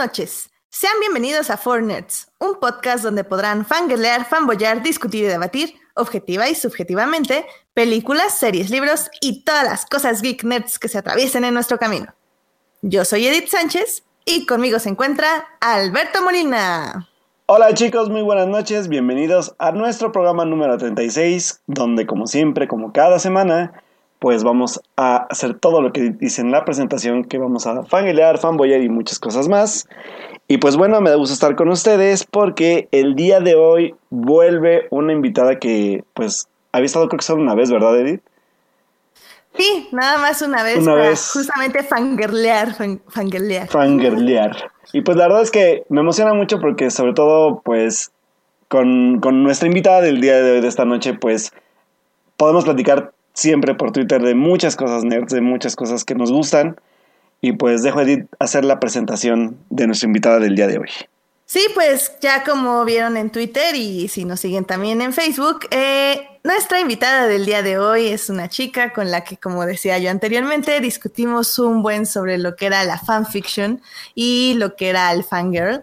Noches. Sean bienvenidos a Four Nerds, un podcast donde podrán fangirlear, fanboyar, discutir y debatir, objetiva y subjetivamente, películas, series, libros y todas las cosas geek nerds que se atraviesen en nuestro camino. Yo soy Edith Sánchez y conmigo se encuentra Alberto Molina. Hola chicos, muy buenas noches, bienvenidos a nuestro programa número 36, donde como siempre, como cada semana, pues vamos a hacer todo lo que dice en la presentación, que vamos a fangilear, fanboyar y muchas cosas más. Y pues bueno, me da gusto estar con ustedes porque el día de hoy vuelve una invitada que pues había estado creo que solo una vez, ¿verdad, Edith? Sí, nada más una vez Una para vez. justamente fangirlear, fan- fangirlear. Fangirlear. Y pues la verdad es que me emociona mucho porque sobre todo pues con, con nuestra invitada del día de hoy, de esta noche, pues podemos platicar siempre por Twitter de muchas cosas nerds, de muchas cosas que nos gustan. Y pues dejo a Edith hacer la presentación de nuestra invitada del día de hoy. Sí, pues ya como vieron en Twitter y si nos siguen también en Facebook, eh, nuestra invitada del día de hoy es una chica con la que, como decía yo anteriormente, discutimos un buen sobre lo que era la fanfiction y lo que era el fangirl.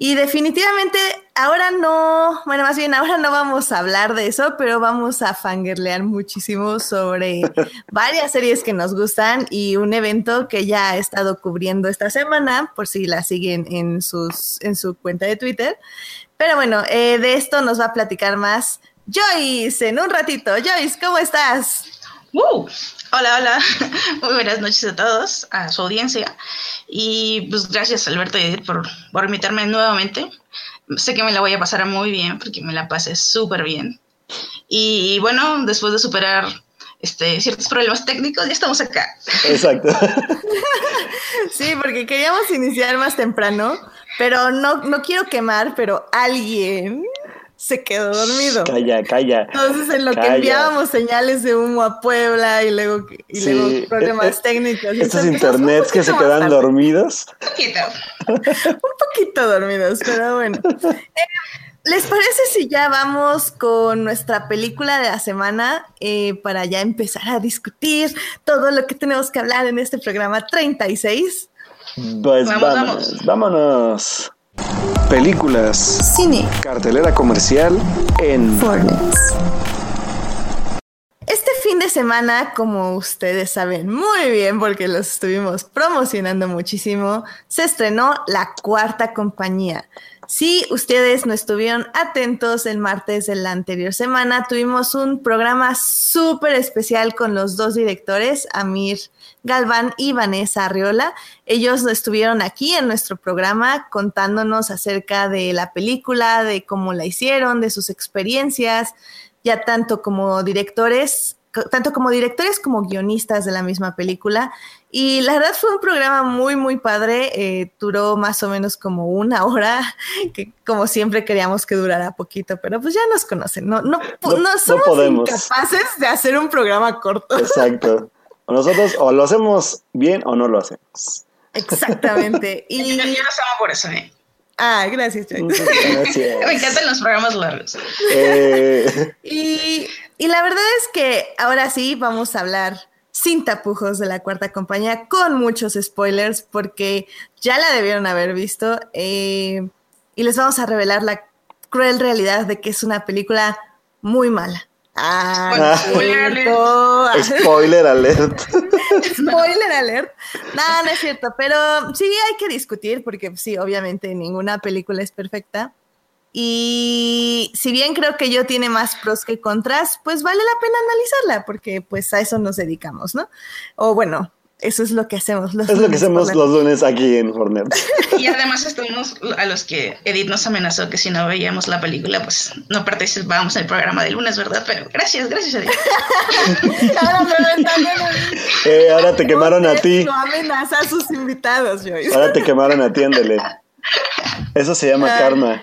Y definitivamente ahora no, bueno, más bien ahora no vamos a hablar de eso, pero vamos a fangirlear muchísimo sobre varias series que nos gustan y un evento que ya ha estado cubriendo esta semana, por si la siguen en, sus, en su cuenta de Twitter. Pero bueno, eh, de esto nos va a platicar más Joyce en un ratito. Joyce, ¿cómo estás? Uh, hola, hola. Muy buenas noches a todos, a su audiencia. Y pues gracias Alberto y Edith por, por invitarme nuevamente. Sé que me la voy a pasar muy bien porque me la pasé súper bien. Y bueno, después de superar este, ciertos problemas técnicos, ya estamos acá. Exacto. Sí, porque queríamos iniciar más temprano, pero no, no quiero quemar, pero alguien se quedó dormido. calla, calla. Entonces, en lo que enviábamos señales de humo a Puebla y luego, y Sí, luego problemas eh, eh, técnicos. Estos un internets que se quedan tarde, dormidos. Poquito. Un poquito dormidos, pero bueno. Eh, ¿Les parece si ya vamos con nuestra película de la semana eh, para ya empezar a discutir todo lo que tenemos que hablar en este programa 36? Pues Vamos, vámonos, vámonos. Películas, Cine. cartelera comercial en Este fin de semana, como ustedes saben muy bien porque los estuvimos promocionando muchísimo, se estrenó La Cuarta Compañía. Si ustedes no estuvieron atentos el martes de la anterior semana, tuvimos un programa súper especial con los dos directores, Amir Galván y Vanessa Arriola. Ellos estuvieron aquí en nuestro programa contándonos acerca de la película, de cómo la hicieron, de sus experiencias, ya tanto como directores, tanto como directores como guionistas de la misma película. Y la verdad fue un programa muy, muy padre. eh, duró más o menos como una hora, que como siempre queríamos que durara poquito, pero pues ya nos conocen. No, no, No- no no somos podemos. incapaces de hacer un programa corto. Exacto. O Nosotros o lo hacemos bien o no lo hacemos. Exactamente. Yo, Y, yo los amo por eso, ¿eh? ah, gracias. Gracias. Me encantan los programas largos. Eh, Y, y la verdad es que ahora sí vamos a hablar sin tapujos de la cuarta compañía, con muchos spoilers, porque ya la debieron haber visto. eh, y les vamos a revelar la cruel realidad de que es una película muy mala. Ah, Bueno, no es spoiler cierto. spoiler alert. Spoiler alert. No, no es cierto, pero sí hay que discutir porque sí, obviamente ninguna película es perfecta. Y si bien creo que yo tiene más pros que contras, pues vale la pena analizarla porque pues a eso nos dedicamos, ¿no? O bueno, eso es lo que hacemos. Los Es lo que lunes hacemos los lunes aquí en Hornet. Y además estamos a los que Edith nos amenazó que si no veíamos la película, pues no participábamos en el programa de lunes, ¿verdad? Pero gracias, gracias Edith. Ahora. Eh, ahora te quemaron a ti. No amenaza a sus invitados, Joyce. Ahora te quemaron a ti, ándale. Eso se llama Ay. karma.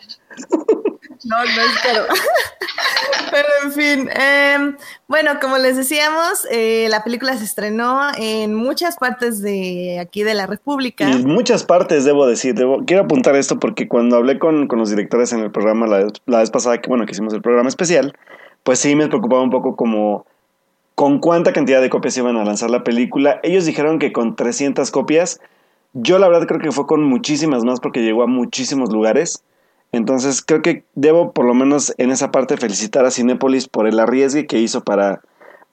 No, no es caro. Pero en fin, em, bueno, como les decíamos, eh, la película se estrenó en muchas partes de aquí de la República. En muchas partes, debo decir. debo- quiero apuntar esto porque cuando hablé con, con los directores en el programa la, la vez pasada, que bueno, que hicimos el programa especial, pues sí me preocupaba un poco como con cuánta cantidad de copias iban a lanzar la película. Ellos dijeron que con 300 copias yo la verdad creo que fue con muchísimas más porque llegó a muchísimos lugares. Entonces creo que debo por lo menos en esa parte felicitar a Cinépolis por el arriesgue que hizo para,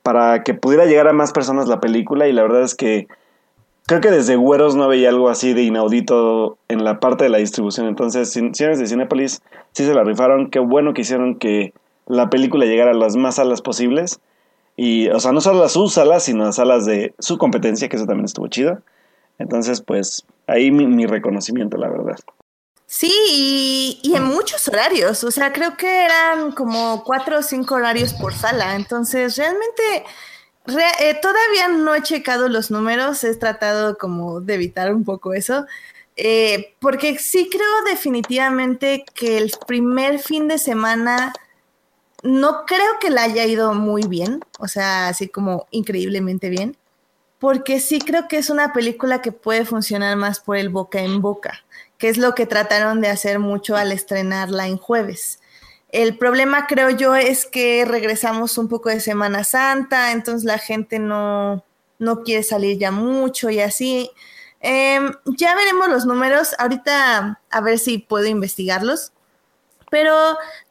para que pudiera llegar a más personas la película y la verdad es que creo que desde Güeros no veía algo así de inaudito en la parte de la distribución. Entonces, señores de Cinépolis sí se la rifaron. Qué bueno que hicieron que la película llegara a las más salas posibles. Y, o sea, no solo a sus salas, sino a salas de su competencia, que eso también estuvo chido. Entonces, pues, ahí mi, reconocimiento, la verdad. Sí, y, en muchos horarios. O sea, creo que eran como cuatro o cinco horarios por sala. Entonces, realmente, eh, todavía no he checado los números. He tratado como de evitar un poco eso. Eh, porque sí creo definitivamente que el primer fin de semana no creo que la haya ido muy bien, o sea, así como increíblemente bien, porque sí creo que es una película que puede funcionar más por el boca en boca, que es lo que trataron de hacer mucho al estrenarla en jueves. El problema, creo yo, es que regresamos un poco de Semana Santa, entonces la gente no, no quiere salir ya mucho y así. Em, ya veremos los números. Ahorita a ver si puedo investigarlos. Pero,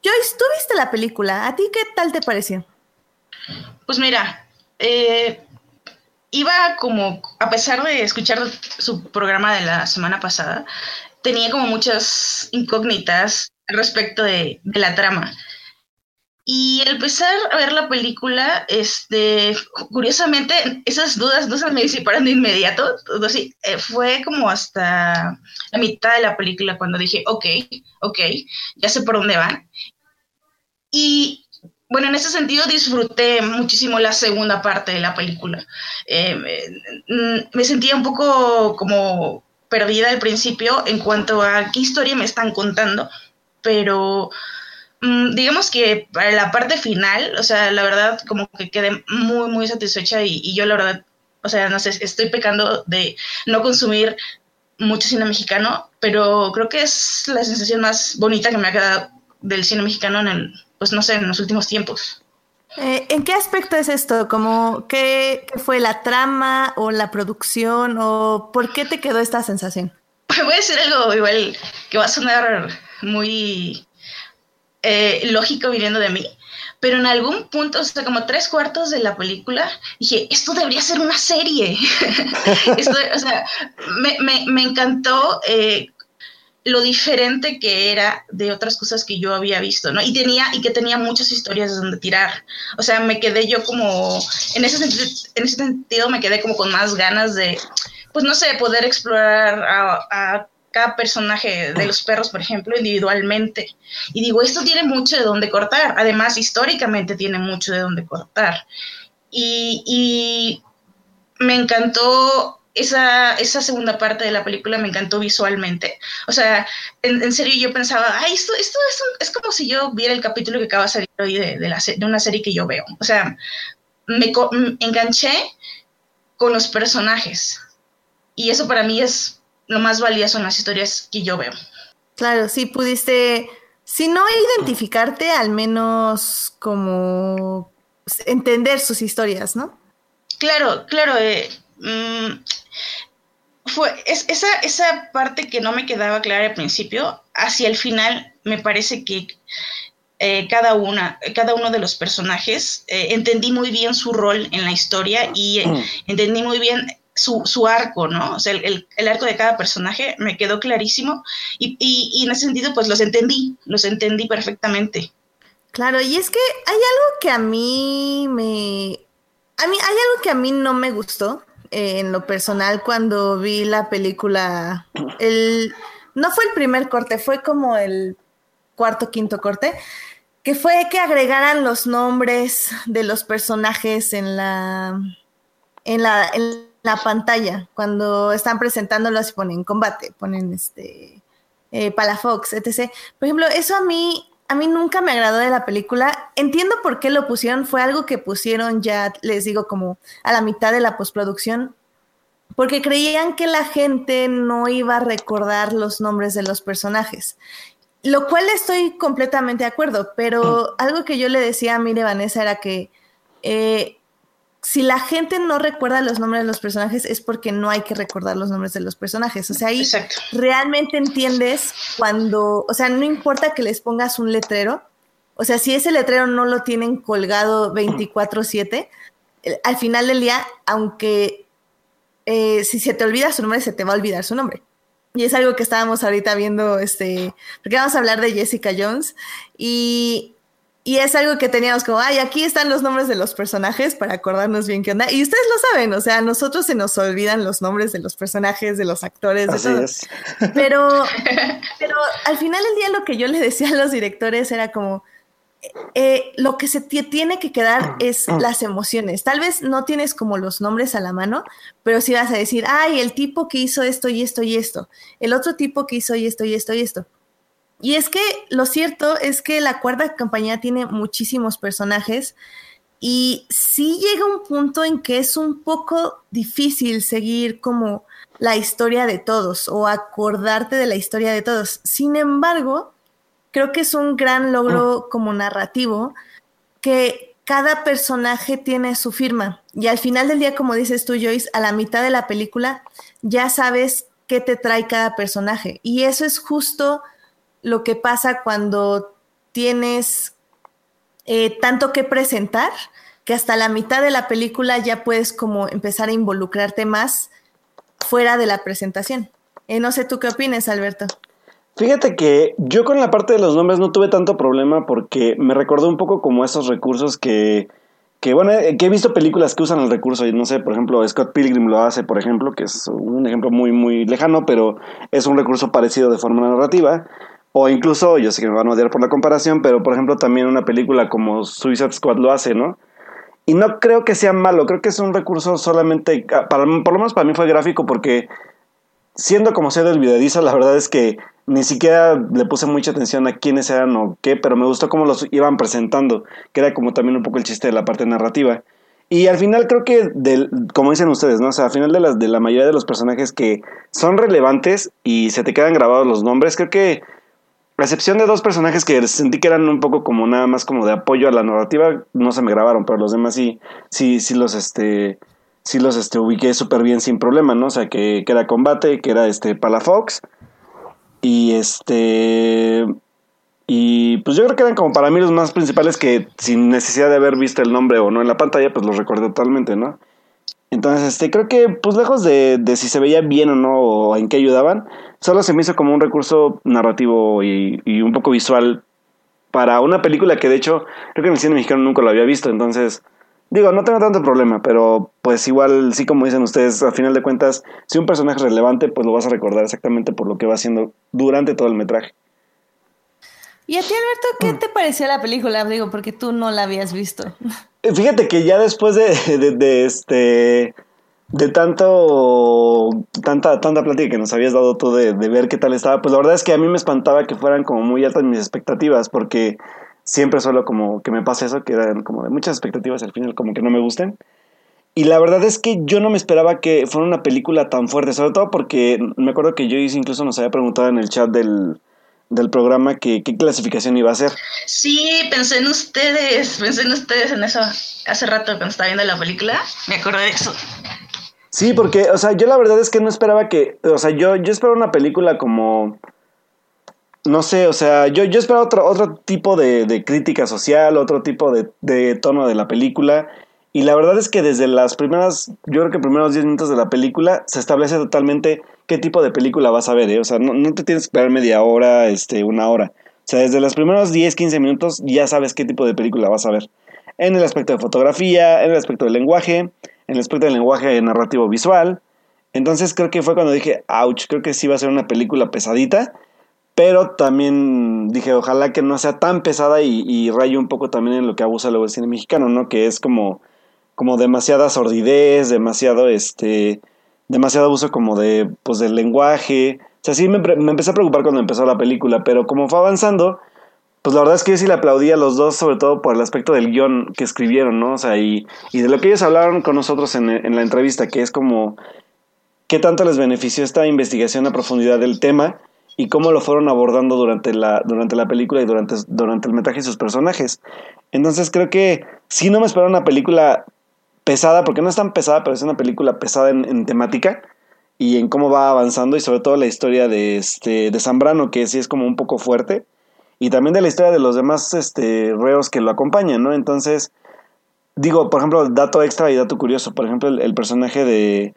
Joyce, tú viste la película. ¿A ti qué tal te pareció? Pues mira, eh, iba como, a pesar de escuchar su programa de la semana pasada, tenía como muchas incógnitas respecto de, de la trama. Y al empezar a ver la película, este, curiosamente, esas dudas no se me disiparon de inmediato. Así, eh, fue como hasta la mitad de la película cuando dije, ok, ok, ya sé por dónde van. Y bueno, en ese sentido disfruté muchísimo la segunda parte de la película. Eh, me sentía un poco como perdida al principio en cuanto a qué historia me están contando, pero Mm, digamos que para la parte final, o sea, la verdad como que quedé muy, muy satisfecha y, yo la verdad, o sea, no sé, estoy pecando de no consumir mucho cine mexicano, pero creo que es la sensación más bonita que me ha quedado del cine mexicano en el, pues no sé, en los últimos tiempos. Eh, ¿En qué aspecto es esto? ¿Como qué, fue la trama o la producción o por qué te quedó esta sensación? Voy a decir algo igual que va a sonar muy eh, lógico viniendo de mí, pero en algún punto, o sea, como tres cuartos de la película, dije, esto debería ser una serie. o sea, me, encantó eh, lo diferente que era de otras cosas que yo había visto, ¿no? Y tenía, y que tenía muchas historias de donde tirar. O sea, me quedé yo como, en ese en ese sentido me quedé como con más ganas de, pues no sé, poder explorar a cada personaje de los perros, por ejemplo, individualmente. Y digo, esto tiene mucho de dónde cortar. Además, históricamente tiene mucho de dónde cortar. Y, me encantó esa, esa, segunda parte de la película, me encantó visualmente. O sea, en, serio yo pensaba, ay, esto, esto es, es, como si yo viera el capítulo que acaba de salir hoy de, de, la, de una serie que yo veo. O sea, me, me enganché con los personajes. Y eso para mí es lo más valioso en las historias que yo veo. Claro, sí pudiste, si no identificarte, al menos como entender sus historias, ¿no? Claro, claro. Eh, mm, fue esa, esa parte que no me quedaba clara al principio, hacia el final me parece que eh, cada, una, cada uno de los personajes eh, entendí muy bien su rol en la historia y mm. entendí muy bien su, su, arco, ¿no? O sea, el, el, arco de cada personaje me quedó clarísimo y, y, en ese sentido pues los entendí, los entendí perfectamente. Claro, y es que hay algo que a mí me... A mí hay algo que a mí no me gustó eh, en lo personal cuando vi la película. El, no fue el primer corte, fue como el cuarto, quinto corte, que fue que agregaran los nombres de los personajes en la... En la, en la pantalla cuando están presentándolos y ponen combate, ponen este eh, Palafox, etc. Por ejemplo, eso a mí, a mí nunca me agradó de la película. Entiendo por qué lo pusieron, fue algo que pusieron ya, les digo, como a la mitad de la postproducción, porque creían que la gente no iba a recordar los nombres de los personajes. Lo cual estoy completamente de acuerdo, pero algo que yo le decía a Mire Vanessa era que eh, si la gente no recuerda los nombres de los personajes es porque no hay que recordar los nombres de los personajes. O sea, ahí realmente entiendes cuando, o sea, no importa que les pongas un letrero, o sea, si ese letrero no lo tienen colgado 24/7, al final del día, aunque eh, si se te olvida su nombre, se te va a olvidar su nombre. Y es algo que estábamos ahorita viendo, este, porque vamos a hablar de Jessica Jones. Y y es algo que teníamos como, ay, aquí están los nombres de los personajes para acordarnos bien qué onda. Y ustedes lo saben, o sea, a nosotros se nos olvidan los nombres de los personajes, de los actores, de Así Pero, pero al final del día lo que yo le decía a los directores era como, eh, lo que se tiene que quedar es las emociones. Tal vez no tienes como los nombres a la mano, pero sí vas a decir, ay, el tipo que hizo esto y esto y esto, el otro tipo que hizo y esto y esto y esto. Y es que lo cierto es que la cuarta compañía tiene muchísimos personajes y sí llega un punto en que es un poco difícil seguir como la historia de todos o acordarte de la historia de todos. Sin embargo, creo que es un gran logro como narrativo que cada personaje tiene su firma y al final del día, como dices tú, Joyce, a la mitad de la película ya sabes qué te trae cada personaje y eso es justo lo que pasa cuando tienes eh, tanto que presentar que hasta la mitad de la película ya puedes como empezar a involucrarte más fuera de la presentación. Eh, no sé tú qué opinas, Alberto. Fíjate que yo con la parte de los nombres no tuve tanto problema porque me recordó un poco como esos recursos que, que bueno, eh, que he visto películas que usan el recurso y no sé, por ejemplo, Scott Pilgrim lo hace, por ejemplo, que es un ejemplo muy, muy lejano, pero es un recurso parecido de forma narrativa. O incluso, yo sé que me van a odiar por la comparación, pero por ejemplo también una película como Suicide Squad lo hace, ¿no? Y no creo que sea malo, creo que es un recurso solamente, ah, para, por lo menos para mí fue gráfico porque siendo como sea olvidadiza, la verdad es que ni siquiera le puse mucha atención a quiénes eran o qué, pero me gustó cómo los iban presentando, que era como también un poco el chiste de la parte narrativa. Y al final creo que, del, como dicen ustedes, ¿no? O sea, al final de, las, de la mayoría de los personajes que son relevantes y se te quedan grabados los nombres, creo que a excepción de dos personajes que sentí que eran un poco como nada más como de apoyo a la narrativa, no se me grabaron, pero los demás sí, sí, sí los este, sí los este ubiqué súper bien sin problema, ¿no? O sea que, que era combate, que era este Palafox. Y este. Y pues yo creo que eran como para mí los más principales que sin necesidad de haber visto el nombre o no en la pantalla, pues los recordé totalmente, ¿no? Entonces, este, creo que, pues lejos de, de si se veía bien o no, o en qué ayudaban, solo se me hizo como un recurso narrativo y, y, un poco visual para una película que de hecho creo que en el cine mexicano nunca lo había visto, entonces digo, no tengo tanto problema, pero pues igual sí como dicen ustedes, al final de cuentas, si un personaje es relevante, pues lo vas a recordar exactamente por lo que va haciendo durante todo el metraje. ¿Y a ti, Alberto, qué mm. te pareció la película? Digo, porque tú no la habías visto. Fíjate que ya después de, de, este de tanto tanta tanta plática que nos habías dado tú de, de, ver qué tal estaba, pues la verdad es que a mí me espantaba que fueran como muy altas mis expectativas, porque siempre suelo como que me pasa eso, que eran como de muchas expectativas al final como que no me gusten. Y la verdad es que yo no me esperaba que fuera una película tan fuerte, sobre todo porque me acuerdo que yo incluso nos había preguntado en el chat del, del programa que qué clasificación iba a ser. Sí, pensé en ustedes, pensé en ustedes en eso hace rato cuando estaba viendo la película, me acordé de eso. Sí, porque, o sea, yo la verdad es que no esperaba que, o sea, yo, yo esperaba una película como, no sé, o sea, yo, yo esperaba otro, otro tipo de, de crítica social, otro tipo de, de tono de la película. Y la verdad es que desde las primeras, yo creo que primeros 10 minutos de la película se establece totalmente qué tipo de película vas a ver, ¿eh? O sea, no, te tienes que esperar media hora, este, una hora. O sea, desde los primeros 10, 15 minutos ya sabes qué tipo de película vas a ver. En el aspecto de fotografía, en el aspecto del lenguaje, en el aspecto del lenguaje narrativo visual. Entonces creo que fue cuando dije, ouch, creo que sí va a ser una película pesadita. Pero también dije, ojalá que no sea tan pesada y, y raye un poco también en lo que abusa luego el cine mexicano, ¿no? Que es como como demasiada sordidez, demasiado, este, demasiado abuso como de, pues, del lenguaje. O sea, sí me, me, empecé a preocupar cuando empezó la película, pero como fue avanzando, pues la verdad es que yo sí le aplaudí a los dos, sobre todo por el aspecto del guion que escribieron, ¿no? O sea, y, y de lo que ellos hablaron con nosotros en, en la entrevista, que es como qué tanto les benefició esta investigación a profundidad del tema y cómo lo fueron abordando durante la, durante la película y durante, durante el metraje y sus personajes. Entonces creo que sí no me esperaba una película pesada, porque no es tan pesada, pero es una película pesada en, temática y en cómo va avanzando y sobre todo la historia de, este, de Zambrano, que sí es como un poco fuerte, y también de la historia de los demás este, reos que lo acompañan, ¿no? Entonces, digo, por ejemplo, dato extra y dato curioso, por ejemplo, el, personaje de...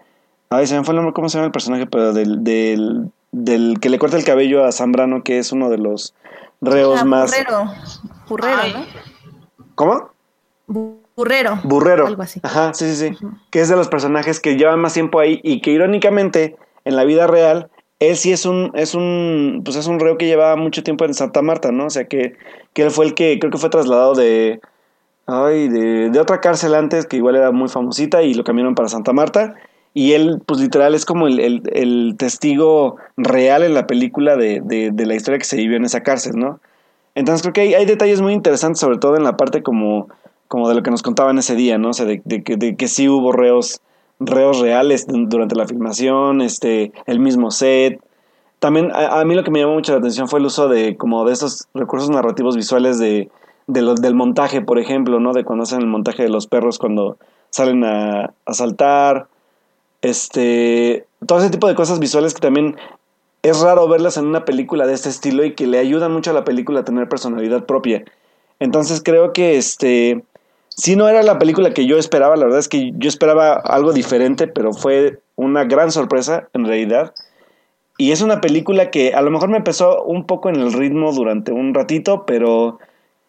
Ay, se me fue el nombre, ¿cómo se llama el personaje? Pero del, del, del que le corta el cabello a Zambrano, que es uno de los reos ah, más... Burrero, burrero, ¿no? ¿Cómo? Burrero. Burrero. Algo así. Ajá, sí, sí, sí. Que es de los personajes que llevan más tiempo ahí y que irónicamente en la vida real él sí es un es un pues es un reo que llevaba mucho tiempo en Santa Marta, ¿no? O sea que que él fue el que creo que fue trasladado de ay, de, de otra cárcel antes que igual era muy famosita y lo cambiaron para Santa Marta y él pues literal es como el, el, el testigo real en la película de, de, de, la historia que se vivió en esa cárcel, ¿no? Entonces creo que hay, hay detalles muy interesantes sobre todo en la parte como como de lo que nos contaban ese día, ¿no? O sea, de, de, de que sí hubo reos, reos reales durante la filmación, este, el mismo set. También a, mí lo que me llamó mucho la atención fue el uso de como de esos recursos narrativos visuales de, de del montaje, por ejemplo, ¿no? De cuando hacen el montaje de los perros cuando salen a, a saltar. Este, todo ese tipo de cosas visuales que también es raro verlas en una película de este estilo y que le ayudan mucho a la película a tener personalidad propia. Entonces creo que este si no era la película que yo esperaba, la verdad es que yo esperaba algo diferente, pero fue una gran sorpresa en realidad. Y es una película que a lo mejor me empezó un poco en el ritmo durante un ratito, pero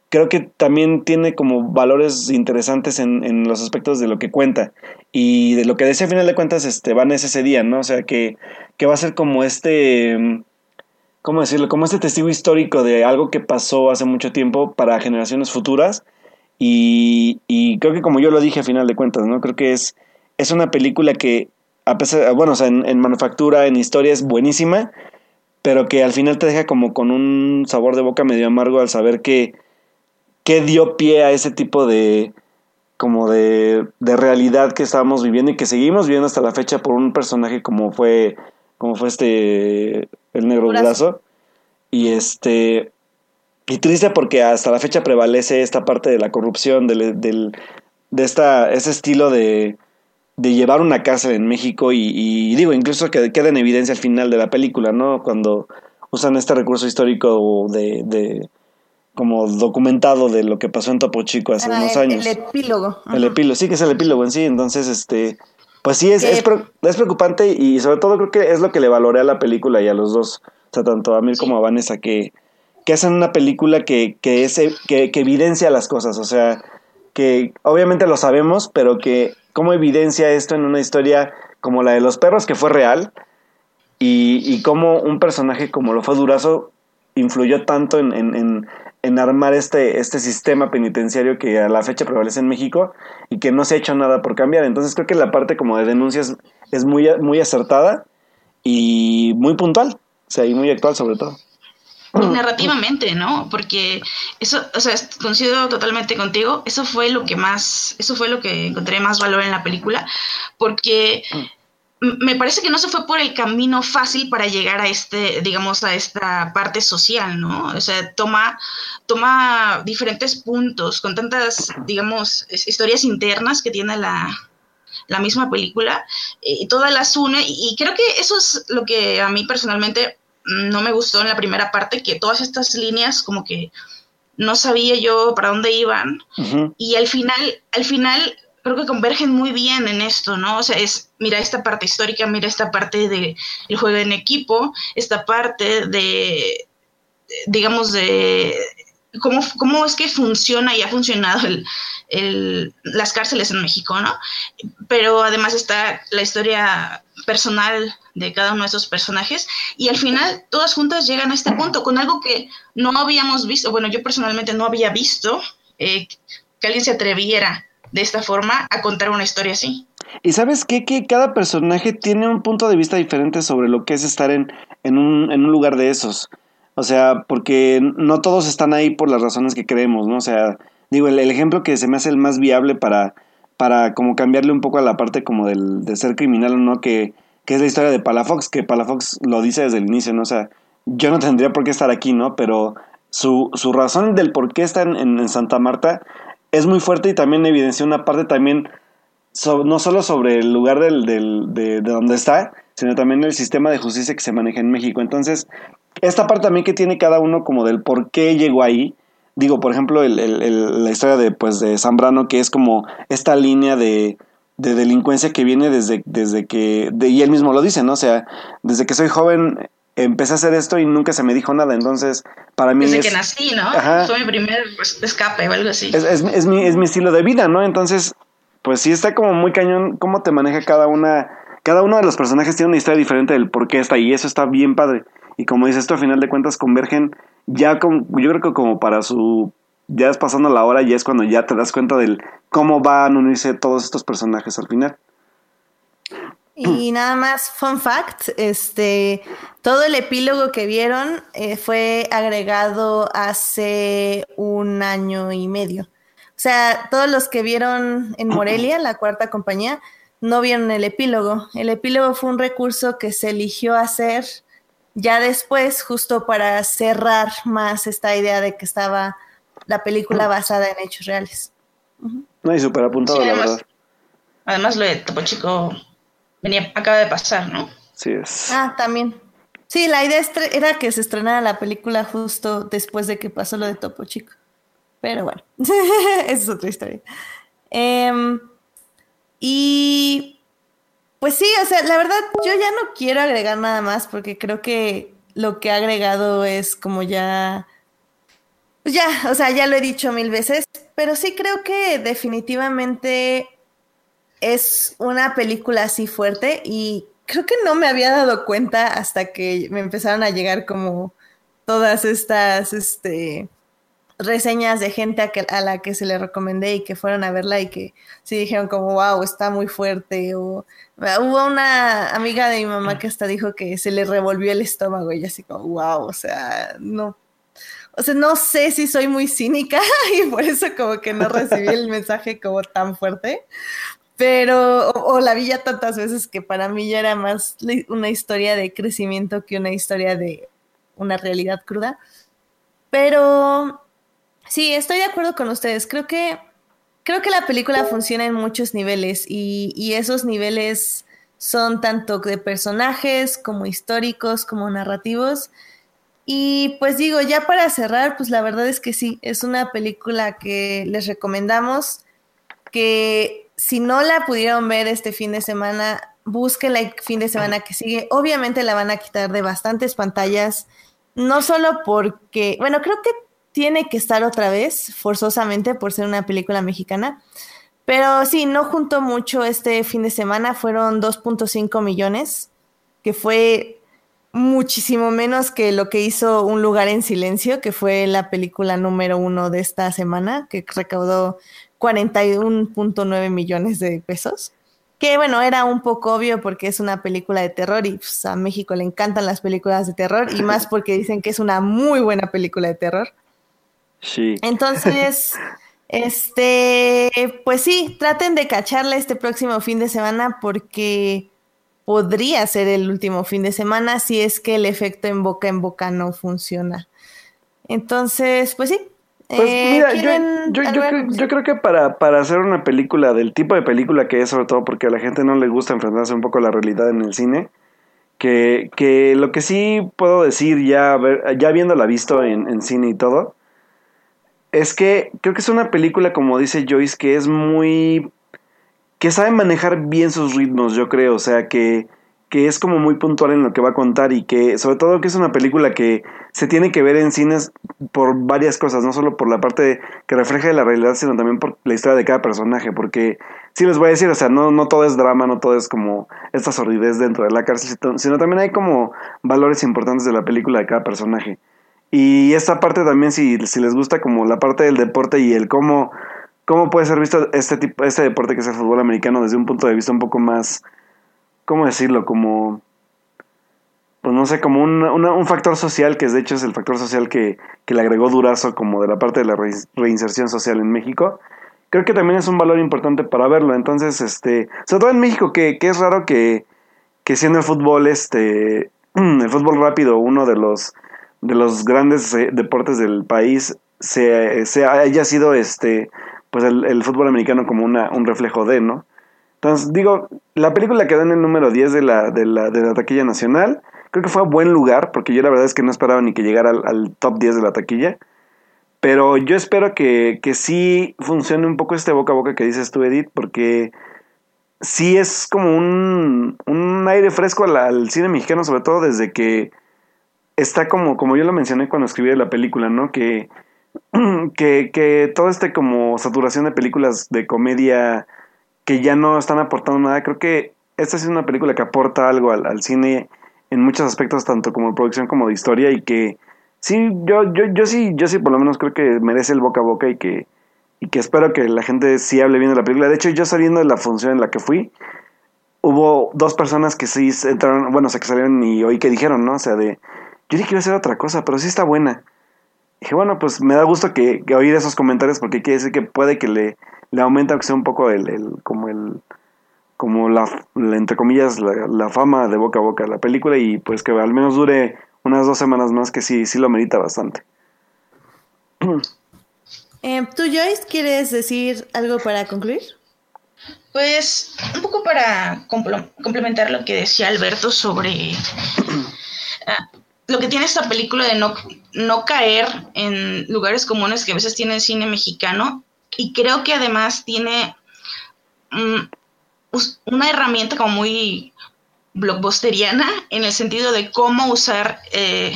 creo que también tiene como valores interesantes en, en los aspectos de lo que cuenta. Y de lo que decía a final de cuentas este, Van es ese día, ¿no? O sea, que, que va a ser como este... ¿Cómo decirlo? Como este testigo histórico de algo que pasó hace mucho tiempo para generaciones futuras y, y, creo que como yo lo dije a final de cuentas, ¿no? Creo que es, es una película que, a pesar, bueno, o sea, en, manufactura, en historia es buenísima, pero que al final te deja como con un sabor de boca medio amargo al saber que, que dio pie a ese tipo de como de, de realidad que estábamos viviendo y que seguimos viviendo hasta la fecha por un personaje como fue como fue este el negro brazo y este y triste porque hasta la fecha prevalece esta parte de la corrupción, del, del de esta, ese estilo de, de llevar una cárcel en México y, digo, incluso que queda en evidencia al final de la película, ¿no? Cuando usan este recurso histórico de, de como documentado de lo que pasó en Topo Chico hace ah, unos años. El epílogo. El epílogo, sí que es el epílogo en sí, entonces este pues sí es, es, es, preocupante y sobre todo creo que es lo que le valoré a la película y a los dos, o sea, tanto a mí como a Vanessa, que, que hacen una película que, que, es, que, evidencia las cosas, o sea, que obviamente lo sabemos, pero que cómo evidencia esto en una historia como la de los perros, que fue real, y, y cómo un personaje como lo fue Durazo influyó tanto en, en, en, armar este, este sistema penitenciario que a la fecha prevalece en México y que no se ha hecho nada por cambiar. Entonces creo que la parte como de denuncias es muy, muy acertada y muy puntual, o sea, y muy actual sobre todo narrativamente, ¿no? Porque eso, o sea, coincido totalmente contigo, eso fue lo que más, eso fue lo que encontré más valor en la película, porque me parece que no se fue por el camino fácil para llegar a este, digamos, a esta parte social, ¿no? O sea, toma, toma diferentes puntos con tantas, digamos, historias internas que tiene la, la misma película eh, y todas las une y creo que eso es lo que a mí personalmente no me gustó en la primera parte que todas estas líneas como que no sabía yo para dónde iban y al final, al final creo que convergen muy bien en esto, ¿no? O sea, es, mira esta parte histórica, mira esta parte de el juego en equipo, esta parte de, digamos, de cómo, cómo es que funciona y ha funcionado el, las cárceles en México, ¿no? Pero además está la historia personal de cada uno de esos personajes y al final todas juntas llegan a este punto con algo que no habíamos visto, bueno, yo personalmente no había visto eh, que alguien se atreviera de esta forma a contar una historia así. Y sabes qué? Que cada personaje tiene un punto de vista diferente sobre lo que es estar en, en, un, en un lugar de esos. O sea, porque no todos están ahí por las razones que creemos, ¿no? O sea, digo, el, ejemplo que se me hace el más viable para, para como cambiarle un poco a la parte como del, de ser criminal o no, que, que es la historia de Palafox, que Palafox lo dice desde el inicio, ¿no? O sea, yo no tendría por qué estar aquí, ¿no? Pero su, su razón del por qué está en, en, Santa Marta es muy fuerte y también evidencia una parte también no solo sobre el lugar del, del, de, de donde está, sino también el sistema de justicia que se maneja en México. Entonces, esta parte también que tiene cada uno como del por qué llegó ahí. Digo, por ejemplo, el, el, la historia de, pues, de Zambrano, que es como esta línea de, de delincuencia que viene desde, desde que, de, y él mismo lo dice, ¿no? O sea, desde que soy joven empecé a hacer esto y nunca se me dijo nada, entonces para mí... Desde que nací, ¿no? Fue mi primer escape o algo así. Es, es, es, mi, es mi estilo de vida, ¿no? Entonces, pues sí está como muy cañón cómo te maneja cada una... Cada uno de los personajes tiene una historia diferente del por qué está y eso está bien padre. Y como dices, esto a final de cuentas convergen ya con, yo creo que como para su, ya es pasando la hora, ya es cuando ya te das cuenta del cómo van a unirse todos estos personajes al final. Y nada más, fun fact, este, todo el epílogo que vieron eh, fue agregado hace un año y medio. O sea, todos los que vieron en Morelia, la cuarta compañía, no vieron el epílogo. El epílogo fue un recurso que se eligió hacer ya después, justo para cerrar más esta idea de que estaba la película basada en hechos reales. No, y súper apuntado, la verdad. Además, lo de Topo Chico venía, acaba de pasar, ¿no? Sí es. Ah, también. Sí, la idea era que se estrenara la película justo después de que pasó lo de Topo Chico. Pero bueno, esa es otra historia. Em, y pues sí, o sea, la verdad yo ya no quiero agregar nada más porque creo que lo que ha agregado es como ya... Pues ya, o sea, ya lo he dicho mil veces, pero sí creo que definitivamente es una película así fuerte y creo que no me había dado cuenta hasta que me empezaron a llegar como todas estas este, reseñas de gente a, que, a la que se le recomendé y que fueron a verla y que sí dijeron como, wow, está muy fuerte. O hubo una amiga de mi mamá que hasta dijo que se le revolvió el estómago y así como, wow, o sea, no. O sea, no sé si soy muy cínica y por eso como que no recibí el mensaje como tan fuerte, pero, o, la vi ya tantas veces que para mí ya era más una historia de crecimiento que una historia de una realidad cruda. Pero sí, estoy de acuerdo con ustedes. Creo que, creo que la película funciona en muchos niveles y, y esos niveles son tanto de personajes como históricos, como narrativos. Y pues digo, ya para cerrar, pues la verdad es que sí, es una película que les recomendamos, que si no la pudieron ver este fin de semana, búsquenla el fin de semana que sigue. Obviamente la van a quitar de bastantes pantallas, no solo porque, bueno, creo que tiene que estar otra vez, forzosamente, por ser una película mexicana. Pero sí, no juntó mucho este fin de semana, fueron 2.5 millones, que fue muchísimo menos que lo que hizo Un lugar en silencio, que fue la película número uno de esta semana, que recaudó 41.9 millones de pesos. Que bueno, era un poco obvio porque es una película de terror y pues, a México le encantan las películas de terror y más porque dicen que es una muy buena película de terror. Sí. Entonces, este, pues sí, traten de cacharla este próximo fin de semana porque podría ser el último fin de semana si es que el efecto en boca en boca no funciona. Entonces, pues sí, pues eh, mira, yo, yo, creo, que para, para hacer una película del tipo de película que es, sobre todo porque a la gente no le gusta enfrentarse un poco a la realidad en el cine, que, que lo que sí puedo decir ya, ya habiéndola visto en, en cine y todo, es que creo que es una película, como dice Joyce, que es muy... que sabe manejar bien sus ritmos, yo creo, o sea, que que es como muy puntual en lo que va a contar y que sobre todo que es una película que se tiene que ver en cines por varias cosas, no solo por la parte que refleja la realidad, sino también por la historia de cada personaje, porque sí les voy a decir, o sea, no, no todo es drama, no todo es como esta sordidez dentro de la cárcel, sino también hay como valores importantes de la película de cada personaje. Y esta parte también, si, si les gusta como la parte del deporte y el cómo, cómo puede ser visto este tipo, este deporte que es el fútbol americano desde un punto de vista un poco más ¿cómo decirlo? Como, pues no sé, como un, un factor social, que de hecho es el factor social que, que, le agregó Durazo como de la parte de la reinserción social en México. Creo que también es un valor importante para verlo. Entonces, este, sobre todo en México, que, que es raro que, que siendo el fútbol, este, el fútbol rápido, uno de los, de los grandes eh, deportes del país, se, se haya sido este, pues el, fútbol americano como una, un reflejo de, ¿no? Entonces, digo, la película quedó en el número 10 de la, de la, de la taquilla nacional. Creo que fue a buen lugar, porque yo la verdad es que no esperaba ni que llegara al, top 10 de la taquilla. Pero yo espero que, que sí funcione un poco este boca a boca que dices tú, Edith, porque sí es como un, un aire fresco al, cine mexicano, sobre todo desde que está como, como yo lo mencioné cuando escribí la película, ¿no? Que, que, que todo este como saturación de películas de comedia que ya no están aportando nada, creo que esta es una película que aporta algo al, al cine en muchos aspectos, tanto como de producción como de historia, y que sí, yo, yo, yo sí, yo sí por lo menos creo que merece el boca a boca y que, y que espero que la gente sí hable bien de la película. De hecho, yo saliendo de la función en la que fui, hubo dos personas que sí entraron, bueno, o sea, que salieron y oí que dijeron, ¿no? O sea, de, yo dije que iba a ser otra cosa, pero sí está buena. dije, bueno, pues me da gusto que, que, oír esos comentarios porque quiere decir que puede que le, le aumente aunque sea un poco el, el como el como la, la entre comillas la, la, fama de boca a boca de la película y pues que al menos dure unas dos semanas más que sí sí lo merita bastante eh, tú Joyce quieres decir algo para concluir pues un poco para complementar lo que decía Alberto sobre uh, lo que tiene esta película de no, no caer en lugares comunes que a veces tiene el cine mexicano y creo que además tiene um, una herramienta como muy blockbusteriana en el sentido de cómo usar eh,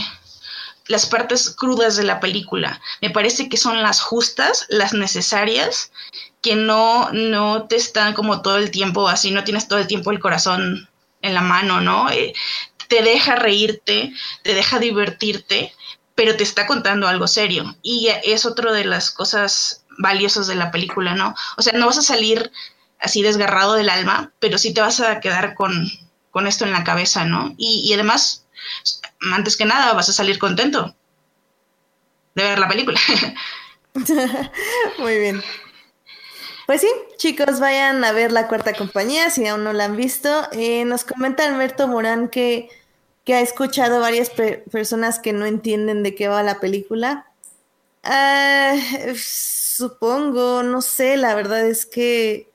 las partes crudas de la película. Me parece que son las justas, las necesarias, que no, no te están como todo el tiempo así, no tienes todo el tiempo el corazón en la mano, ¿no? Eh, te deja reírte, te deja divertirte, pero te está contando algo serio. Y es otra de las cosas valiosas de la película, ¿no? O sea, no vas a salir así desgarrado del alma, pero sí te vas a quedar con, con esto en la cabeza, ¿no? Y, además, antes que nada, vas a salir contento de ver la película. Muy bien. Pues sí, chicos, vayan a ver la cuarta compañía si aún no la han visto. Eh, nos comenta Alberto Morán que, que ha escuchado varias personas que no entienden de qué va la película. Uh, supongo, no sé, la verdad es que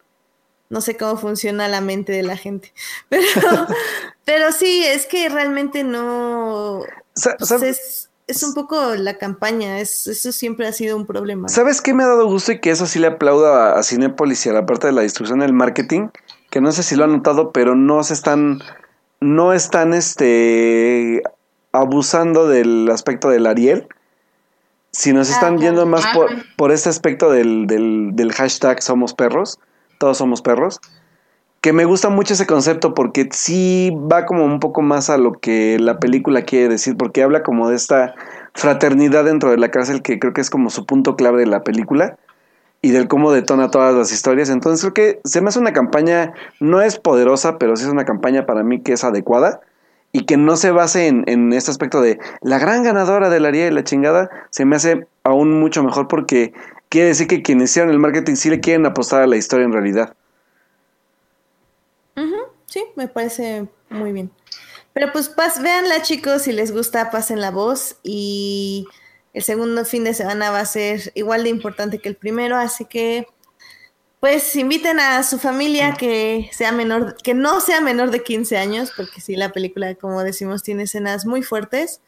no sé cómo funciona la mente de la gente. Pero, pero sí, es que realmente no. Pues es, es, un poco la campaña, es, eso siempre ha sido un problema. ¿Sabes qué me ha dado gusto y que eso sí le aplaudo a, a Cinepolis y a la parte de la distribución del marketing? Que no sé si lo han notado, pero no se están. No están este abusando del aspecto del Ariel sino se ah, están yendo más por, por este aspecto del, del, del hashtag Somos Perros todos somos perros, que me gusta mucho ese concepto porque sí va como un poco más a lo que la película quiere decir, porque habla como de esta fraternidad dentro de la cárcel que creo que es como su punto clave de la película y del cómo detona todas las historias. Entonces creo que se me hace una campaña, no es poderosa, pero sí es una campaña para mí que es adecuada y que no se base en, en este aspecto de la gran ganadora de la y la chingada, se me hace aún mucho mejor porque quiere decir que quienes hicieron el marketing sí le quieren apostar a la historia en realidad. Sí, me parece muy bien. Pero pues pas, véanla chicos, si les gusta, pasen la voz y el segundo fin de semana va a ser igual de importante que el primero, así que pues inviten a su familia que sea menor, que no sea menor de 15 años, porque sí, la película, como decimos, tiene escenas muy fuertes,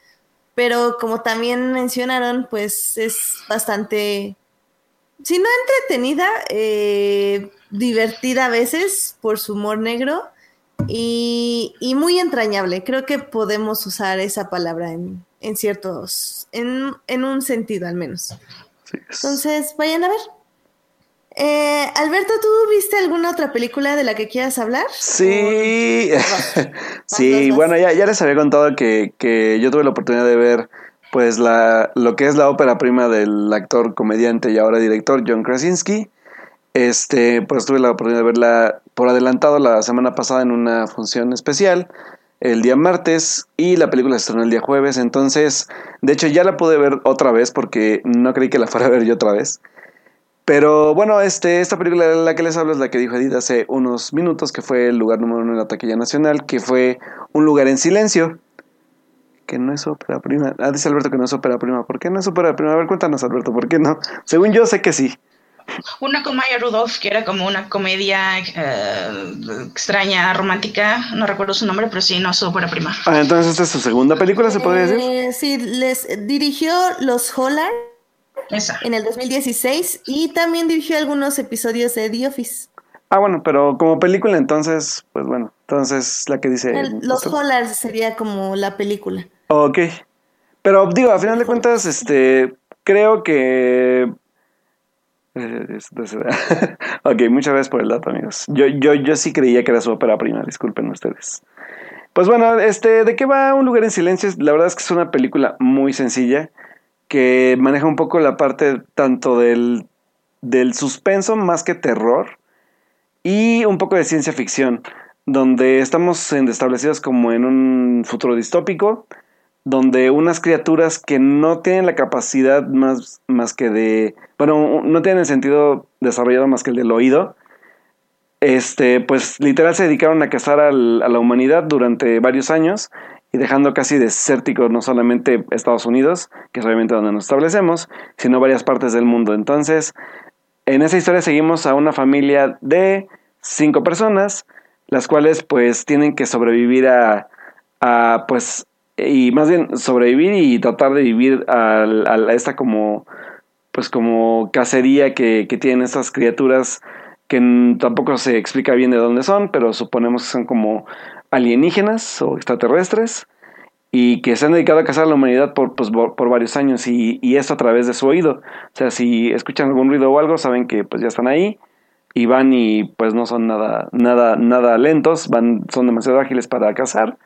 pero como también mencionaron, pues es bastante si no entretenida, eh, divertida a veces por su humor negro y, y, muy entrañable. Creo que podemos usar esa palabra en, en ciertos, en, en, un sentido al menos. Sí. Entonces, vayan a ver. Eh, Alberto, ¿tú viste alguna otra película de la que quieras hablar? Sí, sí, bueno, ya, ya les había contado que, que yo tuve la oportunidad de ver pues la, lo que es la ópera prima del actor, comediante y ahora director John Krasinski. Este, pues tuve la oportunidad de verla por adelantado la semana pasada en una función especial, el día martes, y la película se estrenó el día jueves. Entonces, de hecho, ya la pude ver otra vez porque no creí que la fuera a ver yo otra vez. Pero bueno, este, esta película de la que les hablo es la que dijo Edith hace unos minutos, que fue el lugar número uno en la taquilla nacional, que fue Un lugar en silencio que no es ópera prima. Ah, dice Alberto que no es ópera prima. ¿Por qué no es ópera prima? A ver, cuéntanos, Alberto, ¿por qué no? Según yo sé que sí. Una con Maya Rudolph, que era como una comedia eh, extraña, romántica, no recuerdo su nombre, pero sí, no, su buena prima. Ah, entonces esta es su segunda película, ¿se podría decir? Eh, sí, les dirigió Los Hollar Esa. en el 2016 y también dirigió algunos episodios de The Office. Ah, bueno, pero como película entonces, pues bueno, entonces la que dice... El- Los Hollar sería como la película. Ok. Pero digo, a final de cuentas, este, creo que... ok, muchas gracias por el dato, amigos. Yo, yo, yo sí creía que era su ópera prima, disculpen ustedes. Pues bueno, este, ¿de qué va Un lugar en silencio? La verdad es que es una película muy sencilla que maneja un poco la parte tanto del, del suspenso más que terror y un poco de ciencia ficción, donde estamos establecidos como en un futuro distópico, donde unas criaturas que no tienen la capacidad más, más que de, bueno, no tienen el sentido desarrollado más que el del oído, este, pues literal se dedicaron a cazar a la humanidad durante varios años y dejando casi desértico no solamente Estados Unidos, que es obviamente donde nos establecemos, sino varias partes del mundo. Entonces, en esa historia seguimos a una familia de cinco personas, las cuales pues tienen que sobrevivir a, a pues, y más bien sobrevivir y tratar de vivir al- a, esta como, pues como cacería que, que tienen estas criaturas que tampoco se explica bien de dónde son, pero suponemos que son como alienígenas o extraterrestres y que se han dedicado a cazar a la humanidad por, pues, por varios años y, y esto a través de su oído. O sea, si escuchan algún ruido o algo, saben que pues ya están ahí y van y pues no son nada, nada, nada lentos, van, son demasiado ágiles para cazar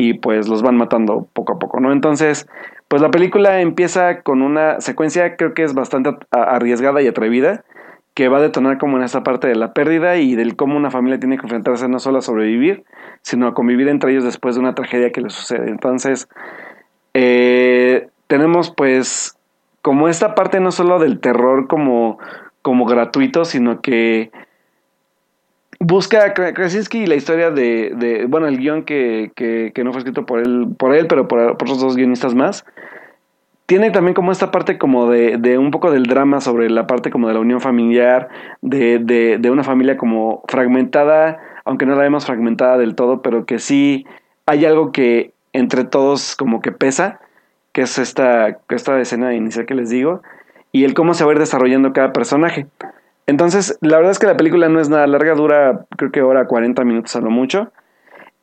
y pues los van matando poco a poco, ¿no? Entonces, pues la película empieza con una secuencia creo que es bastante arriesgada y atrevida, que va a detonar como en esta parte de la pérdida y del cómo una familia tiene que enfrentarse no solo a sobrevivir, sino a convivir entre ellos después de una tragedia que les sucede. Entonces, eh, tenemos pues como esta parte no solo del terror como, como gratuito, sino que busca Krasinski y la historia de, de bueno, el guion que, que, que no fue escrito por él, por él pero por, por otros dos guionistas más, tiene también como esta parte como de, de un poco del drama sobre la parte como de la unión familiar, de, de, de una familia como fragmentada, aunque no la vemos fragmentada del todo, pero que sí hay algo que entre todos como que pesa, que es esta, esta escena inicial que les digo, y el cómo se va a ir desarrollando cada personaje. Entonces, la verdad es que la película no es nada larga, dura creo que hora 40 minutos a lo mucho.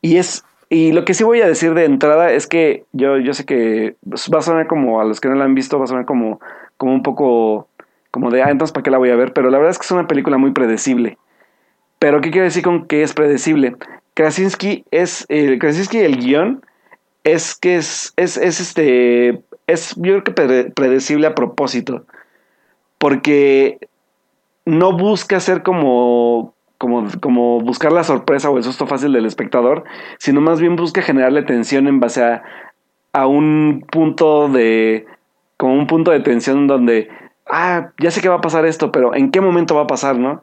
Y es y lo que sí voy a decir de entrada es que yo, yo sé que va a sonar como a los que no la han visto, va a sonar como, como un poco como de, ah, entonces ¿para qué la voy a ver? Pero la verdad es que es una película muy predecible. Pero ¿qué quiero decir con que es predecible? Krasinski es, el Krasinski el guion es que es, es, es este, es yo creo que pre- predecible a propósito. Porque no busca ser como, como, como buscar la sorpresa o el susto fácil del espectador, sino más bien busca generarle tensión en base a, a un punto de, como un punto de tensión donde, ah, ya sé que va a pasar esto, pero ¿en qué momento va a pasar, no?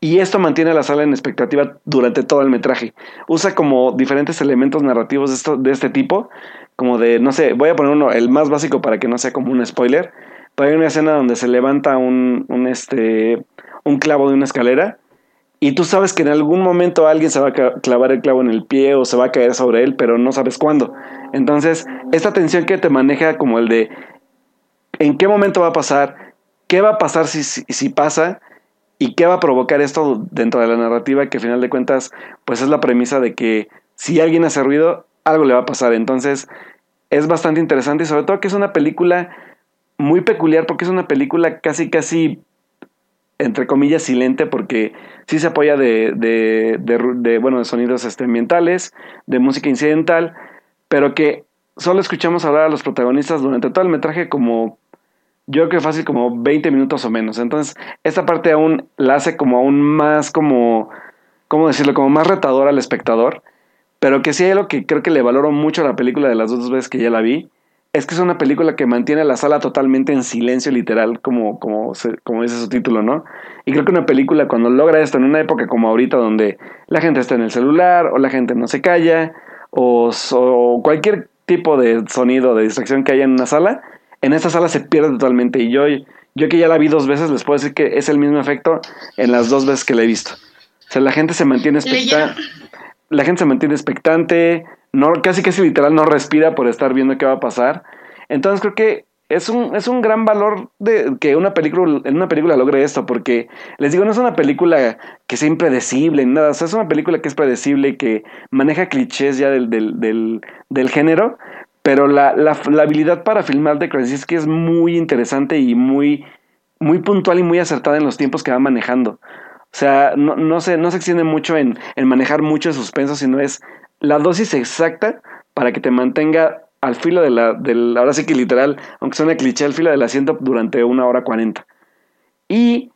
Y esto mantiene a la sala en expectativa durante todo el metraje. Usa como diferentes elementos narrativos de, esto, de este tipo, como de, no sé, voy a poner uno, el más básico para que no sea como un spoiler. Pero hay una escena donde se levanta un, un, este, un clavo de una escalera y tú sabes que en algún momento alguien se va a clavar el clavo en el pie o se va a caer sobre él, pero no sabes cuándo. Entonces, esta tensión que te maneja como el de en qué momento va a pasar, qué va a pasar si, si, si pasa y qué va a provocar esto dentro de la narrativa que al final de cuentas pues es la premisa de que si alguien hace ruido, algo le va a pasar. Entonces, es bastante interesante y sobre todo que es una película muy peculiar porque es una película casi casi entre comillas silente porque sí se apoya de, de, de, bueno de sonidos este, ambientales de música incidental pero que solo escuchamos hablar a los protagonistas durante todo el metraje como yo creo que fácil como 20 minutos o menos. Entonces esta parte aún la hace como aún más como cómo decirlo como más retador al espectador pero que sí hay algo que creo que le valoro mucho a la película de las dos veces que ya la vi es que es una película que mantiene la sala totalmente en silencio literal, como, como, se- como dice su título, ¿no? Y creo que una película cuando logra esto en una época como ahorita donde la gente está en el celular o la gente no se calla o cualquier tipo de sonido, de distracción que haya en una sala, en esta sala se pierde totalmente y yo, yo que ya la vi dos veces, les puedo decir que es el mismo efecto en las dos veces que la he visto. O sea, la gente se mantiene expectante. La gente se mantiene expectante, no, casi casi literal no respira por estar viendo qué va a pasar. Entonces creo que es un, es un gran valor de que una película, en una película logre esto, porque les digo, no es una película que sea impredecible nada, o sea, es una película que es predecible y que maneja clichés ya del, del, del, del género, pero la, la, la, habilidad para filmar de Krasinski es muy interesante y muy, muy puntual y muy acertada en los tiempos que va manejando. O sea, no, no, se, no se extiende mucho en, en manejar mucho de suspenso, sino es la dosis exacta para que te mantenga al filo de la, del, ahora sí que literal, aunque suene cliché, al filo del asiento durante una hora cuarenta. Y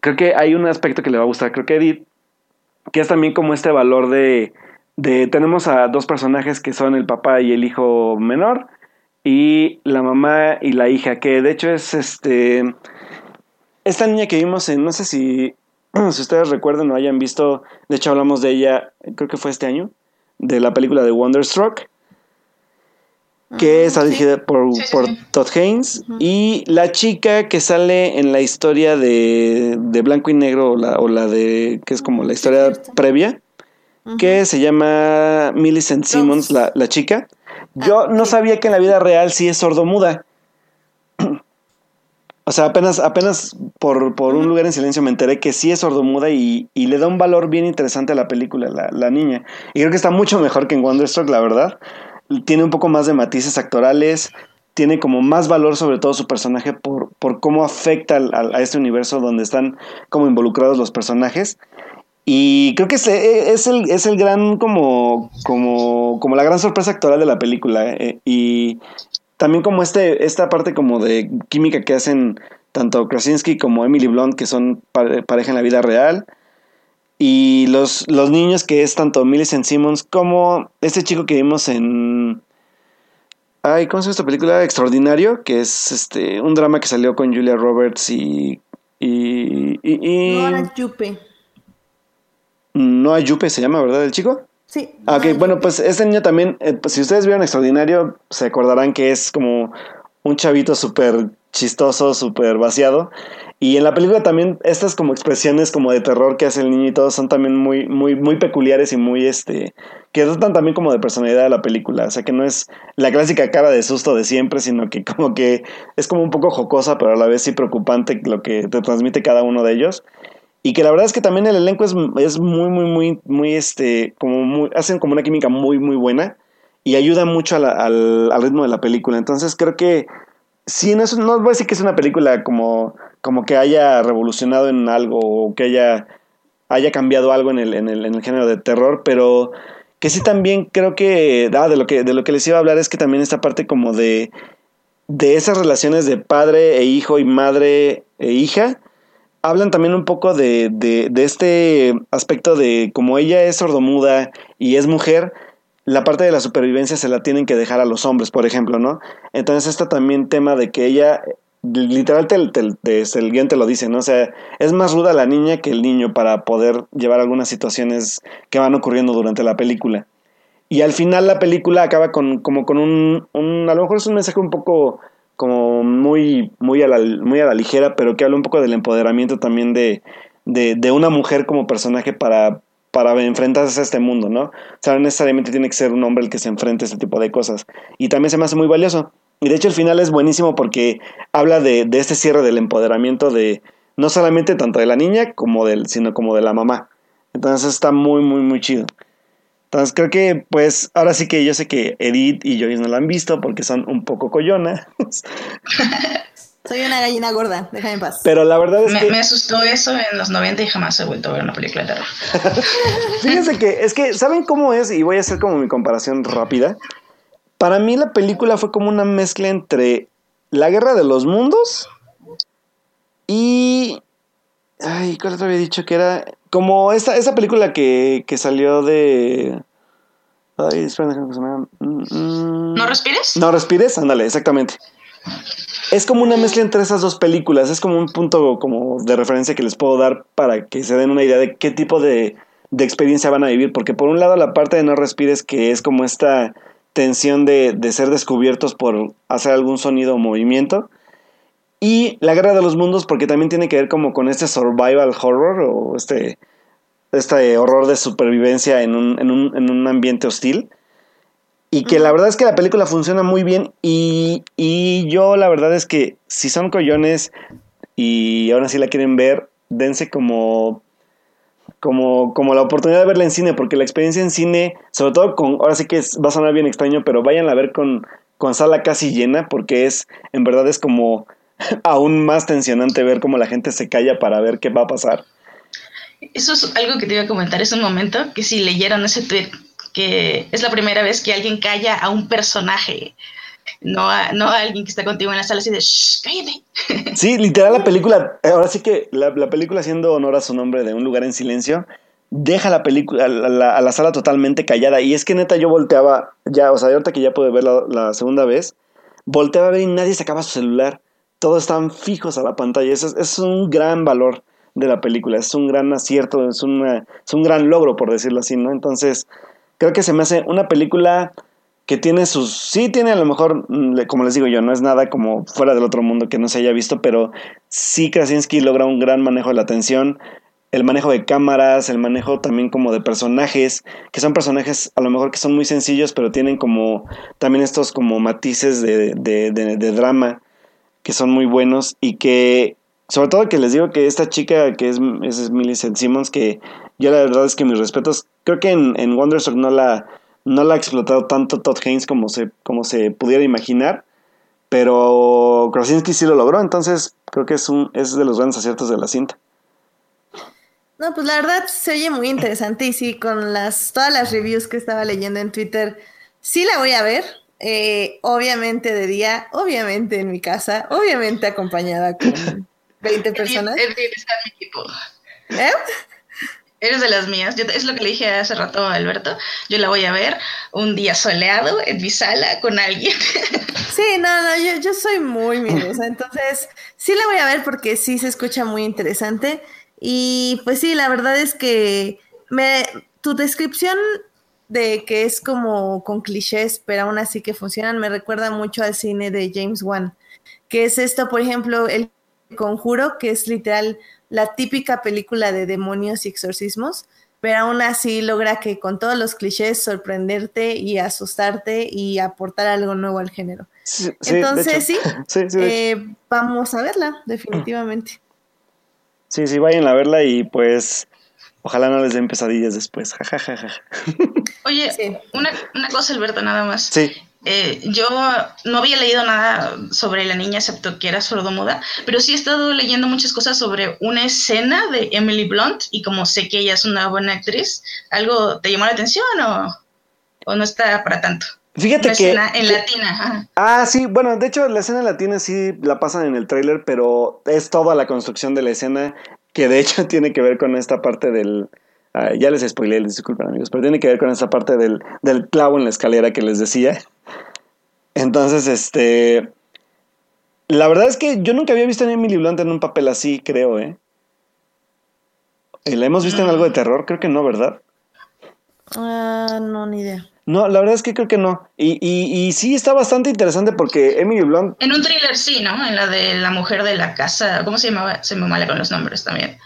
creo que hay un aspecto que le va a gustar, creo que Edith, que es también como este valor de, de, tenemos a dos personajes que son el papá y el hijo menor y la mamá y la hija, que de hecho es este esta niña que vimos en, no sé si, si ustedes recuerdan o hayan visto, de hecho hablamos de ella, creo que fue este año, de la película de Wonderstruck, que está dirigida por, por Todd Haynes, y la chica que sale en la historia de, de Blanco y Negro, o la, o la de, que es como la historia previa, que se llama Millicent Simmons, la, la, chica. Yo ah, no sabía que en la vida real sí es sordomuda. O sea, apenas, apenas por, por un lugar en silencio me enteré que sí es sordomuda y, y le da un valor bien interesante a la película, la, la, niña. Y creo que está mucho mejor que en Wonderstruck, la verdad. Tiene un poco más de matices actorales, tiene como más valor sobre todo su personaje por, por cómo afecta a, a este universo donde están como involucrados los personajes. Y creo que es, eh, es, el, es el gran, como, como, como la gran sorpresa actoral de la película. Eh, y también como este, esta parte como de química que hacen tanto Krasinski como Emily Blunt, que son pareja en la vida real. Y los, los niños que es tanto Millicent Simmons como este chico que vimos en... Ay, ¿cómo se llama esta película? Extraordinario, que es este un drama que salió con Julia Roberts y... y, y, y... No, Yupe. Noah Yupe se llama, ¿verdad? El chico. Sí. Ah, ok, bueno, pues este niño también, eh, pues, si ustedes vieron Extraordinario, se acordarán que es como un chavito súper chistoso, súper vaciado. Y en la película también estas como expresiones como de terror que hace el niño y todo son también muy, muy, muy peculiares y muy este. que tratan también como de personalidad de la película. O sea que no es la clásica cara de susto de siempre, sino que como que es como un poco jocosa, pero a la vez sí preocupante lo que te transmite cada uno de ellos. Y que la verdad es que también el elenco es, es muy, muy, muy, muy, este, como muy, hacen como una química muy, muy buena y ayuda mucho al, ritmo de la película. Entonces creo que sí, no, es, no voy a decir que es una película como, como que haya revolucionado en algo o que haya, haya cambiado algo en el, en, el, en el género de terror, pero que sí también creo que, ah, de, lo que, de lo que les iba a hablar es que también esta parte como de, de esas relaciones de padre e hijo y madre e hija, hablan también un poco de, de, de, este aspecto de como ella es sordomuda y es mujer, la parte de la supervivencia se la tienen que dejar a los hombres, por ejemplo, ¿no? Entonces está también tema de que ella, literal, te, el guion te lo dice, ¿no? O sea, es más ruda la niña que el niño para poder llevar algunas situaciones que van ocurriendo durante la película. Y al final la película acaba con, como con un, un a lo mejor es un mensaje un poco como muy, muy, a la, muy a la ligera, pero que habla un poco del empoderamiento también de, de, de una mujer como personaje para, para enfrentarse a este mundo, ¿no? O sea, no necesariamente tiene que ser un hombre el que se enfrente a este tipo de cosas. Y también se me hace muy valioso. Y de hecho el final es buenísimo porque habla de, de este cierre del empoderamiento de no solamente tanto de la niña como del, sino como de la mamá. Entonces está muy, muy, muy chido. Entonces creo que, pues, ahora sí que yo sé que Edith y Joyce no la han visto porque son un poco coyona. Soy una gallina gorda, déjame en paz. Pero la verdad es me, que... Me asustó eso en los 90 y jamás he vuelto a ver una película de terror. Fíjense que, es que, ¿saben cómo es? Y voy a hacer como mi comparación rápida. Para mí la película fue como una mezcla entre La Guerra de los Mundos y... Ay, ¿cuál te había dicho que era? Como esa, esa película que, que salió de. Ay, espera, que se me... Mm, ¿No respires? No respires, ándale, exactamente. Es como una mezcla entre esas dos películas. Es como un punto como de referencia que les puedo dar para que se den una idea de qué tipo de, de experiencia van a vivir. Porque por un lado la parte de no respires, que es como esta tensión de, de ser descubiertos por hacer algún sonido o movimiento. Y La Guerra de los Mundos porque también tiene que ver como con este survival horror o este, este horror de supervivencia en un, en un, en un ambiente hostil. Y que la verdad es que la película funciona muy bien y, y yo la verdad es que si son collones y ahora sí la quieren ver, dense como como, como la oportunidad de verla en cine, porque la experiencia en cine, sobre todo con, ahora sí que va a sonar bien extraño, pero vayan a ver con, con sala casi llena, porque es, en verdad es como aún más tensionante ver cómo la gente se calla para ver qué va a pasar. Eso es algo que te iba a comentar, es un momento que si leyeron ese tweet, que es la primera vez que alguien calla a un personaje no a, no alguien que está contigo en la sala así de, Shh, cállate. Sí, literal la película, ahora sí que la, película haciendo honor a su nombre de Un lugar en silencio, deja la película, a la, sala totalmente callada. Y es que neta yo volteaba, ya, o sea, ahorita que ya pude ver la, segunda vez, volteaba a ver y nadie sacaba su celular. Todos estaban fijos a la pantalla. Eso es, es un gran valor de la película. Es un gran acierto, es, una, es un gran logro, por decirlo así, ¿no? Entonces, creo que se me hace una película que tiene sus, sí tiene a lo mejor, mm, como les digo yo, no es nada como fuera del otro mundo que no se haya visto, pero sí Krasinski logra un gran manejo de la atención, el manejo de cámaras, el manejo también como de personajes, que son personajes a lo mejor que son muy sencillos, pero tienen como también estos como matices de, de, de, drama que son muy buenos y que sobre todo que les digo que esta chica que es, es Millicent Simmons, que yo la verdad es que mis respetos, creo que en, en Wonderstruck no la no la ha explotado tanto Todd Haynes como se, como se pudiera imaginar, pero Krasinski sí lo logró, entonces creo que es, un, es de los grandes aciertos de la cinta. No, pues la verdad se oye muy interesante y sí, con las, todas las reviews que estaba leyendo en Twitter, sí la voy a ver. Eh, obviamente de día, obviamente en mi casa, obviamente acompañada con 20 personas. está mi equipo. ¿Eh? Eres de las mías. Yo, es lo que le dije hace rato a Alberto. Yo la voy a ver un día soleado en mi sala con alguien. Sí, no, no, yo, yo soy muy miedosa. Entonces, sí la voy a ver porque sí se escucha muy interesante. Y pues sí, la verdad es que me, tu descripción de que es como con clichés, pero aún así que funcionan, me recuerda mucho al cine de James Wan. Que es esto, por ejemplo, el conjuro, que es literal la típica película de demonios y exorcismos, pero aún así logra que con todos los clichés sorprenderte y asustarte y aportar algo nuevo al género. Entonces sí, eh, vamos a verla, definitivamente. Sí, sí, vayan a verla y pues ojalá no les den pesadillas después. Oye, una, una cosa, Alberto, nada más. Sí. Eh, yo no había leído nada sobre la niña, excepto que era sordomuda, pero sí he estado leyendo muchas cosas sobre una escena de Emily Blunt y como sé que ella es una buena actriz, ¿algo te llamó la atención o, no está para tanto? Fíjate que... Escena en latina. Ah, sí, bueno, de hecho la escena en latina sí la pasan en el tráiler, pero es toda la construcción de la escena que de hecho tiene que ver con esta parte del... Ya les spoilé, disculpen amigos, pero tiene que ver con esta parte del, del clavo en la escalera que les decía. Entonces, este. La verdad es que yo nunca había visto a Emily Blunt en un papel así, creo, ¿eh? ¿La hemos visto en algo de terror? Creo que no, ¿verdad? Ah, no, ni idea. No, la verdad es que creo que no. Y, y, y, sí está bastante interesante porque Emily Blunt. En un thriller sí, ¿no? En la de la mujer de la casa. ¿Cómo se llamaba? Se me mala con los nombres también.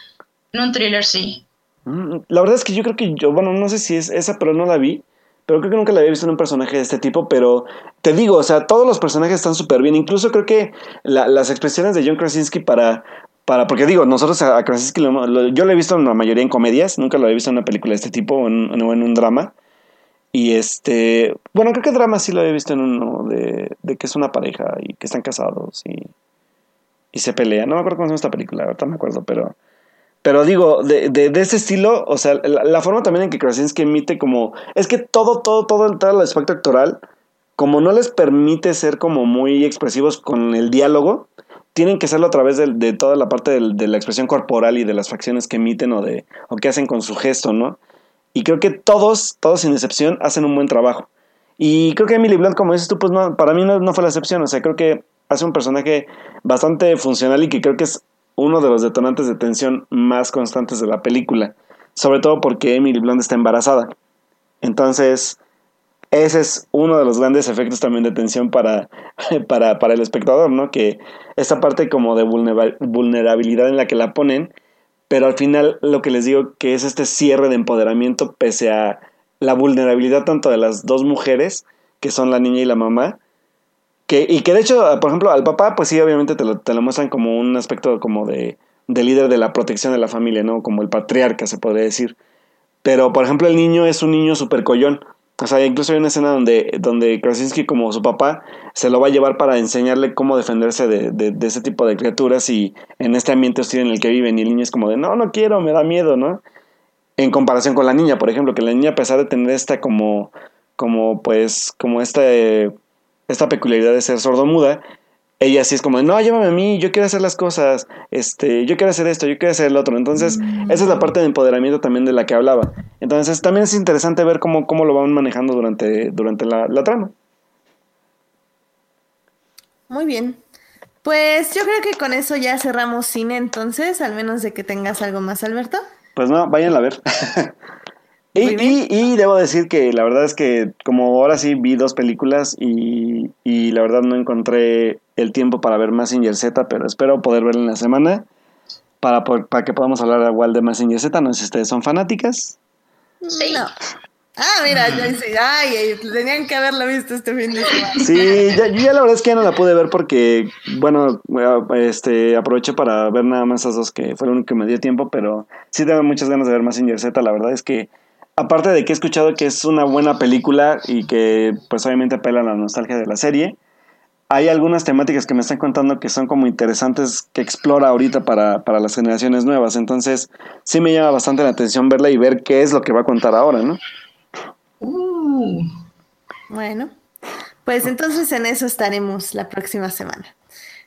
En un thriller sí. Mm, la verdad es que yo creo que yo, bueno, no sé si es esa, pero no la vi. Pero creo que nunca la había visto en un personaje de este tipo, pero te digo, o sea, todos los personajes están súper bien. Incluso creo que las expresiones de John Krasinski para, para, porque digo, nosotros a Krasinski yo lo he visto en la mayoría en comedias, nunca lo he visto en una película de este tipo o en, en, un drama. Y este, bueno, creo que drama sí lo había visto en uno de, de, que es una pareja y que están casados y, y se pelean. No me acuerdo cómo se llama esta película, ahorita me acuerdo, pero pero digo, de, de, ese estilo, o sea, la, forma también en que Krasinski emite como... Es que todo, todo, todo el, todo el aspecto actoral, como no les permite ser como muy expresivos con el diálogo, tienen que hacerlo a través de, de toda la parte de, la expresión corporal y de las facciones que emiten o, de, o que hacen con su gesto, ¿no? Y creo que todos, todos sin excepción, hacen un buen trabajo. Y creo que Emily Blunt, como dices tú, pues no, para mí no, no fue la excepción. O sea, creo que hace un personaje bastante funcional y que creo que es uno de los detonantes de tensión más constantes de la película, sobre todo porque Emily Blunt está embarazada. Entonces, ese es uno de los grandes efectos también de tensión para, para, para el espectador, ¿no? Que esa parte como de vulnerabilidad en la que la ponen, pero al final lo que les digo que es este cierre de empoderamiento pese a la vulnerabilidad tanto de las dos mujeres, que son la niña y la mamá, que, y que de hecho, por ejemplo, al papá, pues sí, obviamente te lo, te lo muestran como un aspecto como de, de líder de la protección de la familia, ¿no? Como el patriarca, se podría decir. Pero, por ejemplo, el niño es un niño súper collón. O sea, incluso hay una escena donde, donde Krasinski, como su papá, se lo va a llevar para enseñarle cómo defenderse de, de, ese tipo de criaturas y en este ambiente hostil en el que viven. Y el niño es como de, no, no quiero, me da miedo, ¿no? En comparación con la niña, por ejemplo, que la niña, a pesar de tener esta como, como pues, como esta, esta peculiaridad de ser sordomuda, ella sí es como, no, llévame a mí, yo quiero hacer las cosas, este, yo quiero hacer esto, yo quiero hacer el otro. Entonces, esa es la parte de empoderamiento también de la que hablaba. Entonces, también es interesante ver cómo, cómo lo van manejando durante, durante la, la trama. Muy bien. Pues yo creo que con eso ya cerramos cine entonces, al menos de que tengas algo más, Alberto. Pues no, vayan a ver. Y, debo decir que la verdad es que como ahora sí vi dos películas y, la verdad no encontré el tiempo para ver Massinger Z, pero espero poder verla en la semana para, para que podamos hablar igual de Massinger Z. No sé si ustedes son fanáticas. Sí. No. Ah, mira, ya dice, ay, tenían que haberlo visto este fin de semana. Sí, ya, yo ya la verdad es que ya no la pude ver porque, bueno, este, aproveché para ver nada más esas dos que fueron que me dio tiempo, pero sí tengo muchas ganas de ver Massinger Z. La verdad es que aparte de que he escuchado que es una buena película y que pues obviamente apela a la nostalgia de la serie, hay algunas temáticas que me están contando que son como interesantes que explora ahorita para, para las generaciones nuevas. Entonces sí me llama bastante la atención verla y ver qué es lo que va a contar ahora, ¿no? Uh. Bueno, pues entonces en eso estaremos la próxima semana.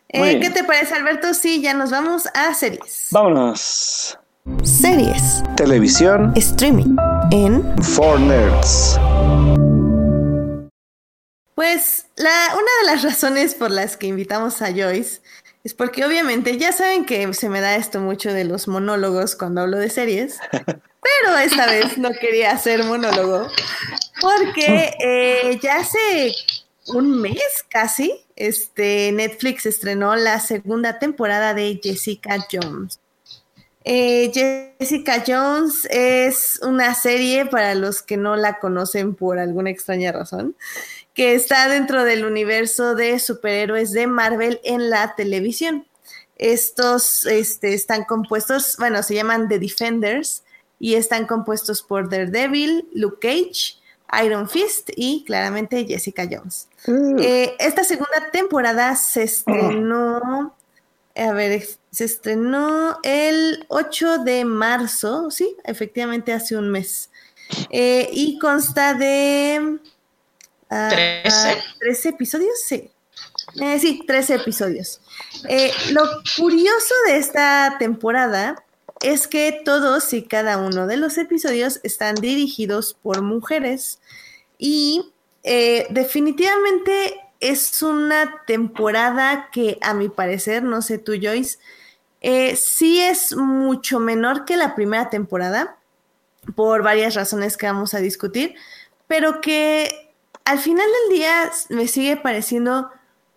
Eh, ¿Qué te parece, Alberto? Sí, ya nos vamos a series. Vámonos. Series. Televisión. Streaming. En. For Nerds. Pues la, una de las razones por las que invitamos a Joyce es porque obviamente ya saben que se me da esto mucho de los monólogos cuando hablo de series, pero esta vez no quería hacer monólogo porque eh, ya hace un mes casi, este, Netflix estrenó la segunda temporada de Jessica Jones. Eh, Jessica Jones es una serie, para los que no la conocen por alguna extraña razón, que está dentro del universo de superhéroes de Marvel en la televisión. Estos este, están compuestos, bueno, se llaman The Defenders y están compuestos por Daredevil, Luke Cage, Iron Fist y claramente Jessica Jones. Mm. Eh, esta segunda temporada se estrenó a ver, se estrenó el 8 de marzo, sí, efectivamente hace un mes. Eh, y consta de... Uh, ¿13? ¿13 episodios? Sí. Eh, sí, 13 episodios. Eh, lo curioso de esta temporada es que todos y cada uno de los episodios están dirigidos por mujeres y definitivamente es una temporada que a mi parecer, no sé tú Joyce, eh, sí es mucho menor que la primera temporada, por varias razones que vamos a discutir, pero que al final del día me sigue pareciendo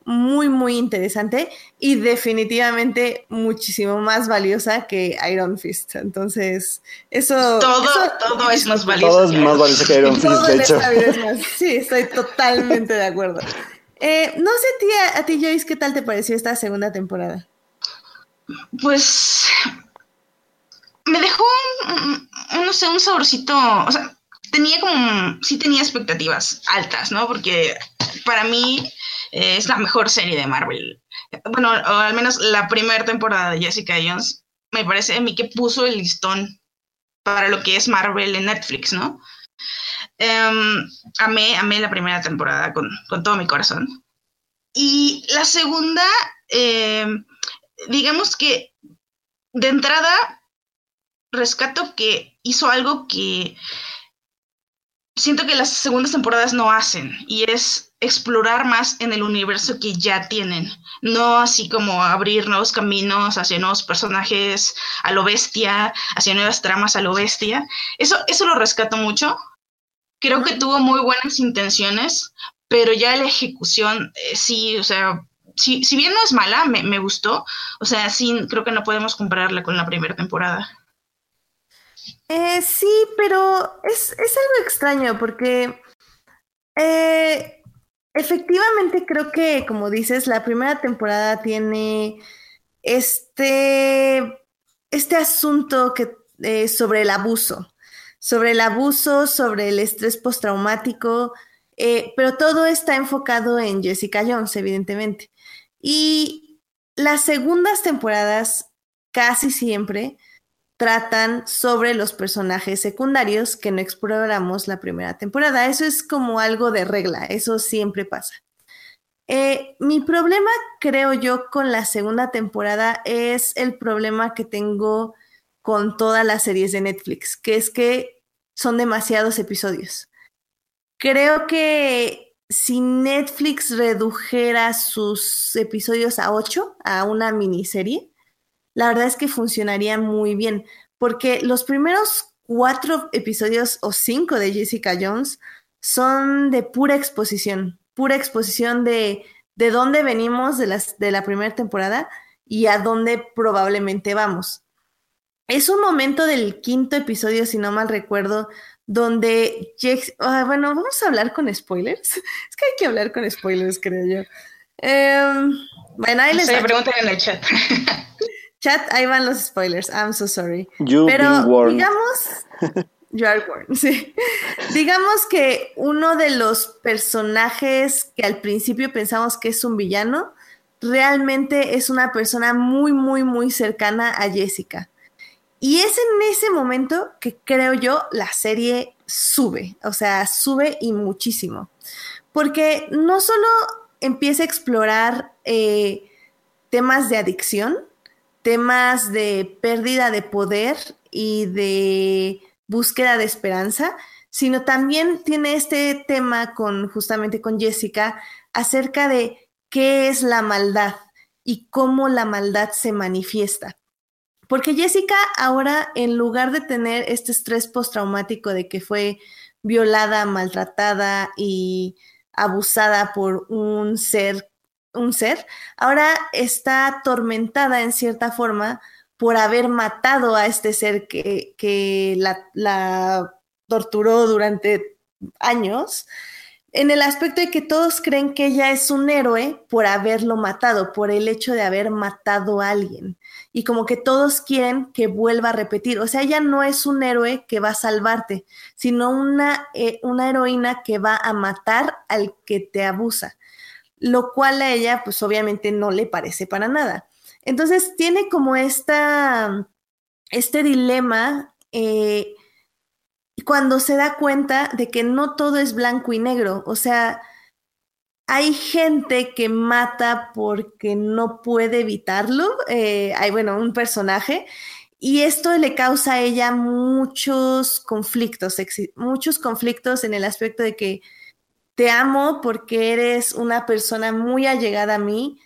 muy, muy interesante y definitivamente muchísimo más valiosa que Iron Fist. Entonces, eso... Todo, todo es más valioso. Todo es más valioso que Iron Fist, de hecho. sí, estoy totalmente de acuerdo. Eh, no sé, tía, a ti, Joyce, ¿qué tal te pareció esta segunda temporada? Pues me dejó, no sé, un saborcito, o sea, tenía como, sí tenía expectativas altas, ¿no? Porque para mí eh, es la mejor serie de Marvel. Bueno, o al menos la primera temporada de Jessica Jones, me parece a mí que puso el listón para lo que es Marvel en Netflix, ¿no? Um, amé, amé la primera temporada con, todo mi corazón. Y la segunda, em, digamos que de entrada, rescato que hizo algo que siento que las segundas temporadas no hacen, y es explorar más en el universo que ya tienen, no así como abrir nuevos caminos hacia nuevos personajes a lo bestia, hacia nuevas tramas a lo bestia. Eso, eso lo rescato mucho creo que tuvo muy buenas intenciones, pero ya la ejecución, eh, sí, o sea, si, si bien no es mala, me, me, gustó, o sea, sí, creo que no podemos compararla con la primera temporada. Eh, sí, pero es, es, algo extraño porque eh, efectivamente creo que, como dices, la primera temporada tiene este, este asunto que, eh, sobre el abuso, sobre el abuso, sobre el estrés postraumático, eh, pero todo está enfocado en Jessica Jones, evidentemente. Y las segundas temporadas casi siempre tratan sobre los personajes secundarios que no exploramos la primera temporada. Eso es como algo de regla, eso siempre pasa. Eh, mi problema, creo yo, con la segunda temporada es el problema que tengo con todas las series de Netflix, que es que son demasiados episodios. Creo que si Netflix redujera sus episodios a ocho, a una miniserie, la verdad es que funcionaría muy bien, porque los primeros cuatro episodios o cinco de Jessica Jones son de pura exposición, pura exposición de, de dónde venimos de, las, de la primera temporada y a dónde probablemente vamos. Es un momento del quinto episodio, si no mal recuerdo, donde ah, bueno, vamos a hablar con spoilers. Es que hay que hablar con spoilers, creo yo. Eh, bueno, ahí les preguntan en el chat. Chat, ahí van los spoilers. I'm so sorry. You Pero digamos, you are warned, sí. digamos que uno de los personajes que al principio pensamos que es un villano, realmente es una persona muy, muy, muy cercana a Jessica. Y es en ese momento que creo yo la serie sube, o sea, sube y muchísimo. Porque no solo empieza a explorar eh, temas de adicción, temas de pérdida de poder y de búsqueda de esperanza, sino también tiene este tema con justamente con Jessica acerca de qué es la maldad y cómo la maldad se manifiesta. Porque Jessica ahora, en lugar de tener este estrés postraumático de que fue violada, maltratada y abusada por un ser un ser, ahora está atormentada en cierta forma por haber matado a este ser que, que la, la, torturó durante años, en el aspecto de que todos creen que ella es un héroe por haberlo matado, por el hecho de haber matado a alguien. Y como que todos quieren que vuelva a repetir. O sea, ella no es un héroe que va a salvarte, sino una, eh, una heroína que va a matar al que te abusa lo cual a ella pues obviamente no le parece para nada. Entonces tiene como esta, este dilema eh, cuando se da cuenta de que no todo es blanco y negro, o sea, hay gente que mata porque no puede evitarlo, eh, hay, bueno, un personaje, y esto le causa a ella muchos conflictos, muchos conflictos en el aspecto de que te amo porque eres una persona muy allegada a mí,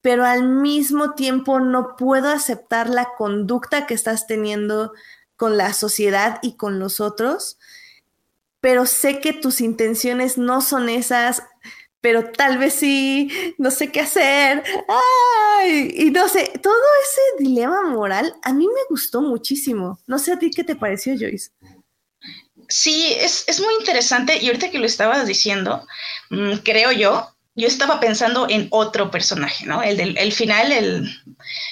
pero al mismo tiempo no puedo aceptar la conducta que estás teniendo con la sociedad y con los otros, pero sé que tus intenciones no son esas, pero tal vez sí, no sé qué hacer. Ay, y no sé, todo ese dilema moral a mí me gustó muchísimo. No sé a ti qué te pareció, Joyce. Sí, es, es, muy interesante y ahorita que lo estabas diciendo, mmm, creo yo, yo estaba pensando en otro personaje, ¿no? El del el final, el...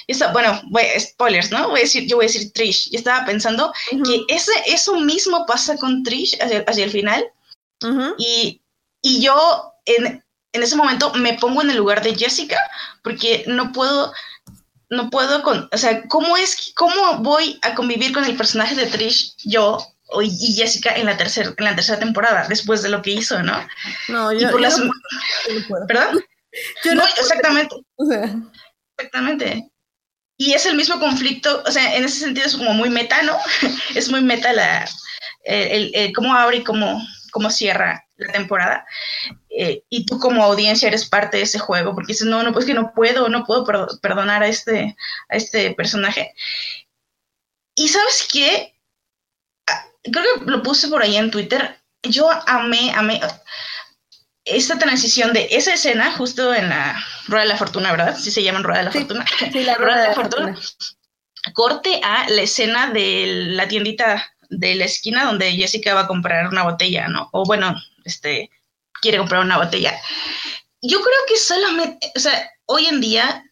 Está, bueno, voy, spoilers, ¿no? Voy a decir, yo voy a decir Trish. Yo estaba pensando uh -huh. que ese, eso mismo pasa con Trish hacia, hacia el final. Uh -huh. y, y yo en, en ese momento me pongo en el lugar de Jessica porque no puedo no puedo con, o sea, ¿cómo es, cómo voy a convivir con el personaje de Trish yo y Jessica en la tercera en la tercera temporada después de lo que hizo, ¿no? No, yo, por yo las... no puedo. ¿Perdón? Yo no, no exactamente. Exactamente. Y es el mismo conflicto, o sea, en ese sentido es como muy meta, ¿no? es muy meta la, el, el, el cómo abre y cómo, cómo cierra la temporada. Eh, y tú como audiencia eres parte de ese juego, porque dices, no, no, pues que no puedo, no puedo perdonar a este, a este personaje. Y sabes qué? creo que lo puse por ahí en Twitter, yo amé, amé esta transición de esa escena justo en la Rueda de la Fortuna, ¿verdad? Sí se llaman Rueda de la Fortuna. Sí, la Rueda, de la, Fortuna. Corte a la escena de la tiendita de la esquina donde Jessica va a comprar una botella, ¿no? O bueno, este, quiere comprar una botella. Yo creo que solamente, o sea, hoy en día,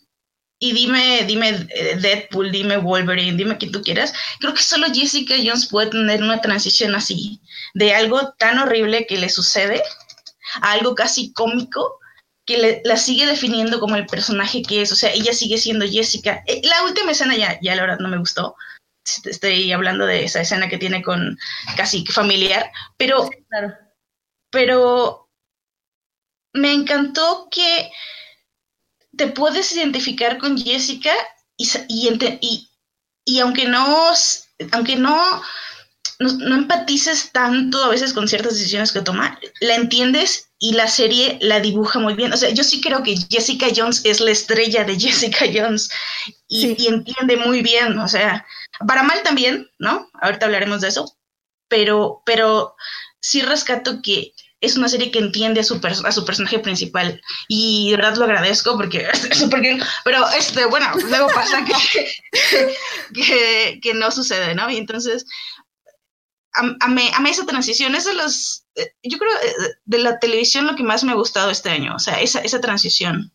y dime, dime eh, Deadpool, dime Wolverine, dime quien tú quieras, creo que solo Jessica Jones puede tener una transición así, de algo tan horrible que le sucede a algo casi cómico que la sigue definiendo como el personaje que es, o sea, ella sigue siendo Jessica. Eh, la última escena ya, ya la verdad no me gustó, estoy hablando de esa escena que tiene con casi familiar, pero, pero me encantó que te puedes identificar con Jessica y, y, y aunque no, aunque no no, empatices tanto a veces con ciertas decisiones que toma, la entiendes y la serie la dibuja muy bien. O sea, yo sí creo que Jessica Jones es la estrella de Jessica Jones y, entiende muy bien, o sea, para mal también, ¿no? Ahorita hablaremos de eso, pero, pero sí rescato que es una serie que entiende a su, a su personaje principal y de verdad lo agradezco porque es súper pero este, bueno, luego pasa que, que, que, no sucede, ¿no? Y entonces amé, esa transición, es de los, eh, yo creo, eh, de la televisión lo que más me ha gustado este año, o sea, esa, esa transición.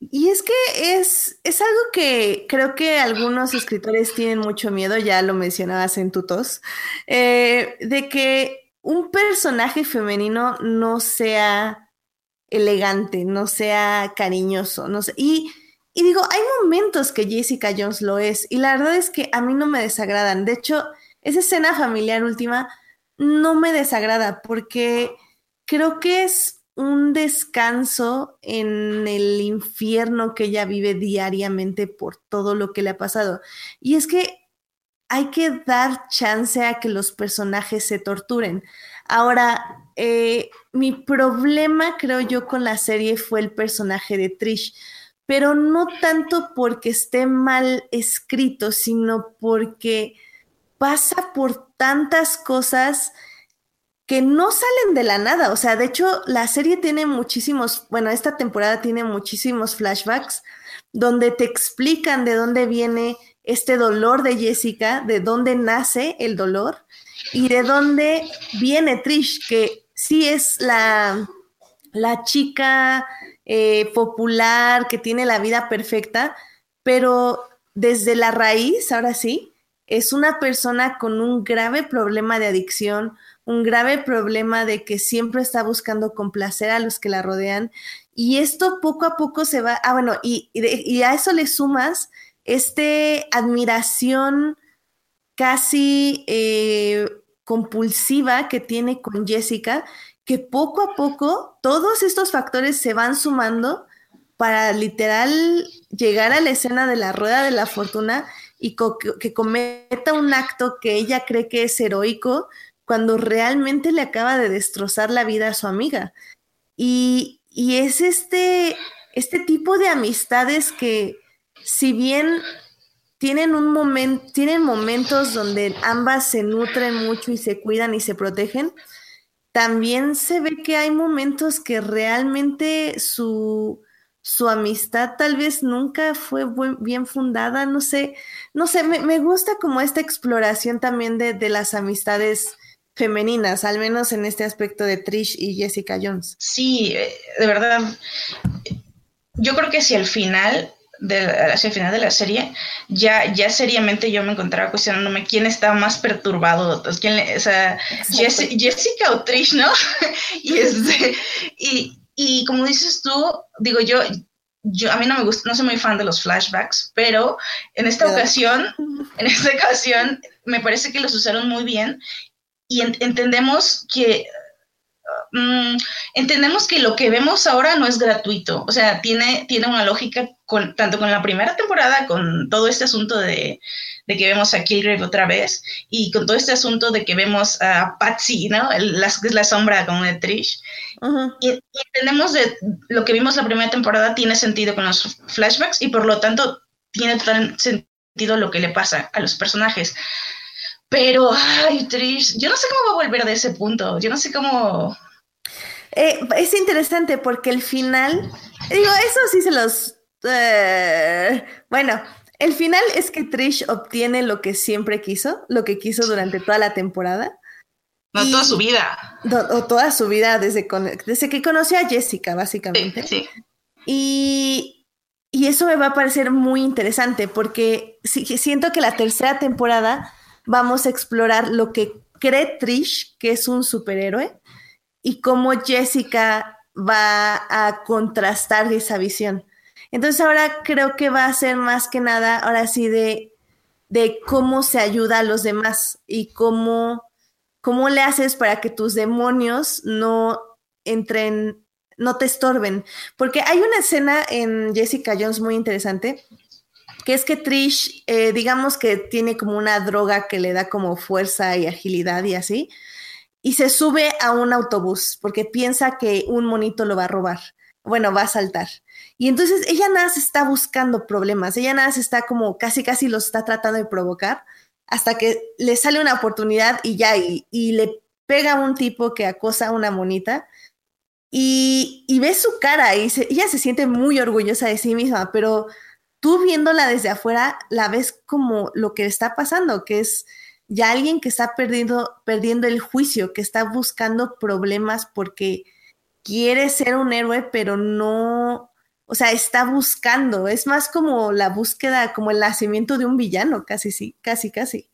Y es que es, es algo que creo que algunos escritores tienen mucho miedo, ya lo mencionabas en Tutos, eh, de que un personaje femenino no sea elegante, no sea cariñoso, no sé. Y, y digo, hay momentos que Jessica Jones lo es, y la verdad es que a mí no me desagradan. De hecho, esa escena familiar última no me desagrada porque creo que es un descanso en el infierno que ella vive diariamente por todo lo que le ha pasado. Y es que hay que dar chance a que los personajes se torturen. Ahora, eh, mi problema, creo yo, con la serie fue el personaje de Trish, pero no tanto porque esté mal escrito, sino porque pasa por tantas cosas que no salen de la nada. O sea, de hecho, la serie tiene muchísimos, bueno, esta temporada tiene muchísimos flashbacks donde te explican de dónde viene este dolor de Jessica, de dónde nace el dolor y de dónde viene Trish, que sí es la, la chica eh, popular que tiene la vida perfecta, pero desde la raíz, ahora sí, es una persona con un grave problema de adicción, un grave problema de que siempre está buscando complacer a los que la rodean. Y esto poco a poco se va, ah, bueno, y, y, a eso le sumas este admiración casi eh, compulsiva que tiene con Jessica, que poco a poco todos estos factores se van sumando para literal llegar a la escena de la rueda de la fortuna y que cometa un acto que ella cree que es heroico cuando realmente le acaba de destrozar la vida a su amiga. Y, y es este, este tipo de amistades que, si bien tienen un momento, tienen momentos donde ambas se nutren mucho y se cuidan y se protegen, también se ve que hay momentos que realmente su, su amistad tal vez nunca fue bien fundada, no sé, no sé, me, gusta como esta exploración también de, las amistades femeninas, al menos en este aspecto de Trish y Jessica Jones. Sí, eh, de verdad, yo creo que si al final de, hacia el final de la serie, ya, ya seriamente yo me encontraba cuestionándome quién estaba más perturbado, quién, o sea, Jessica o Trish, ¿no? y, este, y, y como dices tú, digo yo, yo a mí no me gusta, no soy muy fan de los flashbacks, pero en esta ocasión, en esta ocasión me parece que los usaron muy bien y entendemos que mm, entendemos que lo que vemos ahora no es gratuito, o sea, tiene, tiene una lógica con, tanto con la primera temporada, con todo este asunto de, de que vemos a Kilgrave otra vez y con todo este asunto de que vemos a Patsy, ¿no? El, la, la sombra como de Trish. y, entendemos de lo que vimos la primera temporada tiene sentido con los flashbacks y por lo tanto tiene sentido lo que le pasa a los personajes. Pero, ay, Trish, yo no sé cómo va a volver de ese punto. Yo no sé cómo. Eh, es interesante porque el final, digo, eso sí se los. Eh, bueno, el final es que Trish obtiene lo que siempre quiso, lo que quiso durante toda la temporada. No, toda su vida. o toda su vida desde, desde que conoció a Jessica, básicamente. Sí, Y, y, eso me va a parecer muy interesante porque siento que la tercera temporada vamos a explorar lo que cree Trish, que es un superhéroe, y cómo Jessica va a contrastar esa visión. Entonces ahora creo que va a ser más que nada, ahora sí, de, de cómo se ayuda a los demás y cómo, cómo le haces para que tus demonios no entren, no te estorben. Porque hay una escena en Jessica Jones muy interesante que es que Trish, eh, digamos que tiene como una droga que le da como fuerza y agilidad y así, y se sube a un autobús porque piensa que un monito lo va a robar, bueno, va a saltar. Y entonces ella nada se está buscando problemas, ella nada se está como casi casi los está tratando de provocar hasta que le sale una oportunidad y ya, y, le pega a un tipo que acosa a una monita. Y, y ve su cara y ella se siente muy orgullosa de sí misma, pero tú viéndola desde afuera, la ves como lo que está pasando, que es ya alguien que está perdiendo, perdiendo el juicio, que está buscando problemas porque quiere ser un héroe, pero no, o sea, está buscando, es más como la búsqueda, como el nacimiento de un villano, casi, sí, casi, casi.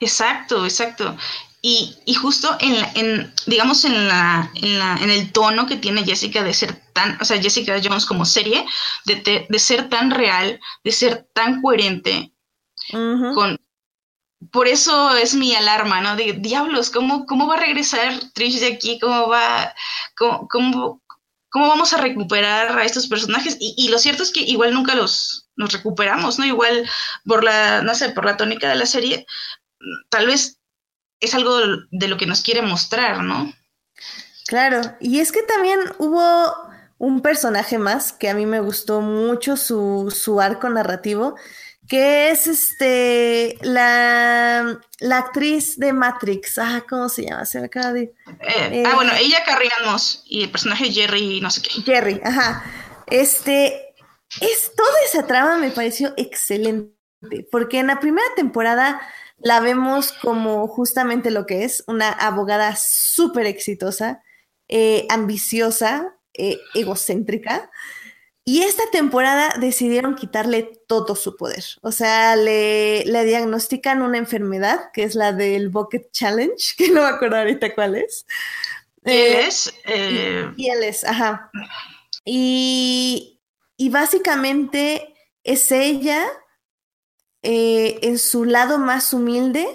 Exacto, exacto. Y, y justo en, en digamos, en, la, en, la, en el tono que tiene Jessica de ser tan, o sea, Jessica Jones como serie, de, de ser tan real, de ser tan coherente, con, por eso es mi alarma, ¿no? De diablos, ¿cómo, cómo va a regresar Trish de aquí? ¿Cómo va, cómo, cómo, vamos a recuperar a estos personajes? Y, y, lo cierto es que igual nunca los nos recuperamos, ¿no? Igual por la, no sé, por la tónica de la serie, tal vez es algo de lo que nos quiere mostrar, ¿no? Claro, y es que también hubo un personaje más que a mí me gustó mucho su, su arco narrativo, que es este la, la, actriz de Matrix. Ah, ¿cómo se llama? Se me acaba de. Eh, ah, bueno, ella Carrie y el personaje Jerry, no sé qué. Jerry, ajá. Este. Es, toda esa trama me pareció excelente. Porque en la primera temporada la vemos como justamente lo que es, una abogada súper exitosa, eh, ambiciosa, eh, egocéntrica. Y esta temporada decidieron quitarle todo su poder. O sea, le, le, diagnostican una enfermedad, que es la del Bucket Challenge, que no me acuerdo ahorita cuál es. Eh, es? Y, él es, ajá. Y, y básicamente es ella eh, en su lado más humilde,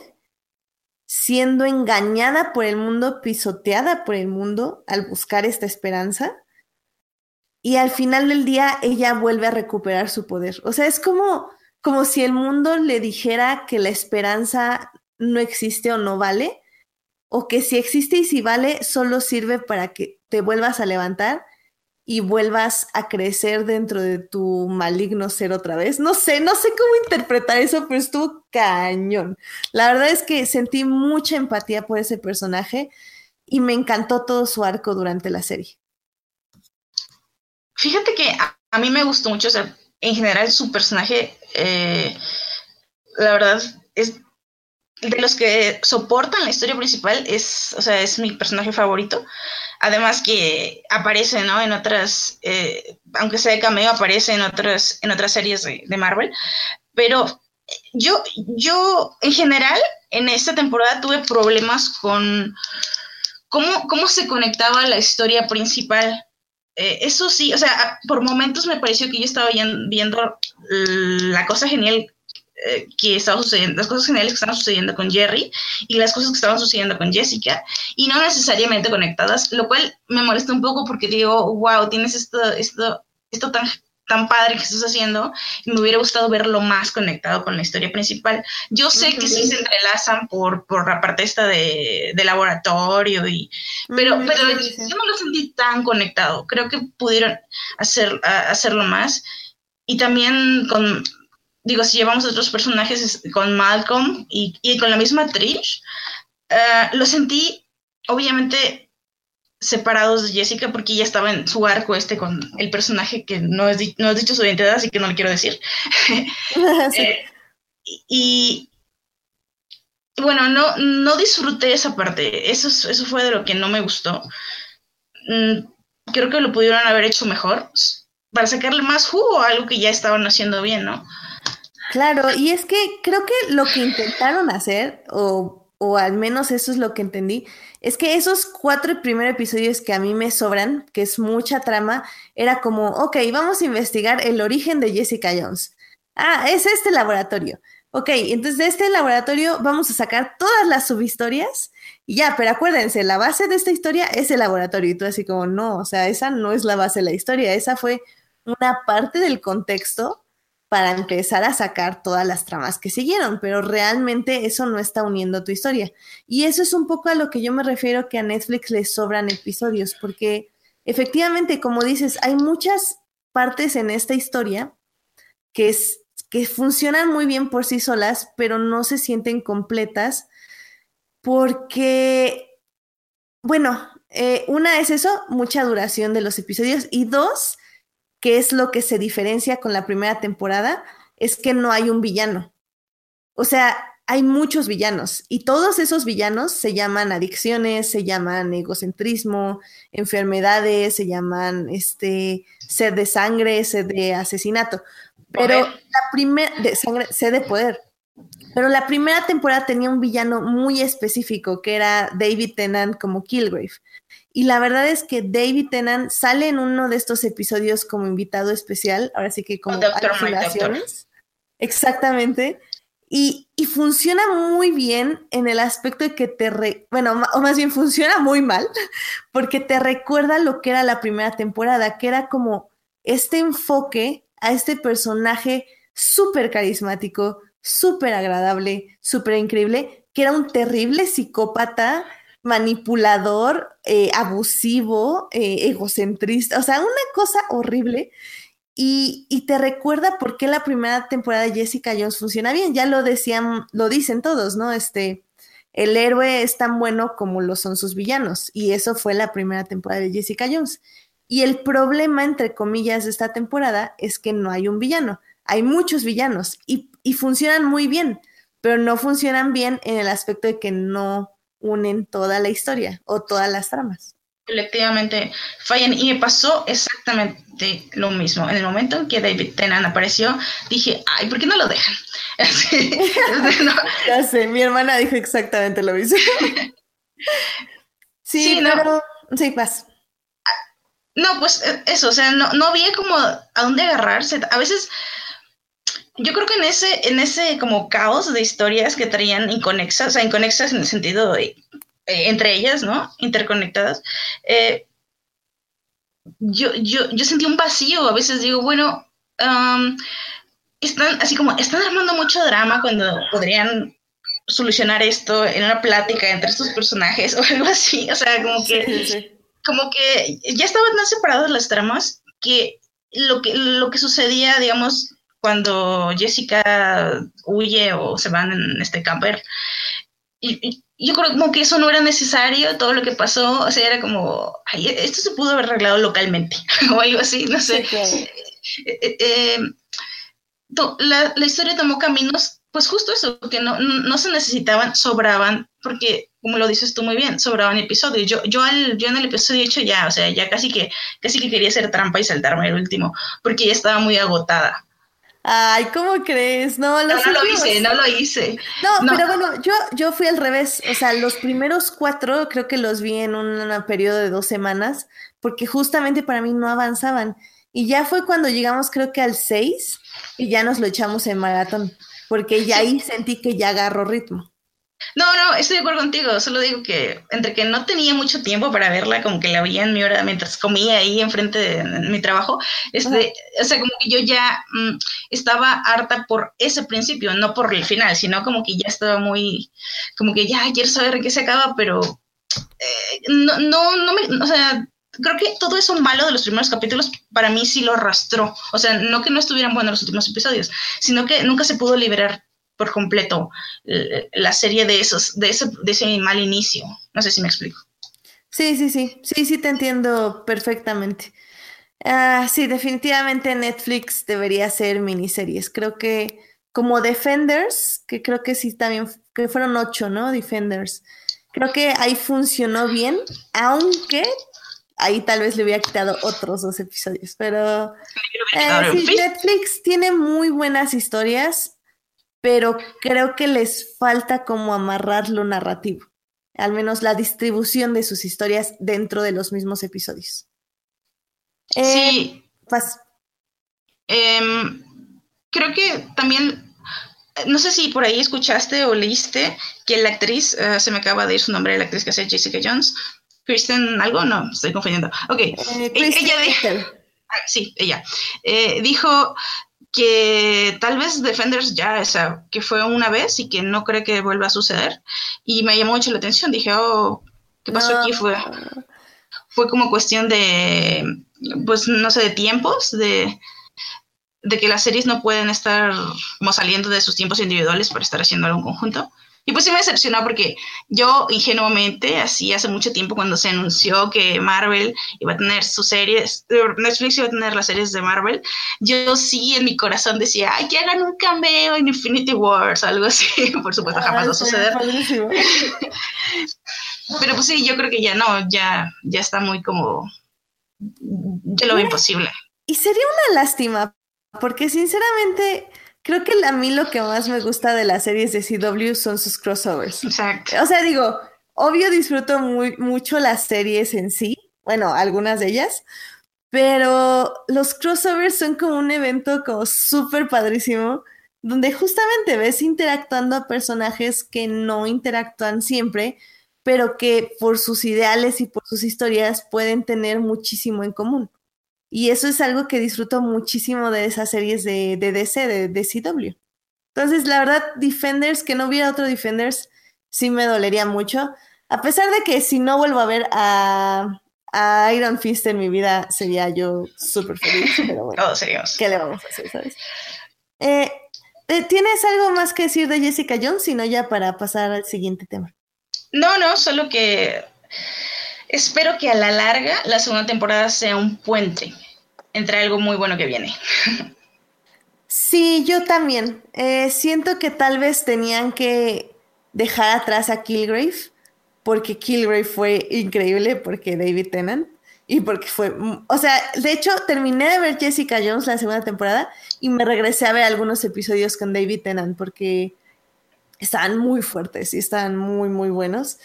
siendo engañada por el mundo, pisoteada por el mundo al buscar esta esperanza. Y al final del día ella vuelve a recuperar su poder. O sea, es como, como si el mundo le dijera que la esperanza no existe o no vale, o que si existe y si vale, solo sirve para que te vuelvas a levantar y vuelvas a crecer dentro de tu maligno ser otra vez. No sé, no sé cómo interpretar eso, pero estuvo cañón. La verdad es que sentí mucha empatía por ese personaje y me encantó todo su arco durante la serie. Fíjate que a, mí me gustó mucho, o sea, en general su personaje, eh, la verdad, es de los que soportan la historia principal, es, o sea, es mi personaje favorito. Además que aparece, ¿no? En otras, eh, aunque sea de cameo, aparece en otras, en otras series de, Marvel. Pero yo, yo, en general, en esta temporada tuve problemas con cómo, cómo se conectaba la historia principal. Eh, eso sí, o sea, por momentos me pareció que yo estaba viendo la cosa genial eh, que estaba sucediendo, las cosas geniales que estaban sucediendo con Jerry y las cosas que estaban sucediendo con Jessica, y no necesariamente conectadas, lo cual me molesta un poco porque digo, wow, tienes esto, esto, esto tan, tan padre que estás haciendo, y me hubiera gustado verlo más conectado con la historia principal. Yo sé que sí se entrelazan por, por la parte esta de, de laboratorio, y, pero, pero yo no lo sentí tan conectado, creo que pudieron hacer, hacerlo más. Y también con digo, si llevamos otros personajes con Malcolm y, con la misma Trish, eh, lo sentí obviamente separados de Jessica porque ya estaba en su arco este con el personaje que no, es, no has dicho su identidad, así que no le quiero decir. Eh, y, bueno, no, no disfruté esa parte. Eso, eso fue de lo que no me gustó. Mm, creo que lo pudieron haber hecho mejor para sacarle más jugo a algo que ya estaban haciendo bien, ¿no? Claro, y es que creo que lo que intentaron hacer, o, o al menos eso es lo que entendí, es que esos cuatro primeros episodios que a mí me sobran, que es mucha trama, era como, ok, vamos a investigar el origen de Jessica Jones. Ah, es este laboratorio. Ok, entonces de este laboratorio vamos a sacar todas las subhistorias ya, pero acuérdense, la base de esta historia es el laboratorio. Y tú así como, no, o sea, esa no es la base de la historia, esa fue una parte del contexto para empezar a sacar todas las tramas que siguieron, pero realmente eso no está uniendo tu historia. Y eso es un poco a lo que yo me refiero que a Netflix le sobran episodios, porque efectivamente, como dices, hay muchas partes en esta historia que es que funcionan muy bien por sí solas, pero no se sienten completas porque, bueno, eh, una es eso, mucha duración de los episodios, y dos, que es lo que se diferencia con la primera temporada, es que no hay un villano. O sea, hay muchos villanos y todos esos villanos se llaman adicciones, se llaman egocentrismo, enfermedades, se llaman este sed de sangre, sed de asesinato. Pero la primera, de sangre, sé de poder. Pero la primera temporada tenía un villano muy específico, que era David Tennant como Kilgrave. Y la verdad es que David Tennant sale en uno de estos episodios como invitado especial, ahora sí que como alucinaciones. Exactamente. Y, y, funciona muy bien en el aspecto de que te, re, bueno, o más bien funciona muy mal, porque te recuerda lo que era la primera temporada, que era como este enfoque a este personaje súper carismático, súper agradable, súper increíble, que era un terrible psicópata, manipulador, eh, abusivo, eh, egocentrista, o sea, una cosa horrible. Y, y, te recuerda por qué la primera temporada de Jessica Jones funciona bien. Ya lo decían, lo dicen todos, ¿no? Este, el héroe es tan bueno como lo son sus villanos. Y eso fue la primera temporada de Jessica Jones. Y el problema, entre comillas, de esta temporada es que no hay un villano. Hay muchos villanos y, funcionan muy bien, pero no funcionan bien en el aspecto de que no unen toda la historia o todas las tramas. Colectivamente fallan y me pasó exactamente lo mismo. En el momento en que David Tennant apareció, dije, ay, ¿por qué no lo dejan? Ya sé, mi hermana dijo exactamente lo mismo. sí, pero... Sí, vas. No, pues eh, eso, o sea, no, no había como a dónde agarrarse. A veces, yo creo que en ese, en ese como caos de historias que traían inconexas, o sea, inconexas en el sentido de, eh, entre ellas, ¿no? Interconectadas, eh, yo, yo, yo sentí un vacío. A veces digo, bueno, están así como, están armando mucho drama cuando podrían solucionar esto en una plática entre estos personajes o algo así. O sea, como que como que ya estaban tan separadas las tramas que lo que, lo que sucedía, digamos, cuando Jessica huye o se van en este camper, y, yo creo como que eso no era necesario, todo lo que pasó, o sea, era como, ay, esto se pudo haber arreglado localmente, o algo así, no sé. Eh, eh, eh, la, la, historia tomó caminos, pues justo eso, que no, no se necesitaban, sobraban, porque como lo dices tú muy bien, sobraban episodios. Yo, yo, al, yo en el episodio hecho ya, o sea, ya casi que, casi que quería hacer trampa y saltarme el último, porque ya estaba muy agotada. Ay, ¿cómo crees? No, no, lo hice, no lo hice. No, pero bueno, yo, yo fui al revés. O sea, los primeros cuatro creo que los vi en un periodo de dos semanas, porque justamente para mí no avanzaban. Y ya fue cuando llegamos, creo que al seis, y ya nos lo echamos en maratón, porque ya ahí sentí que ya agarró ritmo. No, no, estoy de acuerdo contigo. Solo digo que entre que no tenía mucho tiempo para verla, como que la veía en mi hora mientras comía ahí enfrente de, mi trabajo, este, o sea, como que yo ya mm, estaba harta por ese principio, no por el final, sino como que ya estaba muy, como que ya quiero saber en qué se acaba, pero eh, no, no, no me, o sea, creo que todo eso malo de los primeros capítulos para mí sí lo arrastró. O sea, no que no estuvieran buenos los últimos episodios, sino que nunca se pudo liberar por completo eh, la serie de esos, de ese, de ese mal inicio. No sé si me explico. Sí, sí, sí, sí, sí te entiendo perfectamente. Ah, sí, definitivamente Netflix debería hacer miniseries. Creo que como Defenders, que creo que sí también, que fueron ocho, ¿no? Defenders. Creo que ahí funcionó bien, aunque ahí tal vez le hubiera quitado otros dos episodios, pero eh, sí, Netflix tiene muy buenas historias, pero creo que les falta como amarrar lo narrativo, al menos la distribución de sus historias dentro de los mismos episodios. sí. Eh, creo que también, no sé si por ahí escuchaste o leíste que la actriz, eh, se me acaba de ir su nombre, la actriz que hace Jessica Jones, Kristen algo, no, estoy confundiendo. Ok, eh, ella dijo, ah, sí, ella eh, dijo que tal vez Defenders ya, o sea, que fue una vez y que no cree que vuelva a suceder. Y me llamó mucho la atención, dije, oh, ¿qué pasó aquí? Fue, fue como cuestión de, pues, no sé, de tiempos, de, de que las series no pueden estar como saliendo de sus tiempos individuales para estar haciendo algo en conjunto. Y pues sí me decepcionó porque yo ingenuamente, así hace mucho tiempo cuando se anunció que Marvel iba a tener sus series, Netflix iba a tener las series de Marvel, yo sí en mi corazón decía, ay, que hagan un cameo en Infinity Wars, algo así. Por supuesto, jamás va a suceder. Pero pues sí, yo creo que ya no, ya, ya está muy como, ya lo veo imposible. Y sería una lástima, porque sinceramente Creo que a mí lo que más me gusta de las series de CW son sus crossovers. Exacto. O sea, digo, obvio disfruto muy, mucho las series en sí, bueno, algunas de ellas, pero los crossovers son como un evento como súper padrísimo, donde justamente ves interactuando a personajes que no interactúan siempre, pero que por sus ideales y por sus historias pueden tener muchísimo en común. Y eso es algo que disfruto muchísimo de esas series de, de DC, de, de, CW. Entonces, la verdad, Defenders, que no hubiera otro Defenders, sí me dolería mucho. A pesar de que si no vuelvo a ver a, a Iron Fist en mi vida, sería yo súper feliz. Pero bueno, Todos seríamos. ¿qué le vamos a hacer, sabes? Eh, eh, ¿Tienes algo más que decir de Jessica Jones? Sino ya para pasar al siguiente tema. No, no, solo que Espero que a la larga la segunda temporada sea un puente entre algo muy bueno que viene. Sí, yo también. Eh, siento que tal vez tenían que dejar atrás a Kilgrave, porque Kilgrave fue increíble, porque David Tennant, y porque fue, o sea, de hecho terminé de ver Jessica Jones la segunda temporada y me regresé a ver algunos episodios con David Tennant, porque estaban muy fuertes y estaban muy, muy buenos.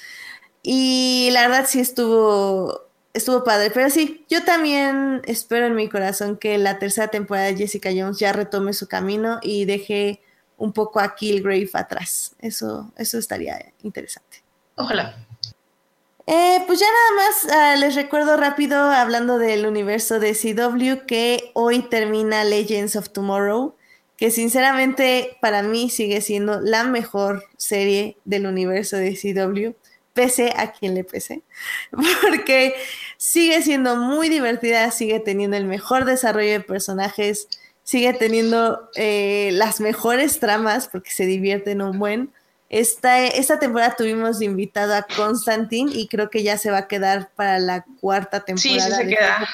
Y la verdad sí estuvo, estuvo padre. Pero sí, yo también espero en mi corazón que la tercera temporada de Jessica Jones ya retome su camino y deje un poco a Killgrave atrás. Eso, eso estaría interesante. Ojalá. Eh, pues ya nada más uh, les recuerdo rápido, hablando del universo de CW, que hoy termina Legends of Tomorrow, que sinceramente para mí sigue siendo la mejor serie del universo de CW pese a quien le pese, porque sigue siendo muy divertida, sigue teniendo el mejor desarrollo de personajes, sigue teniendo eh, las mejores tramas porque se divierten un buen. Esta, esta temporada tuvimos invitado a Constantine y creo que ya se va a quedar para la cuarta temporada. Sí, sí se queda.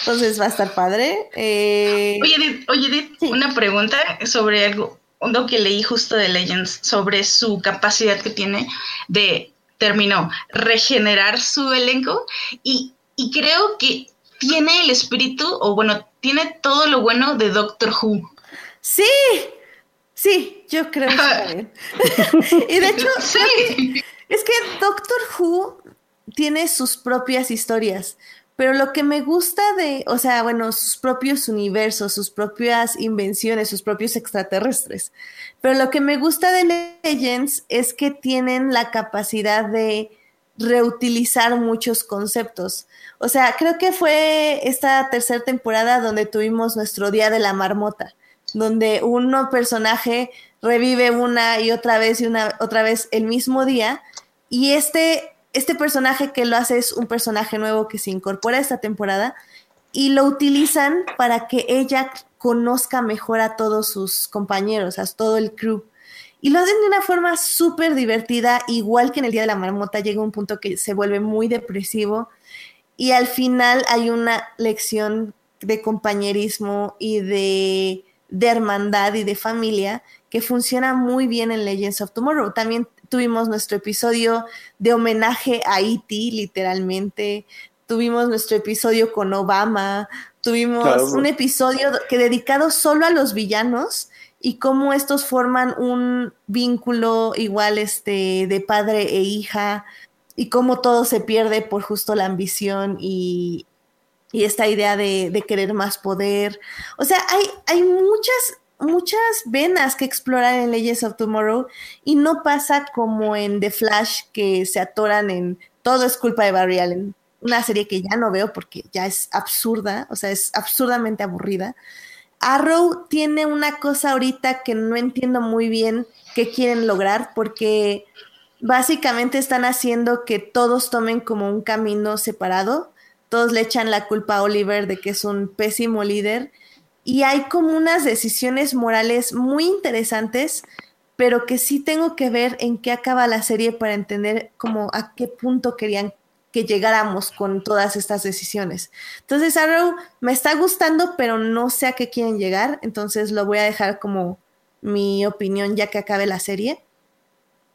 Entonces va a estar padre. Eh, oye, Edith, oye, Edith una pregunta sobre algo, algo que leí justo de Legends, sobre su capacidad que tiene de terminó regenerar su elenco y, creo que tiene el espíritu, o bueno, tiene todo lo bueno de Doctor Who. Sí, sí, yo creo que y de hecho, es que Doctor Who tiene sus propias historias. Pero lo que me gusta de, o sea, bueno, sus propios universos, sus propias invenciones, sus propios extraterrestres. Pero lo que me gusta de Legends es que tienen la capacidad de reutilizar muchos conceptos. O sea, creo que fue esta tercera temporada donde tuvimos nuestro Día de la Marmota, donde un personaje revive una y otra vez y una otra vez el mismo día. Y este este personaje que lo hace es un personaje nuevo que se incorpora esta temporada y lo utilizan para que ella conozca mejor a todos sus compañeros, a todo el crew. Y lo hacen de una forma súper divertida, igual que en el Día de la Marmota llega un punto que se vuelve muy depresivo y al final hay una lección de compañerismo y de, de hermandad y de familia que funciona muy bien en Legends of Tomorrow. También tuvimos nuestro episodio de homenaje a E.T., literalmente. Tuvimos nuestro episodio con Obama. Tuvimos un episodio que dedicado solo a los villanos y cómo estos forman un vínculo igual este de padre e hija y cómo todo se pierde por justo la ambición y, y esta idea de, de, querer más poder. O sea, hay, hay muchas muchas venas que explorar en Legends of Tomorrow y no pasa como en The Flash que se atoran en todo es culpa de Barry Allen, una serie que ya no veo porque ya es absurda, o sea, es absurdamente aburrida. Arrow tiene una cosa ahorita que no entiendo muy bien qué quieren lograr porque básicamente están haciendo que todos tomen como un camino separado. Todos le echan la culpa a Oliver de que es un pésimo líder y hay como unas decisiones morales muy interesantes, pero que sí tengo que ver en qué acaba la serie para entender como a qué punto querían que llegáramos con todas estas decisiones. Entonces Arrow me está gustando, pero no sé a qué quieren llegar, entonces lo voy a dejar como mi opinión ya que acabe la serie.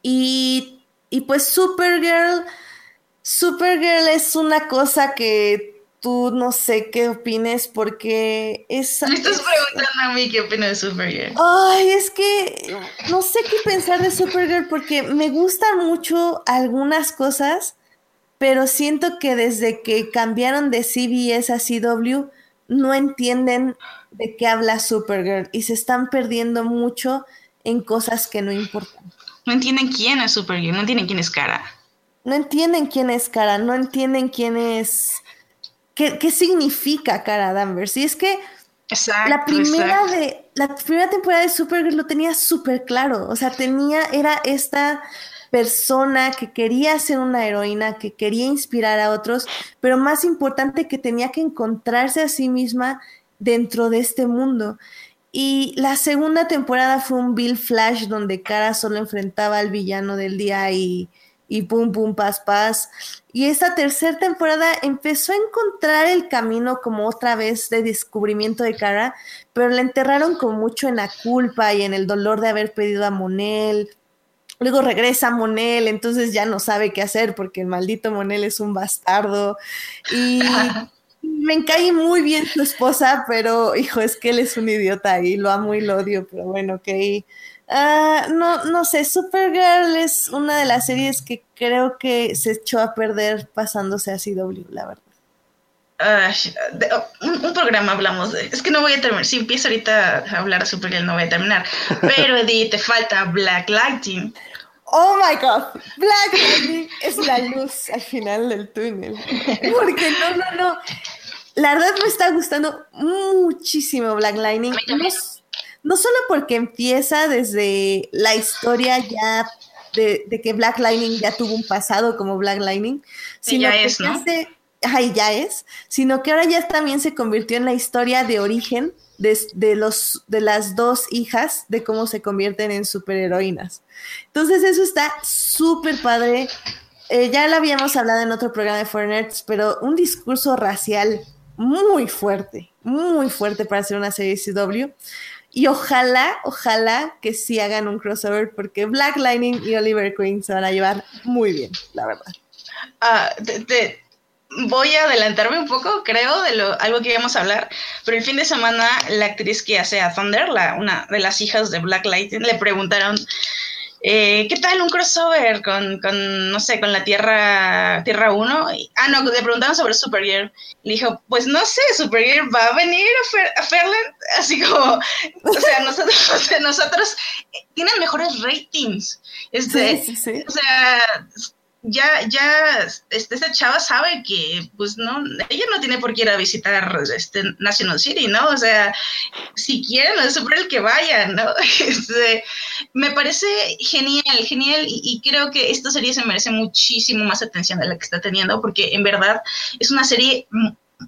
Y, y pues Supergirl, Supergirl es una cosa que tú no sé qué opines porque es... Me estás preguntando a mí qué opino de Supergirl. Ay, es que no sé qué pensar de Supergirl porque me gustan mucho algunas cosas, pero siento que desde que cambiaron de CBS a CW no entienden de qué habla Supergirl y se están perdiendo mucho en cosas que no importan. No entienden quién es Supergirl, no entienden quién es Cara. No entienden quién es Cara, no entienden quién es ¿Qué, significa Cara Danvers? Y es que la primera de la primera temporada de Supergirl lo tenía súper claro. O sea, tenía, era esta persona que quería ser una heroína, que quería inspirar a otros, pero más importante que tenía que encontrarse a sí misma dentro de este mundo. Y la segunda temporada fue un Bill Flash donde Cara solo enfrentaba al villano del día y, y pum, pum, paz, paz. Y esta tercera temporada empezó a encontrar el camino como otra vez de descubrimiento de Cara, pero la enterraron con mucho en la culpa y en el dolor de haber pedido a Monel. Luego regresa Monel, entonces ya no sabe qué hacer porque el maldito Monel es un bastardo. Y me cae muy bien su esposa, pero hijo, es que él es un idiota y lo amo y lo odio, pero bueno, ok. Uh, no, no sé, Supergirl es una de las series que creo que se echó a perder pasándose a CW, la verdad. Uh, un, programa hablamos de. Es que no voy a terminar. Si empiezo ahorita a hablar de Supergirl, no voy a terminar. Pero, Eddie, te falta Black Lightning. Oh my god, Black Lightning es la luz al final del túnel. Porque no, no, no. La verdad me está gustando muchísimo Black Lightning no solo porque empieza desde la historia ya de, que Black Lightning ya tuvo un pasado como Black Lightning, sino que es, ¿no? ya es, sino que ahora ya también se convirtió en la historia de origen de, los, de las dos hijas, de cómo se convierten en superheroínas. Entonces eso está súper padre. Eh, ya lo habíamos hablado en otro programa de Foreigners, pero un discurso racial muy fuerte, muy fuerte para hacer una serie CW. Y ojalá, ojalá que sí hagan un crossover porque Black Lightning y Oliver Queen se van a llevar muy bien, la verdad. Ah, voy a adelantarme un poco, creo, de lo, algo que íbamos a hablar, pero el fin de semana la actriz que hace a Thunder, la, una de las hijas de Black Lightning, le preguntaron eh, ¿qué tal un crossover con, con, no sé, con la Tierra Tierra 1? ah, no, le preguntaron sobre Supergirl. Le dijo, pues no sé, Supergirl va a venir a, Fairland, así como, o sea, nosotros, o sea, nosotros tienen mejores ratings. Este, sí, sí, O sea, ya, ya, este, esta chava sabe que, pues, no, ella no tiene por qué ir a visitar este National City, ¿no? O sea, si quieren, es sobre el que vayan, ¿no? Este, me parece genial, genial, y, creo que esta serie se merece muchísimo más atención de la que está teniendo, porque en verdad es una serie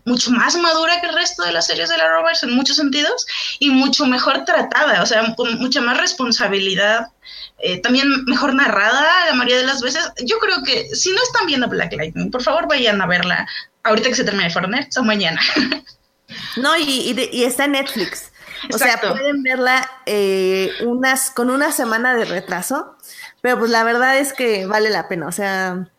mucho más madura que el resto de las series de la Roberts en muchos sentidos y mucho mejor tratada, o sea, con mucha más responsabilidad, eh, también mejor narrada la mayoría de las veces. Yo creo que si no están viendo Black Lightning, por favor vayan a verla ahorita que se termine Fortnite o mañana. No, y, está en Netflix. O sea, pueden verla eh, unas, con una semana de retraso, pero pues la verdad es que vale la pena. O sea,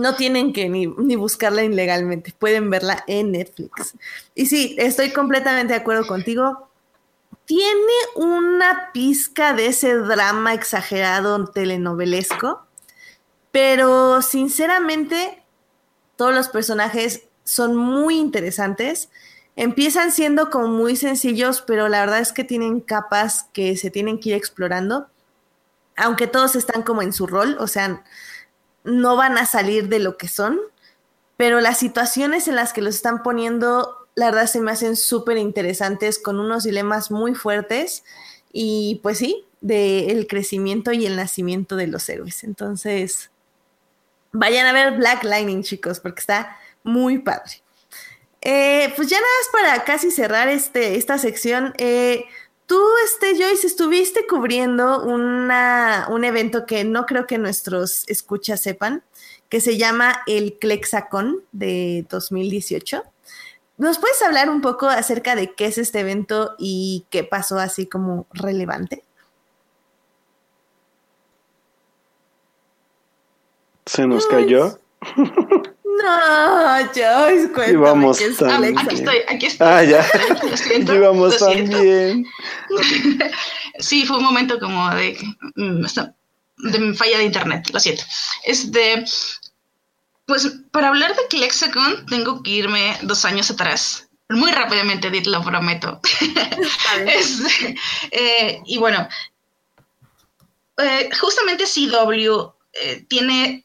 no tienen que ni, buscarla ilegalmente, pueden verla en Netflix. Y sí, estoy completamente de acuerdo contigo. Tiene una pizca de ese drama exagerado telenovelesco, pero sinceramente todos los personajes son muy interesantes. Empiezan siendo como muy sencillos, pero la verdad es que tienen capas que se tienen que ir explorando, aunque todos están como en su rol, o sea, no van a salir de lo que son, pero las situaciones en las que los están poniendo, la verdad se me hacen súper interesantes, con unos dilemas muy fuertes y pues sí, del crecimiento y el nacimiento de los héroes. Entonces, vayan a ver Black Lightning, chicos, porque está muy padre. Eh, pues ya nada más para casi cerrar este, esta sección. Eh, Tú, este, Joyce, estuviste cubriendo una, un evento que no creo que nuestros escuchas sepan, que se llama el Clexacon de 2018. ¿Nos puedes hablar un poco acerca de qué es este evento y qué pasó así como relevante? Se nos cayó. No, Joyce, cuéntame. Íbamos tan bien. Aquí estoy, aquí estoy. Ah, ya. Lo siento, Íbamos tan bien. sí, fue un momento como de, mm, de falla de internet, lo siento. Este, pues para hablar de Clexacon tengo que irme dos años atrás. Muy rápidamente, Edith, lo prometo. este, eh, y bueno, eh, justamente CW eh, tiene,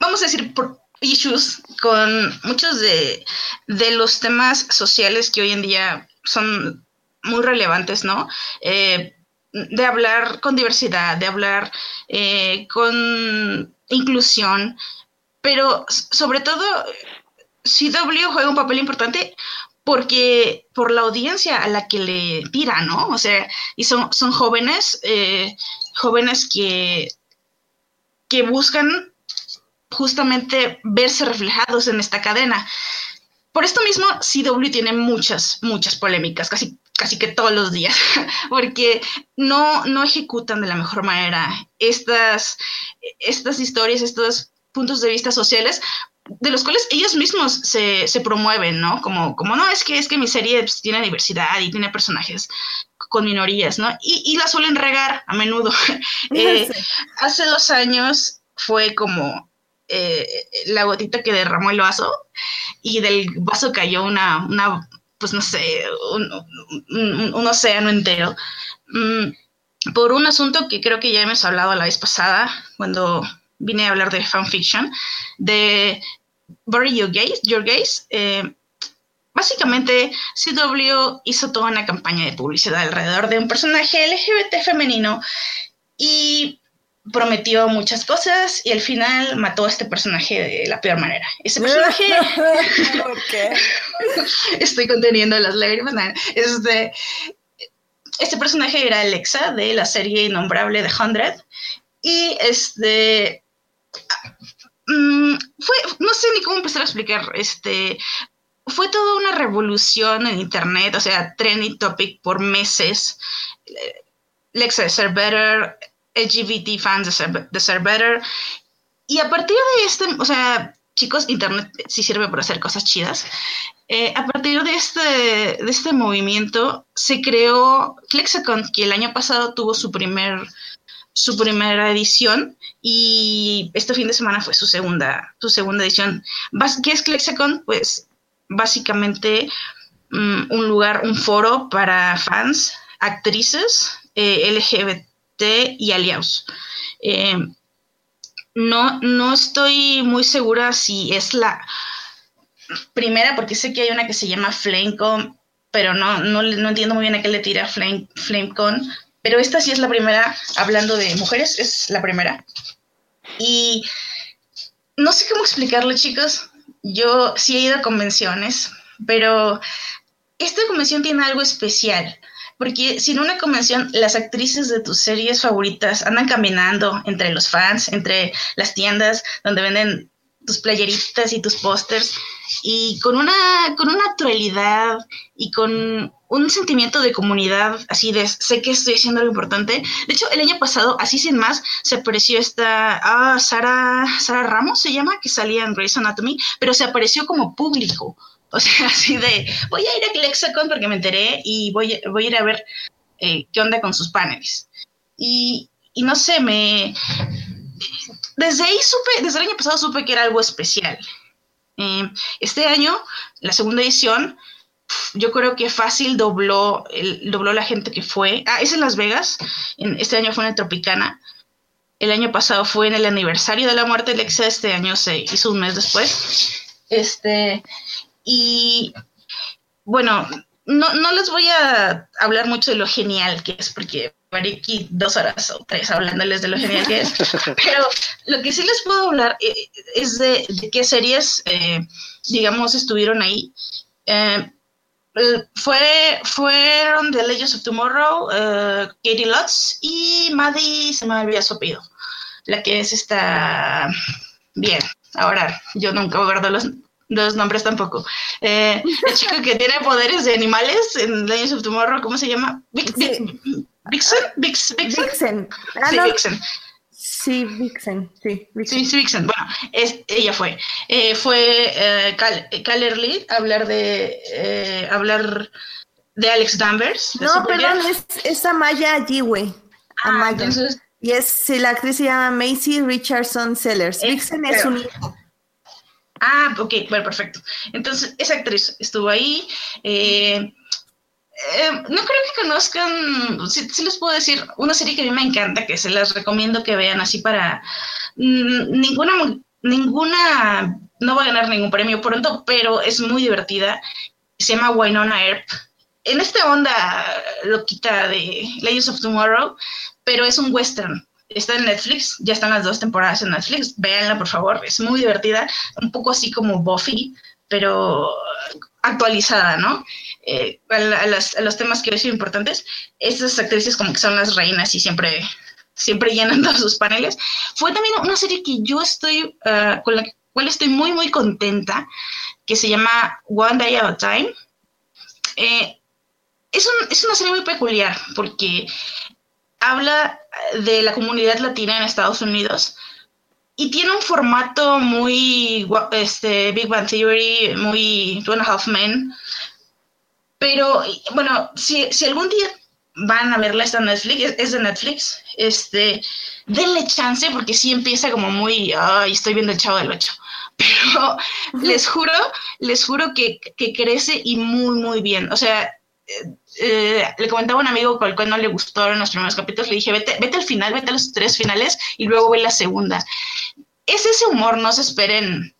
vamos a decir, por, issues con muchos de, los temas sociales que hoy en día son muy relevantes, ¿no? Eh, de hablar con diversidad, de hablar eh, con inclusión, pero sobre todo CW juega un papel importante porque por la audiencia a la que le tira, ¿no? O sea, y son, son jóvenes, eh, jóvenes que, que buscan justamente verse reflejados en esta cadena. Por esto mismo, CW tiene muchas, muchas polémicas, casi, casi que todos los días, porque no, no ejecutan de la mejor manera estas, estas historias, estos puntos de vista sociales, de los cuales ellos mismos se, promueven, ¿no? Como, como, no, es que, es que mi serie pues, tiene diversidad y tiene personajes con minorías, ¿no? Y, la suelen regar a menudo. Eh, hace dos años fue como eh, la gotita que derramó el vaso y del vaso cayó una, una pues no sé, un, océano entero. Mm, por un asunto que creo que ya hemos hablado la vez pasada, cuando vine a hablar de fanfiction, de Bury Your Gaze. Your eh, básicamente, CW hizo toda una campaña de publicidad alrededor de un personaje LGBT femenino y prometió muchas cosas y al final mató a este personaje de la peor manera. Ese personaje... Estoy conteniendo las lágrimas. Este, este personaje era Alexa de la serie innombrable de Hundred y este... Mm, fue, no sé ni cómo empezar a explicar, este, fue toda una revolución en internet, o sea, trending topic por meses. Lexa de Ser Better, LGBT fans de Ser, Better. Y a partir de este, o sea, chicos, Internet sí sirve para hacer cosas chidas. Eh, a partir de este, de este movimiento se creó Flexicon, que el año pasado tuvo su primer su primera edición y este fin de semana fue su segunda, su segunda edición. ¿Qué es Flexicon? Pues básicamente mm, un lugar, un foro para fans, actrices eh, LGBT y aliados. Eh, no, no estoy muy segura si es la primera, porque sé que hay una que se llama FlameCon, pero no, no, no entiendo muy bien a qué le tira Flame, FlameCon. Pero esta sí es la primera, hablando de mujeres, es la primera. Y no sé cómo explicarlo, chicos. Yo sí he ido a convenciones, pero esta convención tiene algo especial. Porque si en una convención las actrices de tus series favoritas andan caminando entre los fans, entre las tiendas donde venden tus playeritas y tus pósters, y con una, con una naturalidad y con un sentimiento de comunidad, así de sé que estoy haciendo algo importante. De hecho, el año pasado, así sin más, se apareció esta ah, Sara, Sara Ramos, se llama, que salía en Grey's Anatomy, pero se apareció como público. O sea, así de, voy a ir a Lexicon porque me enteré y voy, voy a ir a ver eh, qué onda con sus paneles. Y, y no sé, me... Desde ahí supe, desde el año pasado supe que era algo especial. Eh, este año, la segunda edición, yo creo que fácil dobló, el, dobló la gente que fue. Ah, es en Las Vegas. En, este año fue en el Tropicana. El año pasado fue en el aniversario de la muerte de Alexa. Este año se hizo un mes después. Este, y bueno, no, no les voy a hablar mucho de lo genial que es, porque haré aquí dos horas o tres hablándoles de lo genial que es. Pero lo que sí les puedo hablar eh, es de, qué series, eh, digamos, estuvieron ahí. Eh, fue, fueron The Legends of Tomorrow, Katie Lutz y Maddie, se me había sopido, la que es esta... Bien, ahora yo nunca guardo los, los nombres tampoco. Eh, el chico que tiene poderes de animales en Legends of Tomorrow, ¿cómo se llama? Vixen. Vixen. Vixen. Ah, sí, Vixen. Sí, Vixen, sí. Vixen. Sí, Vixen. Bueno, es, ella fue. Eh, fue eh, Cal, Early, hablar de eh, hablar de Alex Danvers. no, perdón, es, es Amaya Jiwe. Ah, Amaya. Entonces, y es, si la actriz se llama Macy Richardson Sellers. Vixen es un hijo. Ah, ok, bueno, perfecto. Entonces, esa actriz estuvo ahí. Eh, eh, no creo que conozcan, sí, les puedo decir, una serie que a mí me encanta, que se las recomiendo que vean así para... Mm, ninguna, ninguna, no va a ganar ningún premio pronto, pero es muy divertida. Se llama Winona Earp. En esta onda loquita de Legends of Tomorrow, pero es un western está en Netflix, ya están las dos temporadas en Netflix, véanla por favor, es muy divertida, un poco así como Buffy, pero actualizada, ¿no? Eh, a, los temas que hoy son importantes, estas actrices como que son las reinas y siempre, siempre llenan todos sus paneles. Fue también una serie que yo estoy, ah, con la cual estoy muy, muy contenta, que se llama One Day at a Time. Eh, es, un, es una serie muy peculiar porque habla de la comunidad latina en Estados Unidos y tiene un formato muy este, Big Bang Theory, muy Two and a Half Men. Pero bueno, si, si algún día van a verla, está en Netflix, es de Netflix, este, denle chance porque sí empieza como muy, ay, estoy viendo el chavo del ocho. Pero les juro, les juro que, que crece y muy, muy bien. O sea, eh, le comentaba a un amigo con el cual no le gustaron los primeros capítulos, le dije, vete, vete al final, vete a los tres finales y luego ve la segunda. Es ese humor, no se esperen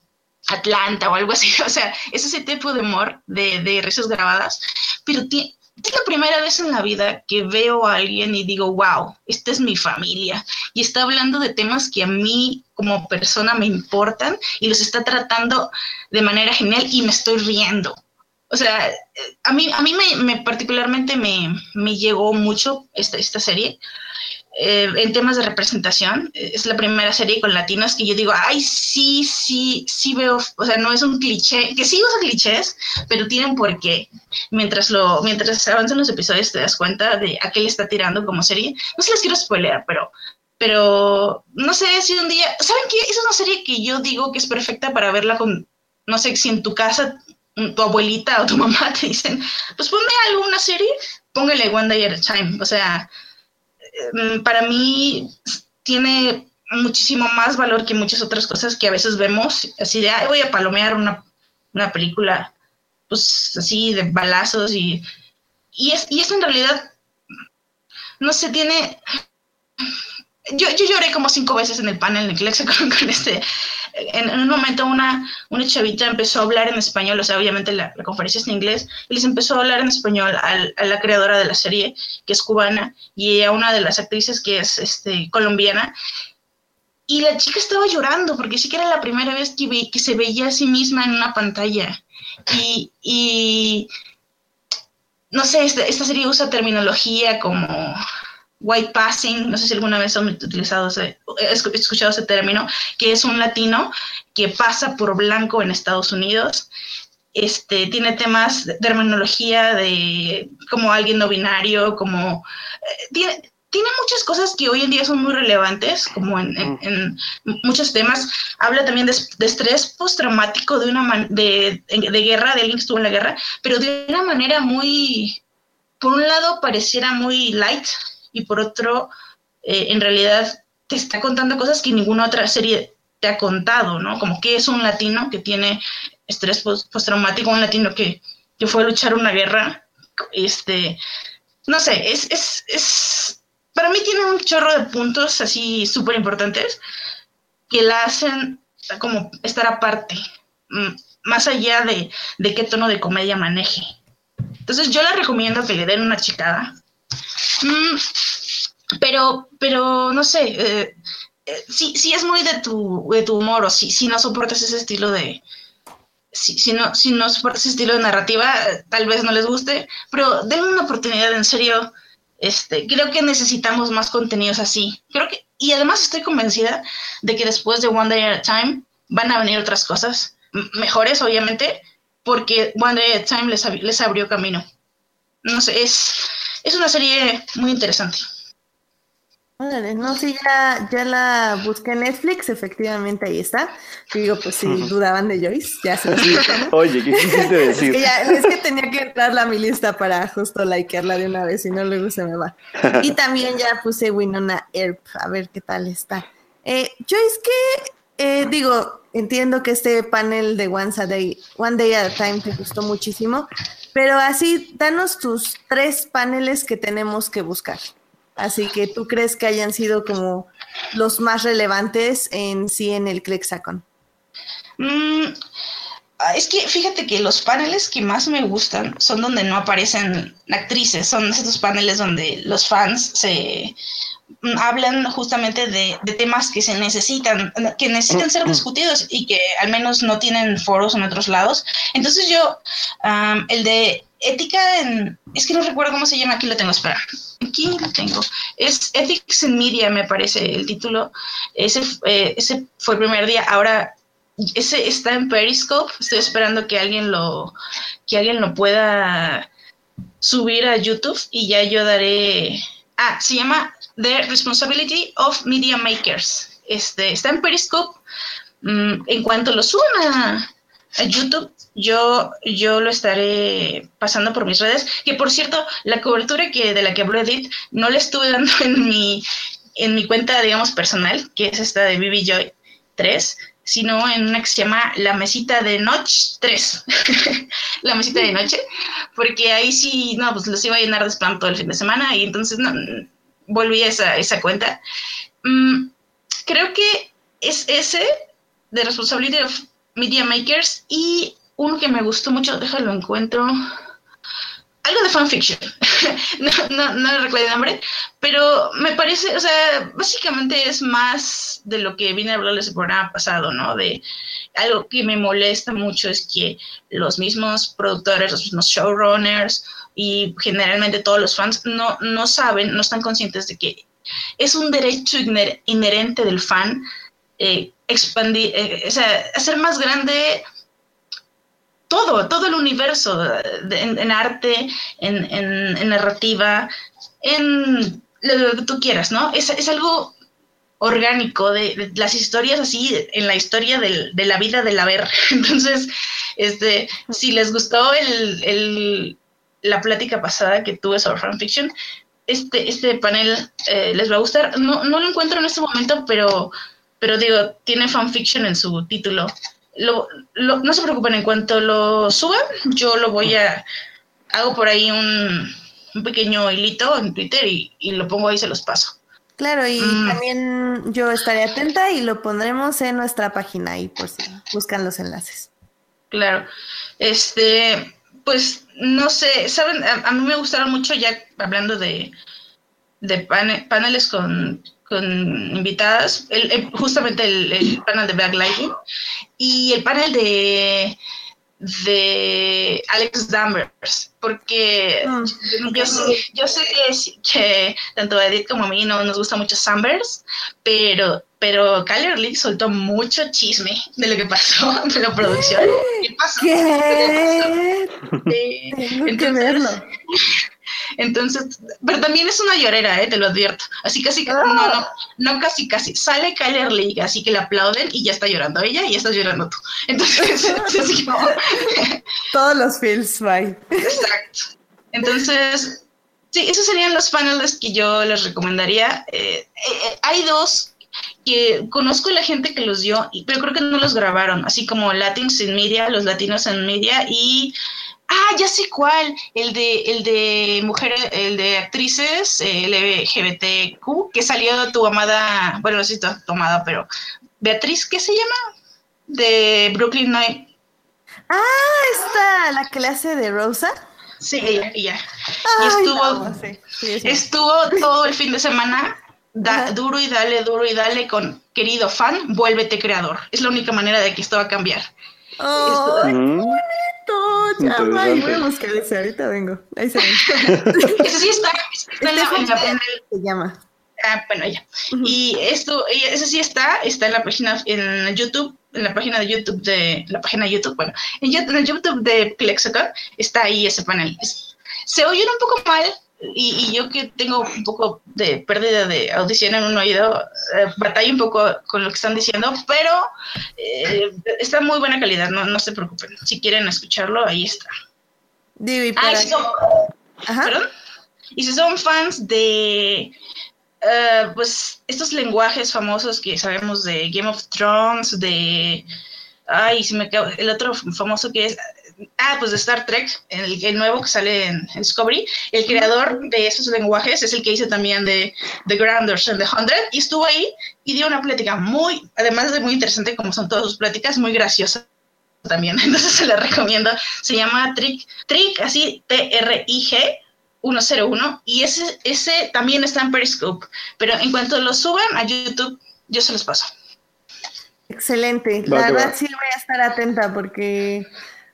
Atlanta o algo así, o sea, es ese tipo de humor de, de risas grabadas, pero es la primera vez en la vida que veo a alguien y digo, wow, esta es mi familia. Y está hablando de temas que a mí como persona me importan y los está tratando de manera genial y me estoy riendo o sea, a mí, a mí me, particularmente me, me, llegó mucho esta, esta serie. Eh, en temas de representación, es la primera serie con latinos que yo digo, ay, sí, sí, sí veo, o sea, no es un cliché, que sí usa clichés, pero tienen por qué. Mientras, lo, mientras avanzan los episodios te das cuenta de a qué le está tirando como serie. No se les quiero spoilear, pero, pero no sé si un día, ¿saben qué? Es una serie que yo digo que es perfecta para verla con, no sé, si en tu casa tu abuelita o tu mamá te dicen, pues ponme alguna serie, póngale One Day at a Time. O sea, mm, para mí tiene muchísimo más valor que muchas otras cosas que a veces vemos, así de, ay, voy a palomear una, una película, pues así de balazos y, y, es, y eso en realidad, no sé, tiene, yo, yo lloré como cinco veces en el panel en Lexa con, con este. En, un momento una, una chavita empezó a hablar en español, o sea, obviamente la, conferencia es en inglés, y les empezó a hablar en español a, la creadora de la serie, que es cubana, y a una de las actrices que es este, colombiana. Y la chica estaba llorando porque sí que era la primera vez que, se veía a sí misma en una pantalla. Y, y no sé, esta, esta serie usa terminología como white passing, no sé si alguna vez han utilizado ese, escuchado ese término, que es un latino que pasa por blanco en Estados Unidos. Este, tiene temas de terminología de como alguien no binario, como eh, tiene, tiene muchas cosas que hoy en día son muy relevantes, como en, muchos temas. Habla también de, estrés postraumático de una de, de, guerra, de alguien que estuvo en la guerra, pero de una manera muy, por un lado pareciera muy light, y por otro, eh, en realidad te está contando cosas que ninguna otra serie te ha contado, ¿no? Como que es un latino que tiene estrés postraumático, un latino que, que, fue a luchar una guerra, este, no sé, es, es, es, para mí tiene un chorro de puntos así súper importantes que la hacen como estar aparte, mm, más allá de, de qué tono de comedia maneje. Entonces yo la recomiendo que le den una chicada. Mm, pero, pero no sé, eh, eh, es muy de tu, de tu humor o si, si no soportas ese estilo de... Si, si, no, si no soportas ese estilo de narrativa, tal vez no les guste, pero denme una oportunidad, en serio. Este, creo que necesitamos más contenidos así. Creo que, y además estoy convencida de que después de One Day at a Time van a venir otras cosas, mejores obviamente, porque One Day at a Time les, les abrió camino. No sé, es, es una serie muy interesante. no, sí, ya, ya la busqué en Netflix, efectivamente ahí está. digo, pues si dudaban de Joyce, ya se lo Oye, ¿qué quisiste decir? Es que, tenía que entrarla a mi lista para justo likearla de una vez, si no luego se me va. Y también ya puse Winona Earp, a ver qué tal está. Eh, Joyce, que eh, digo, entiendo que este panel de One Day, One Day at a Time te gustó muchísimo, pero así, danos tus tres paneles que tenemos que buscar. Así que tú crees que hayan sido como los más relevantes en sí en el Clexacon. Mm, es que fíjate que los paneles que más me gustan son donde no aparecen actrices, son esos paneles donde los fans se hablan justamente de, temas que se necesitan, que necesitan ser discutidos y que al menos no tienen foros en otros lados. Entonces yo, el de ética en, es que no recuerdo cómo se llama, aquí lo tengo, espera, aquí lo tengo, es Ethics in Media me parece el título, ese, eh, ese fue el primer día, ahora ese está en Periscope, estoy esperando que alguien lo, que alguien lo pueda subir a YouTube y ya yo daré, ah, se llama The Responsibility of Media Makers. Este, está en Periscope. Mm, en cuanto lo suban a, YouTube, yo, yo lo estaré pasando por mis redes. Que por cierto, la cobertura que, de la que habló Edith no la estuve dando en mi, en mi cuenta, digamos, personal, que es esta de BB Joy 3, sino en una que se llama La Mesita de Noche 3. la Mesita de Noche, porque ahí sí, no, pues los iba a llenar de spam todo el fin de semana y entonces no, volví a esa, esa cuenta. Mm, creo que es ese de Responsibility of Media Makers y uno que me gustó mucho, déjalo encuentro. Algo de fanfiction. no, no, no recuerdo el nombre, pero me parece, o sea, básicamente es más de lo que vine a hablarles el programa pasado, ¿no? De algo que me molesta mucho es que los mismos productores, los mismos showrunners, y generalmente todos los fans no, no saben, no están conscientes de que es un derecho inherente del fan eh, expandir, eh, o sea, hacer más grande todo, todo el universo en, arte, en, narrativa, en lo que tú quieras, ¿no? Es, es algo orgánico de, las historias así en la historia de la vida del haber. Entonces, este, si les gustó el, la plática pasada que tuve sobre fanfiction, este, este panel eh, les va a gustar. No, no lo encuentro en este momento, pero, pero digo, tiene fanfiction en su título. Lo, no se preocupen, en cuanto lo suban, yo lo voy a, hago por ahí un, un pequeño hilito en Twitter y, y, lo pongo ahí y se los paso. Claro, y mm. también yo estaré atenta y lo pondremos en nuestra página ahí por si buscan los enlaces. Claro. Este, pues no sé, saben, a, mí me gustaron mucho ya hablando de, de paneles con, invitadas, el, justamente el, panel de Black Lightning y el panel de de Alex Danvers, porque mm. yo, yo, sé que, tanto a Edith como a mí no nos gusta mucho Sambers, pero, pero Kyler Lee soltó mucho chisme de lo que pasó en la producción. ¿Qué pasó? ¿Qué? que verlo. Entonces, pero también es una llorera, ¿eh? te lo advierto. Así casi, no, no, ah. no casi, casi. Sale Kyler League, así que le aplauden y ya está llorando ella y ya estás llorando tú. Entonces, es Todos los feels, bye. Exacto. Entonces, sí, esos serían los paneles que yo les recomendaría. Eh, eh, hay dos que conozco a la gente que los dio, pero creo que no los grabaron, así como Latins in Media, los latinos en media y Ah, ya sé cuál, el de, el de mujeres, el de actrices eh, LGBTQ, que salió tu amada, bueno, no sé si tu amada, pero Beatriz, ¿qué se llama? De Brooklyn Nine. Ah, esta, la clase de Rosa. Sí, ella, ella. y estuvo, estuvo todo el fin de semana duro y dale, duro y dale con querido fan, vuélvete creador. Es la única manera de que esto va a cambiar. Oh, voy a buscar ese, ahorita vengo. Ahí se ve. Eso sí está, está en, la, en, la, se llama. Ah, bueno, ya. Y esto, eso sí está, está en la página, en YouTube, en la página de YouTube de, la página de YouTube, bueno, en, el YouTube de Plexicon está ahí ese panel. Se oyen un poco mal, y, yo que tengo un poco de pérdida de audición en un oído, eh, batalla un poco con lo que están diciendo, pero eh, está muy buena calidad, no, no se preocupen. Si quieren escucharlo, ahí está. ah, y, si son, y si son fans de eh, pues estos lenguajes famosos que sabemos de Game of Thrones, de ay, si me el otro famoso que es Ah, pues de Star Trek, el, nuevo que sale en, Discovery. El creador de esos lenguajes es el que hizo también de The Grounders and the Hundred y estuvo ahí y dio una plática muy, además de muy interesante como son todas sus pláticas, muy graciosa también. Entonces se la recomiendo. Se llama Trick, Trick, así T-R-I-G. 101 y ese, ese también está en Periscope, pero en cuanto lo suban a YouTube, yo se los paso. Excelente, la verdad sí voy a estar atenta porque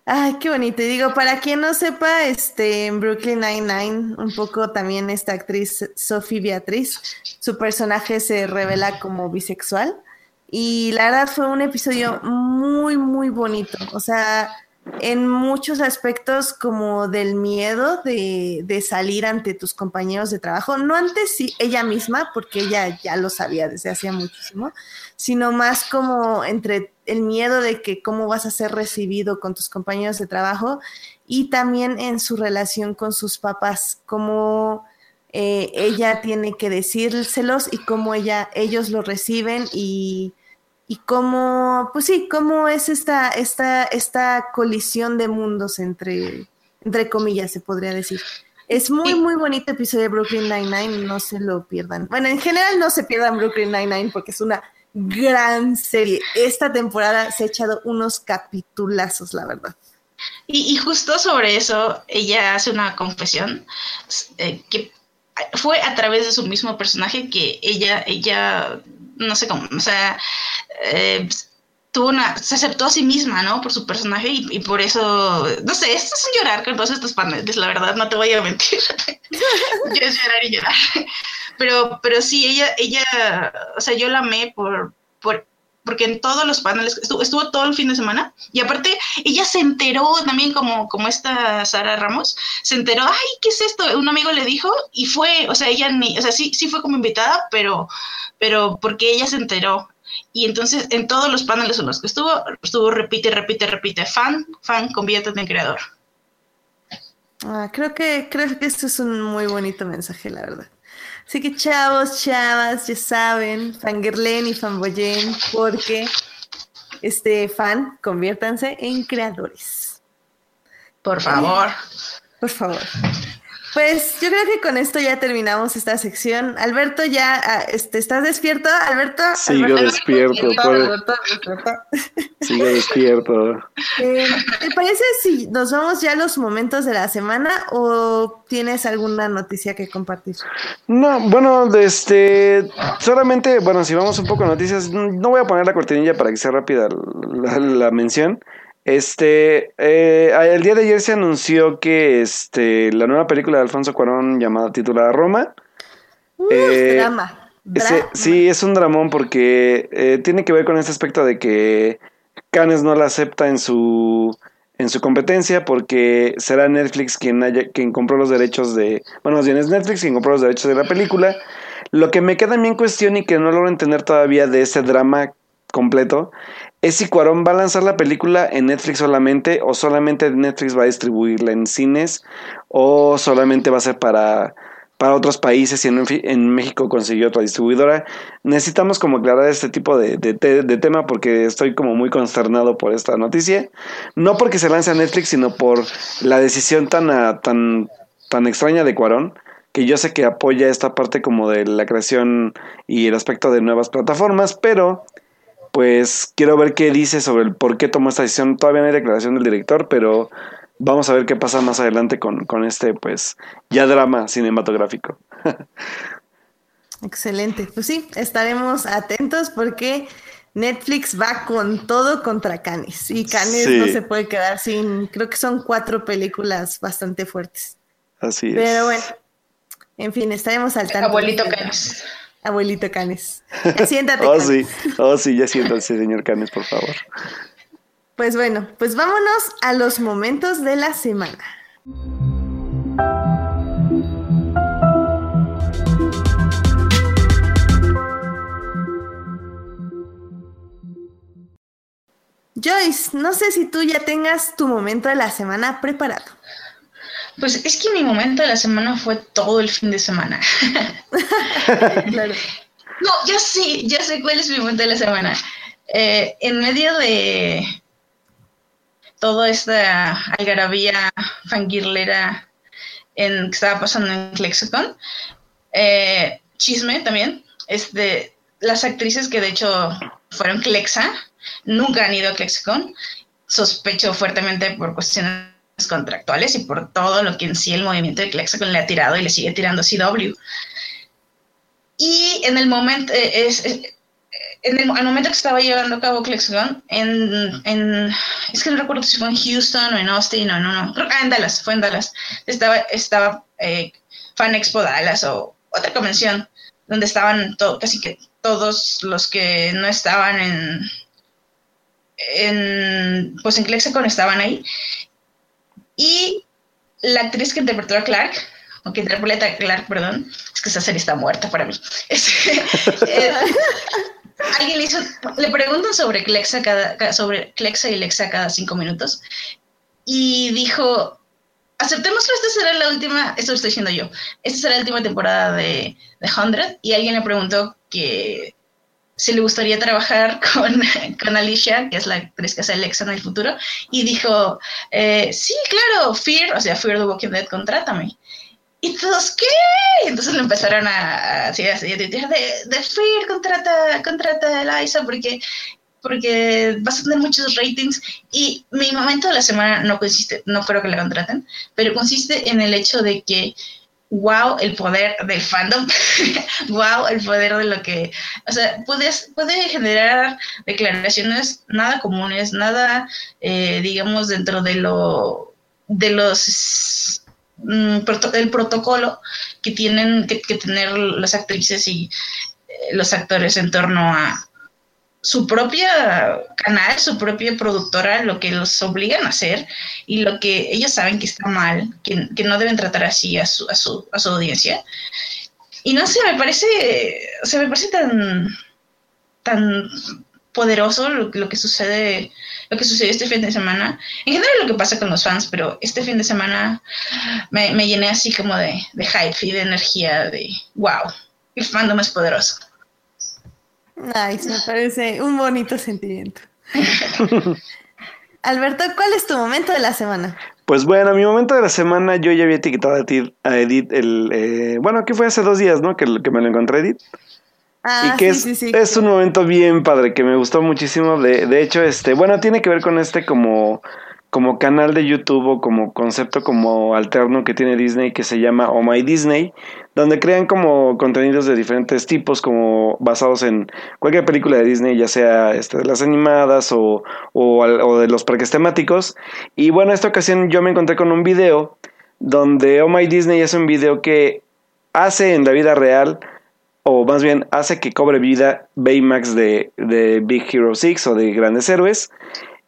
Ay, qué bonito. Y digo, para quien no sepa, este, en Brooklyn Nine-Nine, un poco también esta actriz, Sophie Beatriz, su personaje se revela como bisexual. Y la verdad fue un episodio muy, muy bonito. O sea, en muchos aspectos como del miedo de, de, salir ante tus compañeros de trabajo, no antes sí, ella misma, porque ella ya lo sabía desde hacía muchísimo, sino más como entre el miedo de que cómo vas a ser recibido con tus compañeros de trabajo y también en su relación con sus papás, cómo eh, ella tiene que decírselos y cómo ella, ellos lo reciben y y cómo, pues sí, cómo es esta, esta, esta colisión de mundos entre, entre comillas, se podría decir. Es muy, muy bonito episodio de Brooklyn Nine-Nine, no se lo pierdan. Bueno, en general no se pierdan Brooklyn Nine-Nine porque es una gran serie. Esta temporada se ha echado unos capitulazos, la verdad. Y, justo sobre eso, ella hace una confesión eh, que fue a través de su mismo personaje que ella, ella, no sé cómo, o sea, eh, tuvo una, se aceptó a sí misma, ¿no? Por su personaje y, por eso, no sé, esto es un llorar con todos estos paneles, la verdad, no te voy a mentir. yo es llorar y llorar. Pero, pero sí, ella, ella, o sea, yo la amé por, por porque en todos los paneles estuvo, estuvo, todo el fin de semana y aparte ella se enteró también como como esta Sara Ramos se enteró ay qué es esto un amigo le dijo y fue o sea ella ni o sea sí sí fue como invitada pero pero porque ella se enteró y entonces en todos los paneles en los que estuvo, estuvo repite, repite, repite, fan, fan, conviértete en creador. Ah, creo que, creo que esto es un muy bonito mensaje, la verdad. Así que chavos, chavas, ya saben, fangirlen y fanboyen, porque este fan, conviértanse en creadores. Por favor. Por favor. Pues yo creo que con esto ya terminamos esta sección. Alberto, ya ah, este, ¿estás despierto? Alberto. Sigo Alberto, despierto. Alberto, Alberto. Sigo despierto. Eh, ¿Te parece si nos vamos ya a los momentos de la semana o tienes alguna noticia que compartir? No, bueno, este, solamente, bueno, si vamos un poco a noticias, no voy a poner la cortinilla para que sea rápida la, la mención. Este, eh, el día de ayer se anunció que este, la nueva película de Alfonso Cuarón llamada titulada Roma. Uh, eh, drama. Ese, sí, es un dramón porque eh, tiene que ver con este aspecto de que Cannes no la acepta en su en su competencia porque será Netflix quien haya, quien compró los derechos de bueno más bien es Netflix quien compró los derechos de la película lo que me queda a mí en cuestión y que no logro entender todavía de ese drama completo es si Cuarón va a lanzar la película en Netflix solamente o solamente Netflix va a distribuirla en cines o solamente va a ser para, para otros países y en, México consiguió otra distribuidora. Necesitamos como aclarar este tipo de, tema porque estoy como muy consternado por esta noticia. No porque se lance a Netflix, sino por la decisión tan, tan, tan extraña de Cuarón que yo sé que apoya esta parte como de la creación y el aspecto de nuevas plataformas, pero pues quiero ver qué dice sobre el por qué tomó esta decisión. Todavía no hay declaración del director, pero vamos a ver qué pasa más adelante con, con este, pues, ya drama cinematográfico. Excelente. Pues sí, estaremos atentos porque Netflix va con todo contra Canis. Y Canis no se puede quedar sin, creo que son cuatro películas bastante fuertes. Así es. Pero bueno, en fin, estaremos al tanto. Abuelito Canis. Abuelito Canes. Siéntate. oh, sí, oh, sí, ya siéntate, señor Canes, por favor. Pues bueno, pues vámonos a los momentos de la semana. Joyce, no sé si tú ya tengas tu momento de la semana preparado. Pues es que mi momento de la semana fue todo el fin de semana. No, ya sé, ya sé cuál es mi momento de la semana. Eh, en medio de toda esta algarabía fangirlera en, que estaba pasando en Clexicon, eh, chisme también, es de las actrices que de hecho fueron Clexa, nunca han ido a Clexicon, sospecho fuertemente por cuestiones contractuales y por todo lo que en sí el movimiento de Clexicon le ha tirado y le sigue tirando CW. Y en el momento, eh, es, en el, momento que estaba llevando a cabo Clexicon, en, en, es que no recuerdo si fue en Houston o en Austin o no, no, ah, en Dallas, fue en Dallas, estaba, estaba eh, Fan Expo Dallas o otra convención donde estaban casi que todos los que no estaban en, en pues en Clexicon estaban ahí y la actriz que interpretó a Clark, o que interpreta a Clark, perdón, es que esa serie está muerta para mí. Eh, alguien le hizo, le preguntan sobre Clexa, cada, sobre Clexa y Lexa cada cinco minutos y dijo, aceptemos que esta será la última, esto lo estoy diciendo yo, esta será la última temporada de, de 100 y alguien le preguntó que si le gustaría trabajar con, con, Alicia, que es la actriz que hace Alexa en el futuro, y dijo, eh, sí, claro, Fear, o sea, Fear the Walking Dead, contrátame. Y todos, ¿qué? Entonces le empezaron a, así, así, de, de Fear, contrata, contrata a Eliza, porque porque vas a tener muchos ratings y mi momento de la semana no consiste, no creo que la contraten, pero consiste en el hecho de que wow el poder del fandom, wow el poder de lo que, o sea, puedes, puede generar declaraciones nada comunes, nada, eh, digamos, dentro de lo, de los, mm, del protocolo que tienen que, que tener las actrices y eh, los actores en torno a, su propia canal, su propia productora, lo que los obligan a hacer y lo que ellos saben que está mal, que, no deben tratar así a su, a su, a su audiencia. Y no sé, me parece, o sea, me parece tan, tan poderoso lo, que sucede, lo que sucedió este fin de semana. En general lo que pasa con los fans, pero este fin de semana me, me llené así como de, de hype y de energía, de wow, el fandom es poderoso. Nice, me parece un bonito sentimiento. Alberto, ¿cuál es tu momento de la semana? Pues bueno, a mi momento de la semana yo ya había etiquetado a Edith el... Eh, bueno, que fue hace dos días, ¿no? Que, que me lo encontré Edith. Ah, y que sí, es, sí, sí. es un momento bien padre, que me gustó muchísimo. De, de hecho, este, bueno, tiene que ver con este como, como canal de YouTube o como concepto como alterno que tiene Disney que se llama Oh My Disney, donde crean como contenidos de diferentes tipos, como basados en cualquier película de Disney, ya sea este, las animadas o, o, o de los parques temáticos. Y bueno, esta ocasión yo me encontré con un video donde Oh My Disney es un video que hace en la vida real o más bien hace que cobre vida Baymax de, de Big Hero 6 o de Grandes Héroes.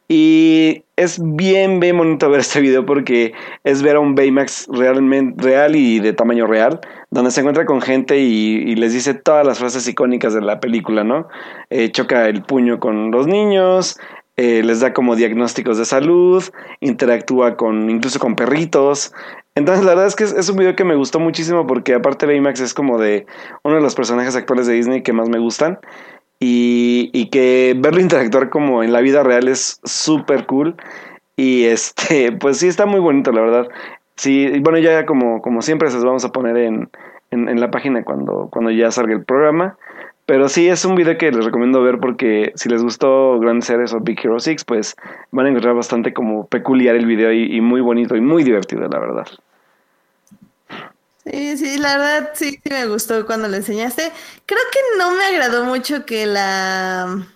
Y es bien, bien bonito ver este video porque es ver a un Baymax realmente real y de tamaño real, donde se encuentra con gente y, les dice todas las frases icónicas de la película, ¿no? Eh, choca el puño con los niños, eh, les da como diagnósticos de salud, interactúa con incluso con perritos. Entonces la verdad es que es, es un video que me gustó muchísimo porque aparte Baymax es como de uno de los personajes actuales de Disney que más me gustan y, y que verlo interactuar como en la vida real es súper cool y este pues sí está muy bonito la verdad. Sí, bueno ya como, como siempre se los vamos a poner en, en, la página cuando, cuando ya salga el programa. Pero sí, es un video que les recomiendo ver porque si les gustó Grand Series o Big Hero 6, pues van a encontrar bastante como peculiar el video y muy bonito y muy divertido, la verdad. Sí, sí, la verdad sí, sí me gustó cuando lo enseñaste. Creo que no me agradó mucho que la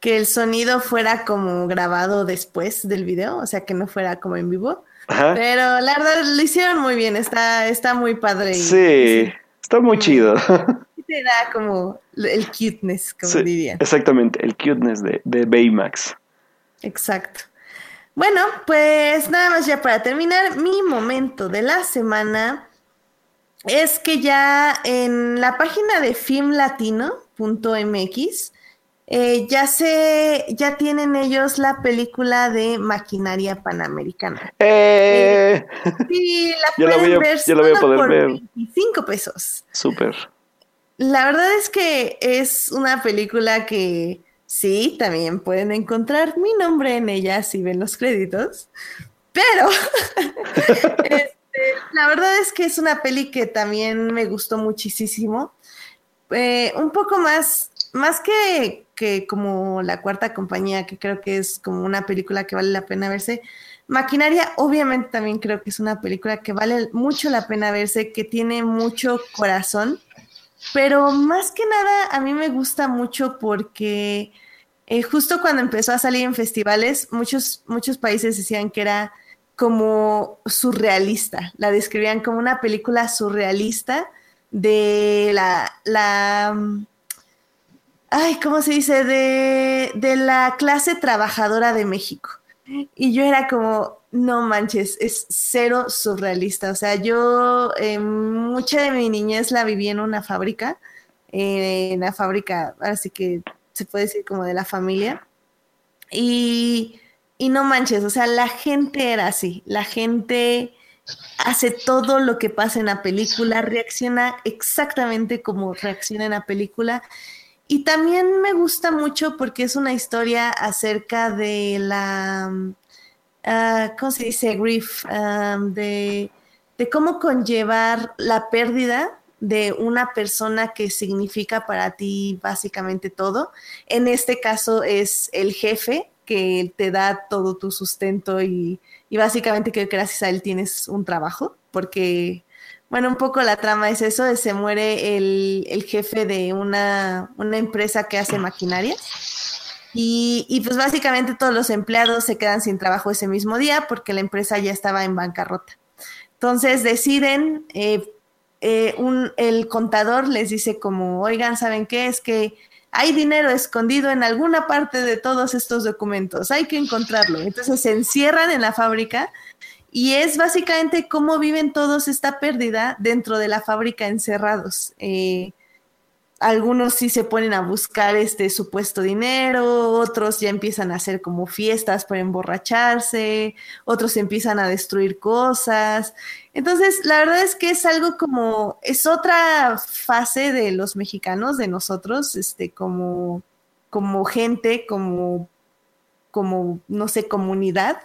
que el sonido fuera como grabado después del video, o sea, que no fuera como en vivo. Ajá. Pero la verdad lo hicieron muy bien, está, está muy padre. y Sí, está muy chido. te da como el cuteness, como Sí, dirían. exactamente, el cuteness de, de Baymax. Exacto. Bueno, pues nada más ya para terminar, mi momento de la semana es que ya en la página de filmlatino.mx eh, ya se, ya tienen ellos la película de Maquinaria Panamericana. ¡Eh! Sí, la la pueden voy a- ver ya la voy a solo poder por ver. 25 pesos. Súper. La verdad es que es una película que sí, también pueden encontrar mi nombre en ella si ven los créditos, pero este, la verdad es que es una peli que también me gustó muchísimo. Eh, un poco más, más que, que como La Cuarta Compañía, que creo que es como una película que vale la pena verse. Maquinaria, obviamente también creo que es una película que vale mucho la pena verse, que tiene mucho corazón. Pero más que nada, a mí me gusta mucho porque eh, justo cuando empezó a salir en festivales, muchos, muchos países decían que era como surrealista. La describían como una película surrealista de la, la mm, ay, ¿cómo se dice? De, de la clase trabajadora de México. Y yo era como, no manches, es cero surrealista. O sea, yo eh, mucha de mi niñez la viví en una fábrica, eh, en la fábrica, así que se puede decir como de la familia. Y, y no manches, o sea, la gente era así, la gente hace todo lo que pasa en la película, reacciona exactamente como reacciona en la película. Y también me gusta mucho porque es una historia acerca de la, uh, ¿cómo se dice? Grief, um, de, cómo conllevar la pérdida de una persona que significa para ti básicamente todo. En este caso es el jefe que te da todo tu sustento y básicamente que gracias a él tienes un trabajo, porque bueno, un poco la trama es eso, se muere el, el jefe de una, una, empresa que hace maquinaria y, y, pues básicamente todos los empleados se quedan sin trabajo ese mismo día porque la empresa ya estaba en bancarrota. Entonces deciden, eh, eh, un, el contador les dice como, oigan, ¿saben qué? Es que hay dinero escondido en alguna parte de todos estos documentos, hay que encontrarlo. Entonces se encierran en la fábrica y es básicamente cómo viven todos esta pérdida dentro de la fábrica encerrados. Eh, algunos sí se ponen a buscar este supuesto dinero, otros ya empiezan a hacer como fiestas para emborracharse, otros empiezan a destruir cosas. Entonces, la verdad es que es algo como, es otra fase de los mexicanos, de nosotros, este, como, como gente, como, como, no sé, comunidad.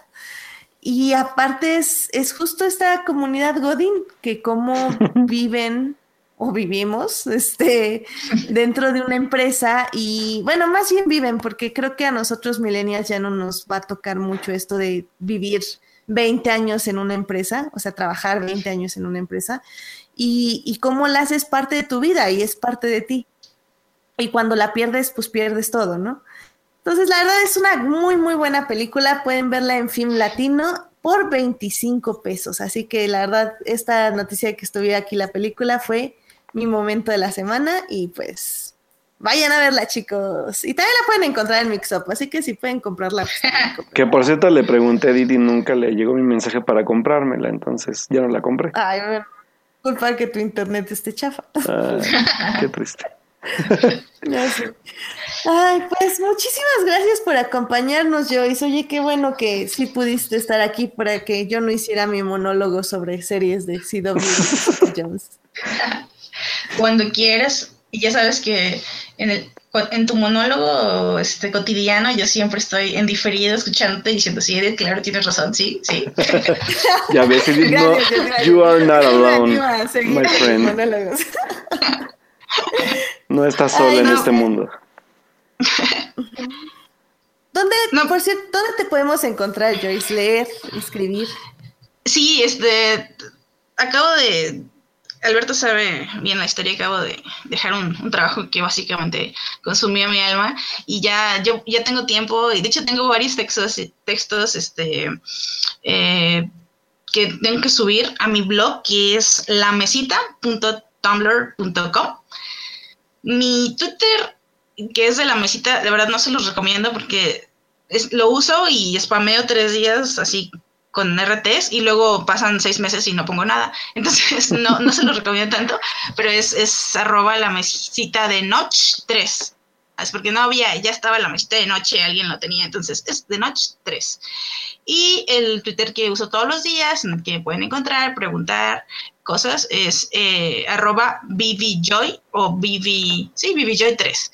Y aparte es, es justo esta comunidad Godín, que cómo viven o vivimos este, dentro de una empresa y bueno, más bien viven, porque creo que a nosotros millennials ya no nos va a tocar mucho esto de vivir 20 años en una empresa, o sea, trabajar 20 años en una empresa y, y cómo la haces parte de tu vida y es parte de ti. Y cuando la pierdes, pues pierdes todo, ¿no? Entonces, la verdad es una muy, muy buena película. Pueden verla en Film Latino por 25 pesos. Así que la verdad, esta noticia de que estuviera aquí la película fue mi momento de la semana y pues vayan a verla, chicos. Y también la pueden encontrar en Mixup, así que si pueden comprarla. Pues, que por cierto le pregunté a Didi, nunca le llegó mi mensaje para comprármela, entonces ya no la compré. Ay, bueno, culpa que tu internet esté chafa. qué triste. Ay, pues muchísimas gracias por acompañarnos, Joyce. Oye, qué bueno que sí pudiste estar aquí para que yo no hiciera mi monólogo sobre series de CW Jones. Cuando quieras, y ya sabes que en, el, en tu monólogo este, cotidiano yo siempre estoy en diferido escuchándote diciendo, sí, Edith, claro, tienes razón, sí, sí. ya ves, Edith, no, you are not alone, my friend. No estás sola en este mundo. ¿Dónde, no. por cierto, dónde te podemos encontrar, Joyce? Leer, escribir. Sí, este, acabo de, Alberto sabe bien la historia, acabo de dejar un, trabajo que básicamente consumía mi alma y ya, yo ya tengo tiempo y de hecho tengo varios textos, textos, este, eh, que tengo que subir a mi blog que es lamesita.tumblr.com. Mi Twitter que es de la mesita, de verdad no se los recomiendo porque es, lo uso y spameo tres días así con RTs y luego pasan seis meses y no pongo nada. Entonces no, no se los recomiendo tanto, pero es, es arroba la mesita de Notch 3. Es porque no había, ya estaba la mesita de noche, alguien lo tenía, entonces es de Notch 3. Y el Twitter que uso todos los días, en el que pueden encontrar, preguntar, cosas es eh, arroba BBJoy o BB, sí, BBJoy3.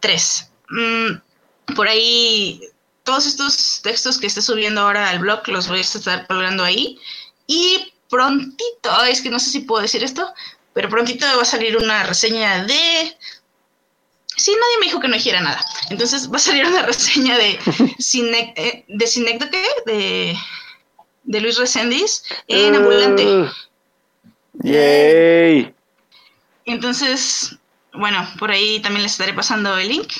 3. Mm, por ahí, todos estos textos que esté subiendo ahora al blog los voy a estar colgando ahí. Y prontito, es que no sé si puedo decir esto, pero prontito va a salir una reseña de... Sí, nadie me dijo que no dijera nada. Entonces va a salir una reseña de, Cine, eh, de de, de Luis Reséndiz en Ambulante. Uh. ¡Yay! Entonces, bueno, por ahí también les estaré pasando el link.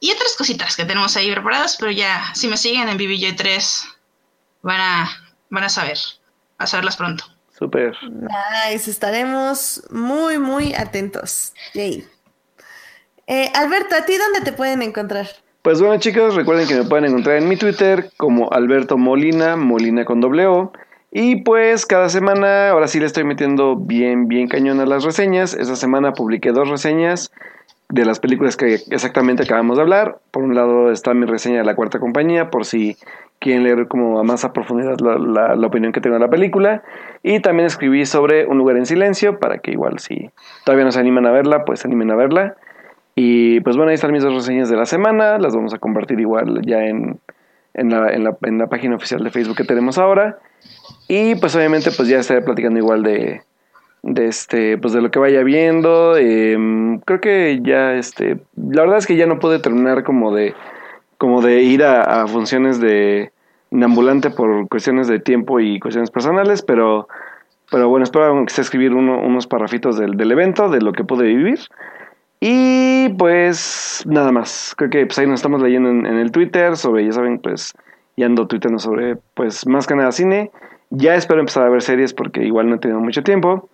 Y otras cositas que tenemos ahí preparadas, pero ya, si me siguen en BBJ3, van a, van a saber, a saberlas pronto. Súper. Nice, estaremos muy, muy atentos. Yay. Eh, Alberto, ¿a ti dónde te pueden encontrar? Pues bueno, chicos, recuerden que me pueden encontrar en mi Twitter como Alberto Molina, Molina con doble O. Y pues cada semana, ahora sí le estoy metiendo bien, bien cañón a las reseñas. Esa semana publiqué dos reseñas de las películas que exactamente acabamos de hablar. Por un lado está mi reseña de la cuarta compañía, por si quieren leer como a más profundidad la, la, opinión que tengo de la película. Y también escribí sobre Un lugar en silencio, para que igual si todavía no se animan a verla, pues se animen a verla. Y pues bueno, ahí están mis dos reseñas de la semana, las vamos a compartir igual ya en, en, la, en, la, en la página oficial de Facebook que tenemos ahora. Y pues obviamente pues ya estaré platicando igual de, de este pues de lo que vaya viendo. Em, creo que ya este la verdad es que ya no pude terminar como de como de ir a, funciones de, ambulante por cuestiones de tiempo y cuestiones personales pero pero bueno espero que sea escribir unos parrafitos del, del, evento de lo que pude vivir y pues nada más creo que pues ahí nos estamos leyendo en, el Twitter sobre ya saben pues y ando tuiteando sobre pues más que nada cine ya espero empezar a ver series porque igual no he tenido mucho tiempo.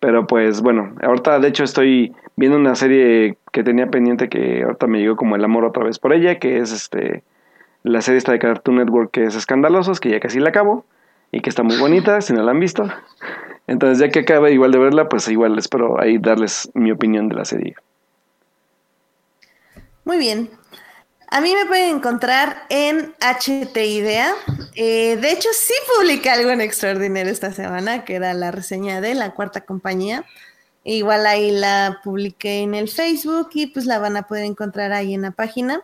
Pero pues bueno, ahorita de hecho estoy viendo una serie que tenía pendiente que ahorita me llegó como el amor otra vez por ella, que es este la serie esta de Cartoon Network que es Escandalosos, que ya casi la acabo y que está muy bonita, si no la han visto. Entonces ya que acabe igual de verla, pues igual espero ahí darles mi opinión de la serie. Muy bien, a mí me pueden encontrar en HT Idea. Eh, de hecho, sí publiqué algo en extraordinario esta semana, que era la reseña de la cuarta compañía. Igual ahí la publiqué en el Facebook y pues la van a poder encontrar ahí en la página.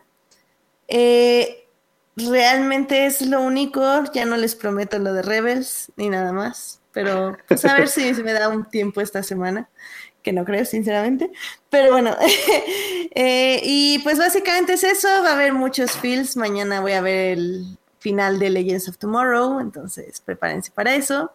Eh, realmente es lo único. Ya no les prometo lo de Rebels ni nada más. Pero pues a ver si se me da un tiempo esta semana, que no creo, sinceramente. Pero bueno, eh, y pues básicamente es eso. Va a haber muchos feels. Mañana voy a ver el final de Legends of Tomorrow, entonces prepárense para eso.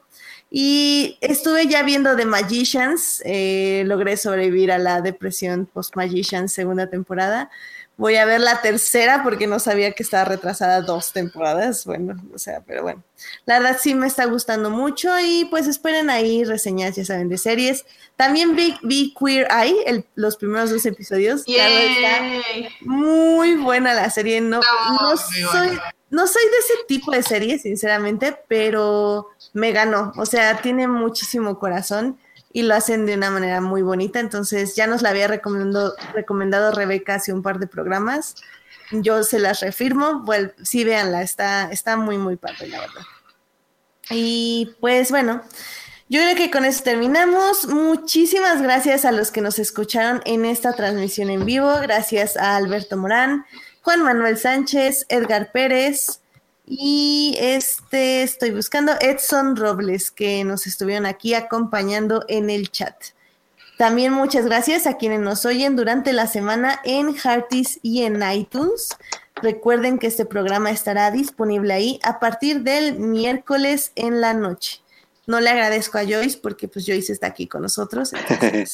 Y estuve ya viendo The Magicians, eh, logré sobrevivir a la depresión post-Magicians segunda temporada. Voy a ver la tercera porque no sabía que estaba retrasada dos temporadas. Bueno, o sea, pero bueno. La verdad sí me está gustando mucho y pues esperen ahí reseñas, ya saben, de series. También vi, Queer Eye, los primeros dos episodios. está muy buena la serie. No, no, soy, no soy de ese tipo de serie, sinceramente, pero me ganó. O sea, tiene muchísimo corazón y lo hacen de una manera muy bonita. Entonces ya nos la había recomendado, recomendado Rebeca hace un par de programas. Yo se las refirmo. Bueno, sí, véanla, está, está muy, muy padre, la verdad. Y pues bueno, yo creo que con eso terminamos. Muchísimas gracias a los que nos escucharon en esta transmisión en vivo. Gracias a Alberto Morán, Juan Manuel Sánchez, Edgar Pérez, y este estoy buscando Edson Robles, que nos estuvieron aquí acompañando en el chat. También muchas gracias a quienes nos oyen durante la semana en Heartis y en iTunes. Recuerden que este programa estará disponible ahí a partir del miércoles en la noche. No le agradezco a Joyce porque pues Joyce está aquí con nosotros.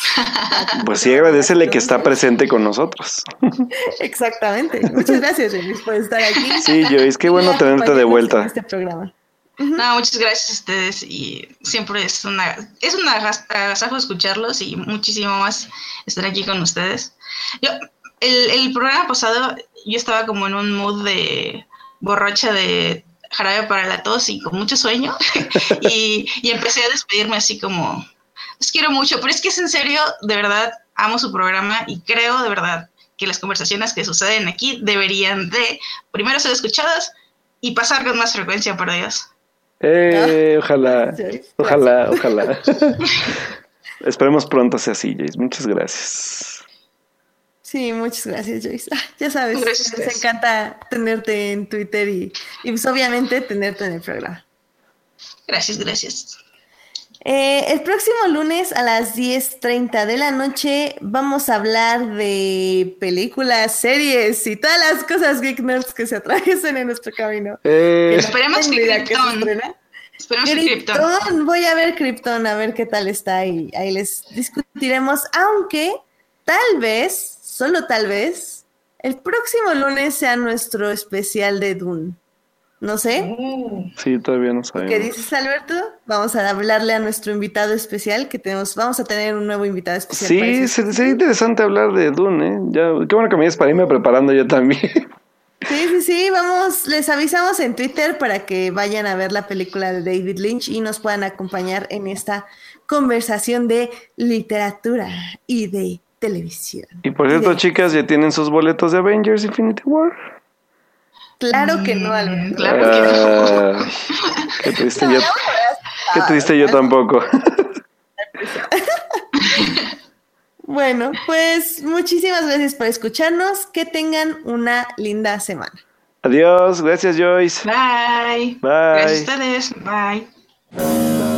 pues sí, agradecele que está presente con nosotros. Exactamente. Muchas gracias, Joyce, por estar aquí. Sí, Joyce, qué bueno tenerte de vuelta. este programa. No, muchas gracias a ustedes y siempre es una es un agasajo escucharlos y muchísimo más estar aquí con ustedes. Yo, el, el programa pasado yo estaba como en un mood de borracha de jarabe para la tos y con mucho sueño. y, empecé a despedirme así como, los quiero mucho, pero es que es en serio, de verdad, amo su programa y creo de verdad que las conversaciones que suceden aquí deberían de primero ser escuchadas y pasar con más frecuencia, por Dios. Eh, ojalá, ojalá, ojalá. Esperemos pronto sea así, Jace. Muchas gracias. Sí, muchas gracias, Joyce. Ah, ya sabes, nos encanta tenerte en Twitter y, pues obviamente tenerte en el programa. Gracias, gracias. Eh, el próximo lunes a las 10.30 de la noche vamos a hablar de películas, series y todas las cosas geek nerds que se atraviesen en nuestro camino. Eh, esperemos que Krypton. Esperemos que Krypton. Voy a ver Krypton, a ver qué tal está y ahí les discutiremos, aunque tal vez solo tal vez, el próximo lunes sea nuestro especial de Dune. No sé. Sí, todavía no sabemos. ¿Qué dices, Alberto? Vamos a hablarle a nuestro invitado especial, que tenemos, vamos a tener un nuevo invitado especial. Sí, sería interesante hablar de Dune, ¿eh? Ya, qué bueno que me dices para irme preparando yo también. Sí, sí, sí, vamos, les avisamos en Twitter para que vayan a ver la película de David Lynch y nos puedan acompañar en esta conversación de literatura y de televisión. Y por cierto, chicas, ¿ya tienen sus boletos de Avengers Infinity War? Claro que no, Alberto. Claro que no. Ah, qué triste, yo, qué triste yo tampoco. bueno, pues muchísimas gracias por escucharnos. Que tengan una linda semana. Adiós, gracias Joyce. Bye. Bye. Gracias a ustedes. Bye.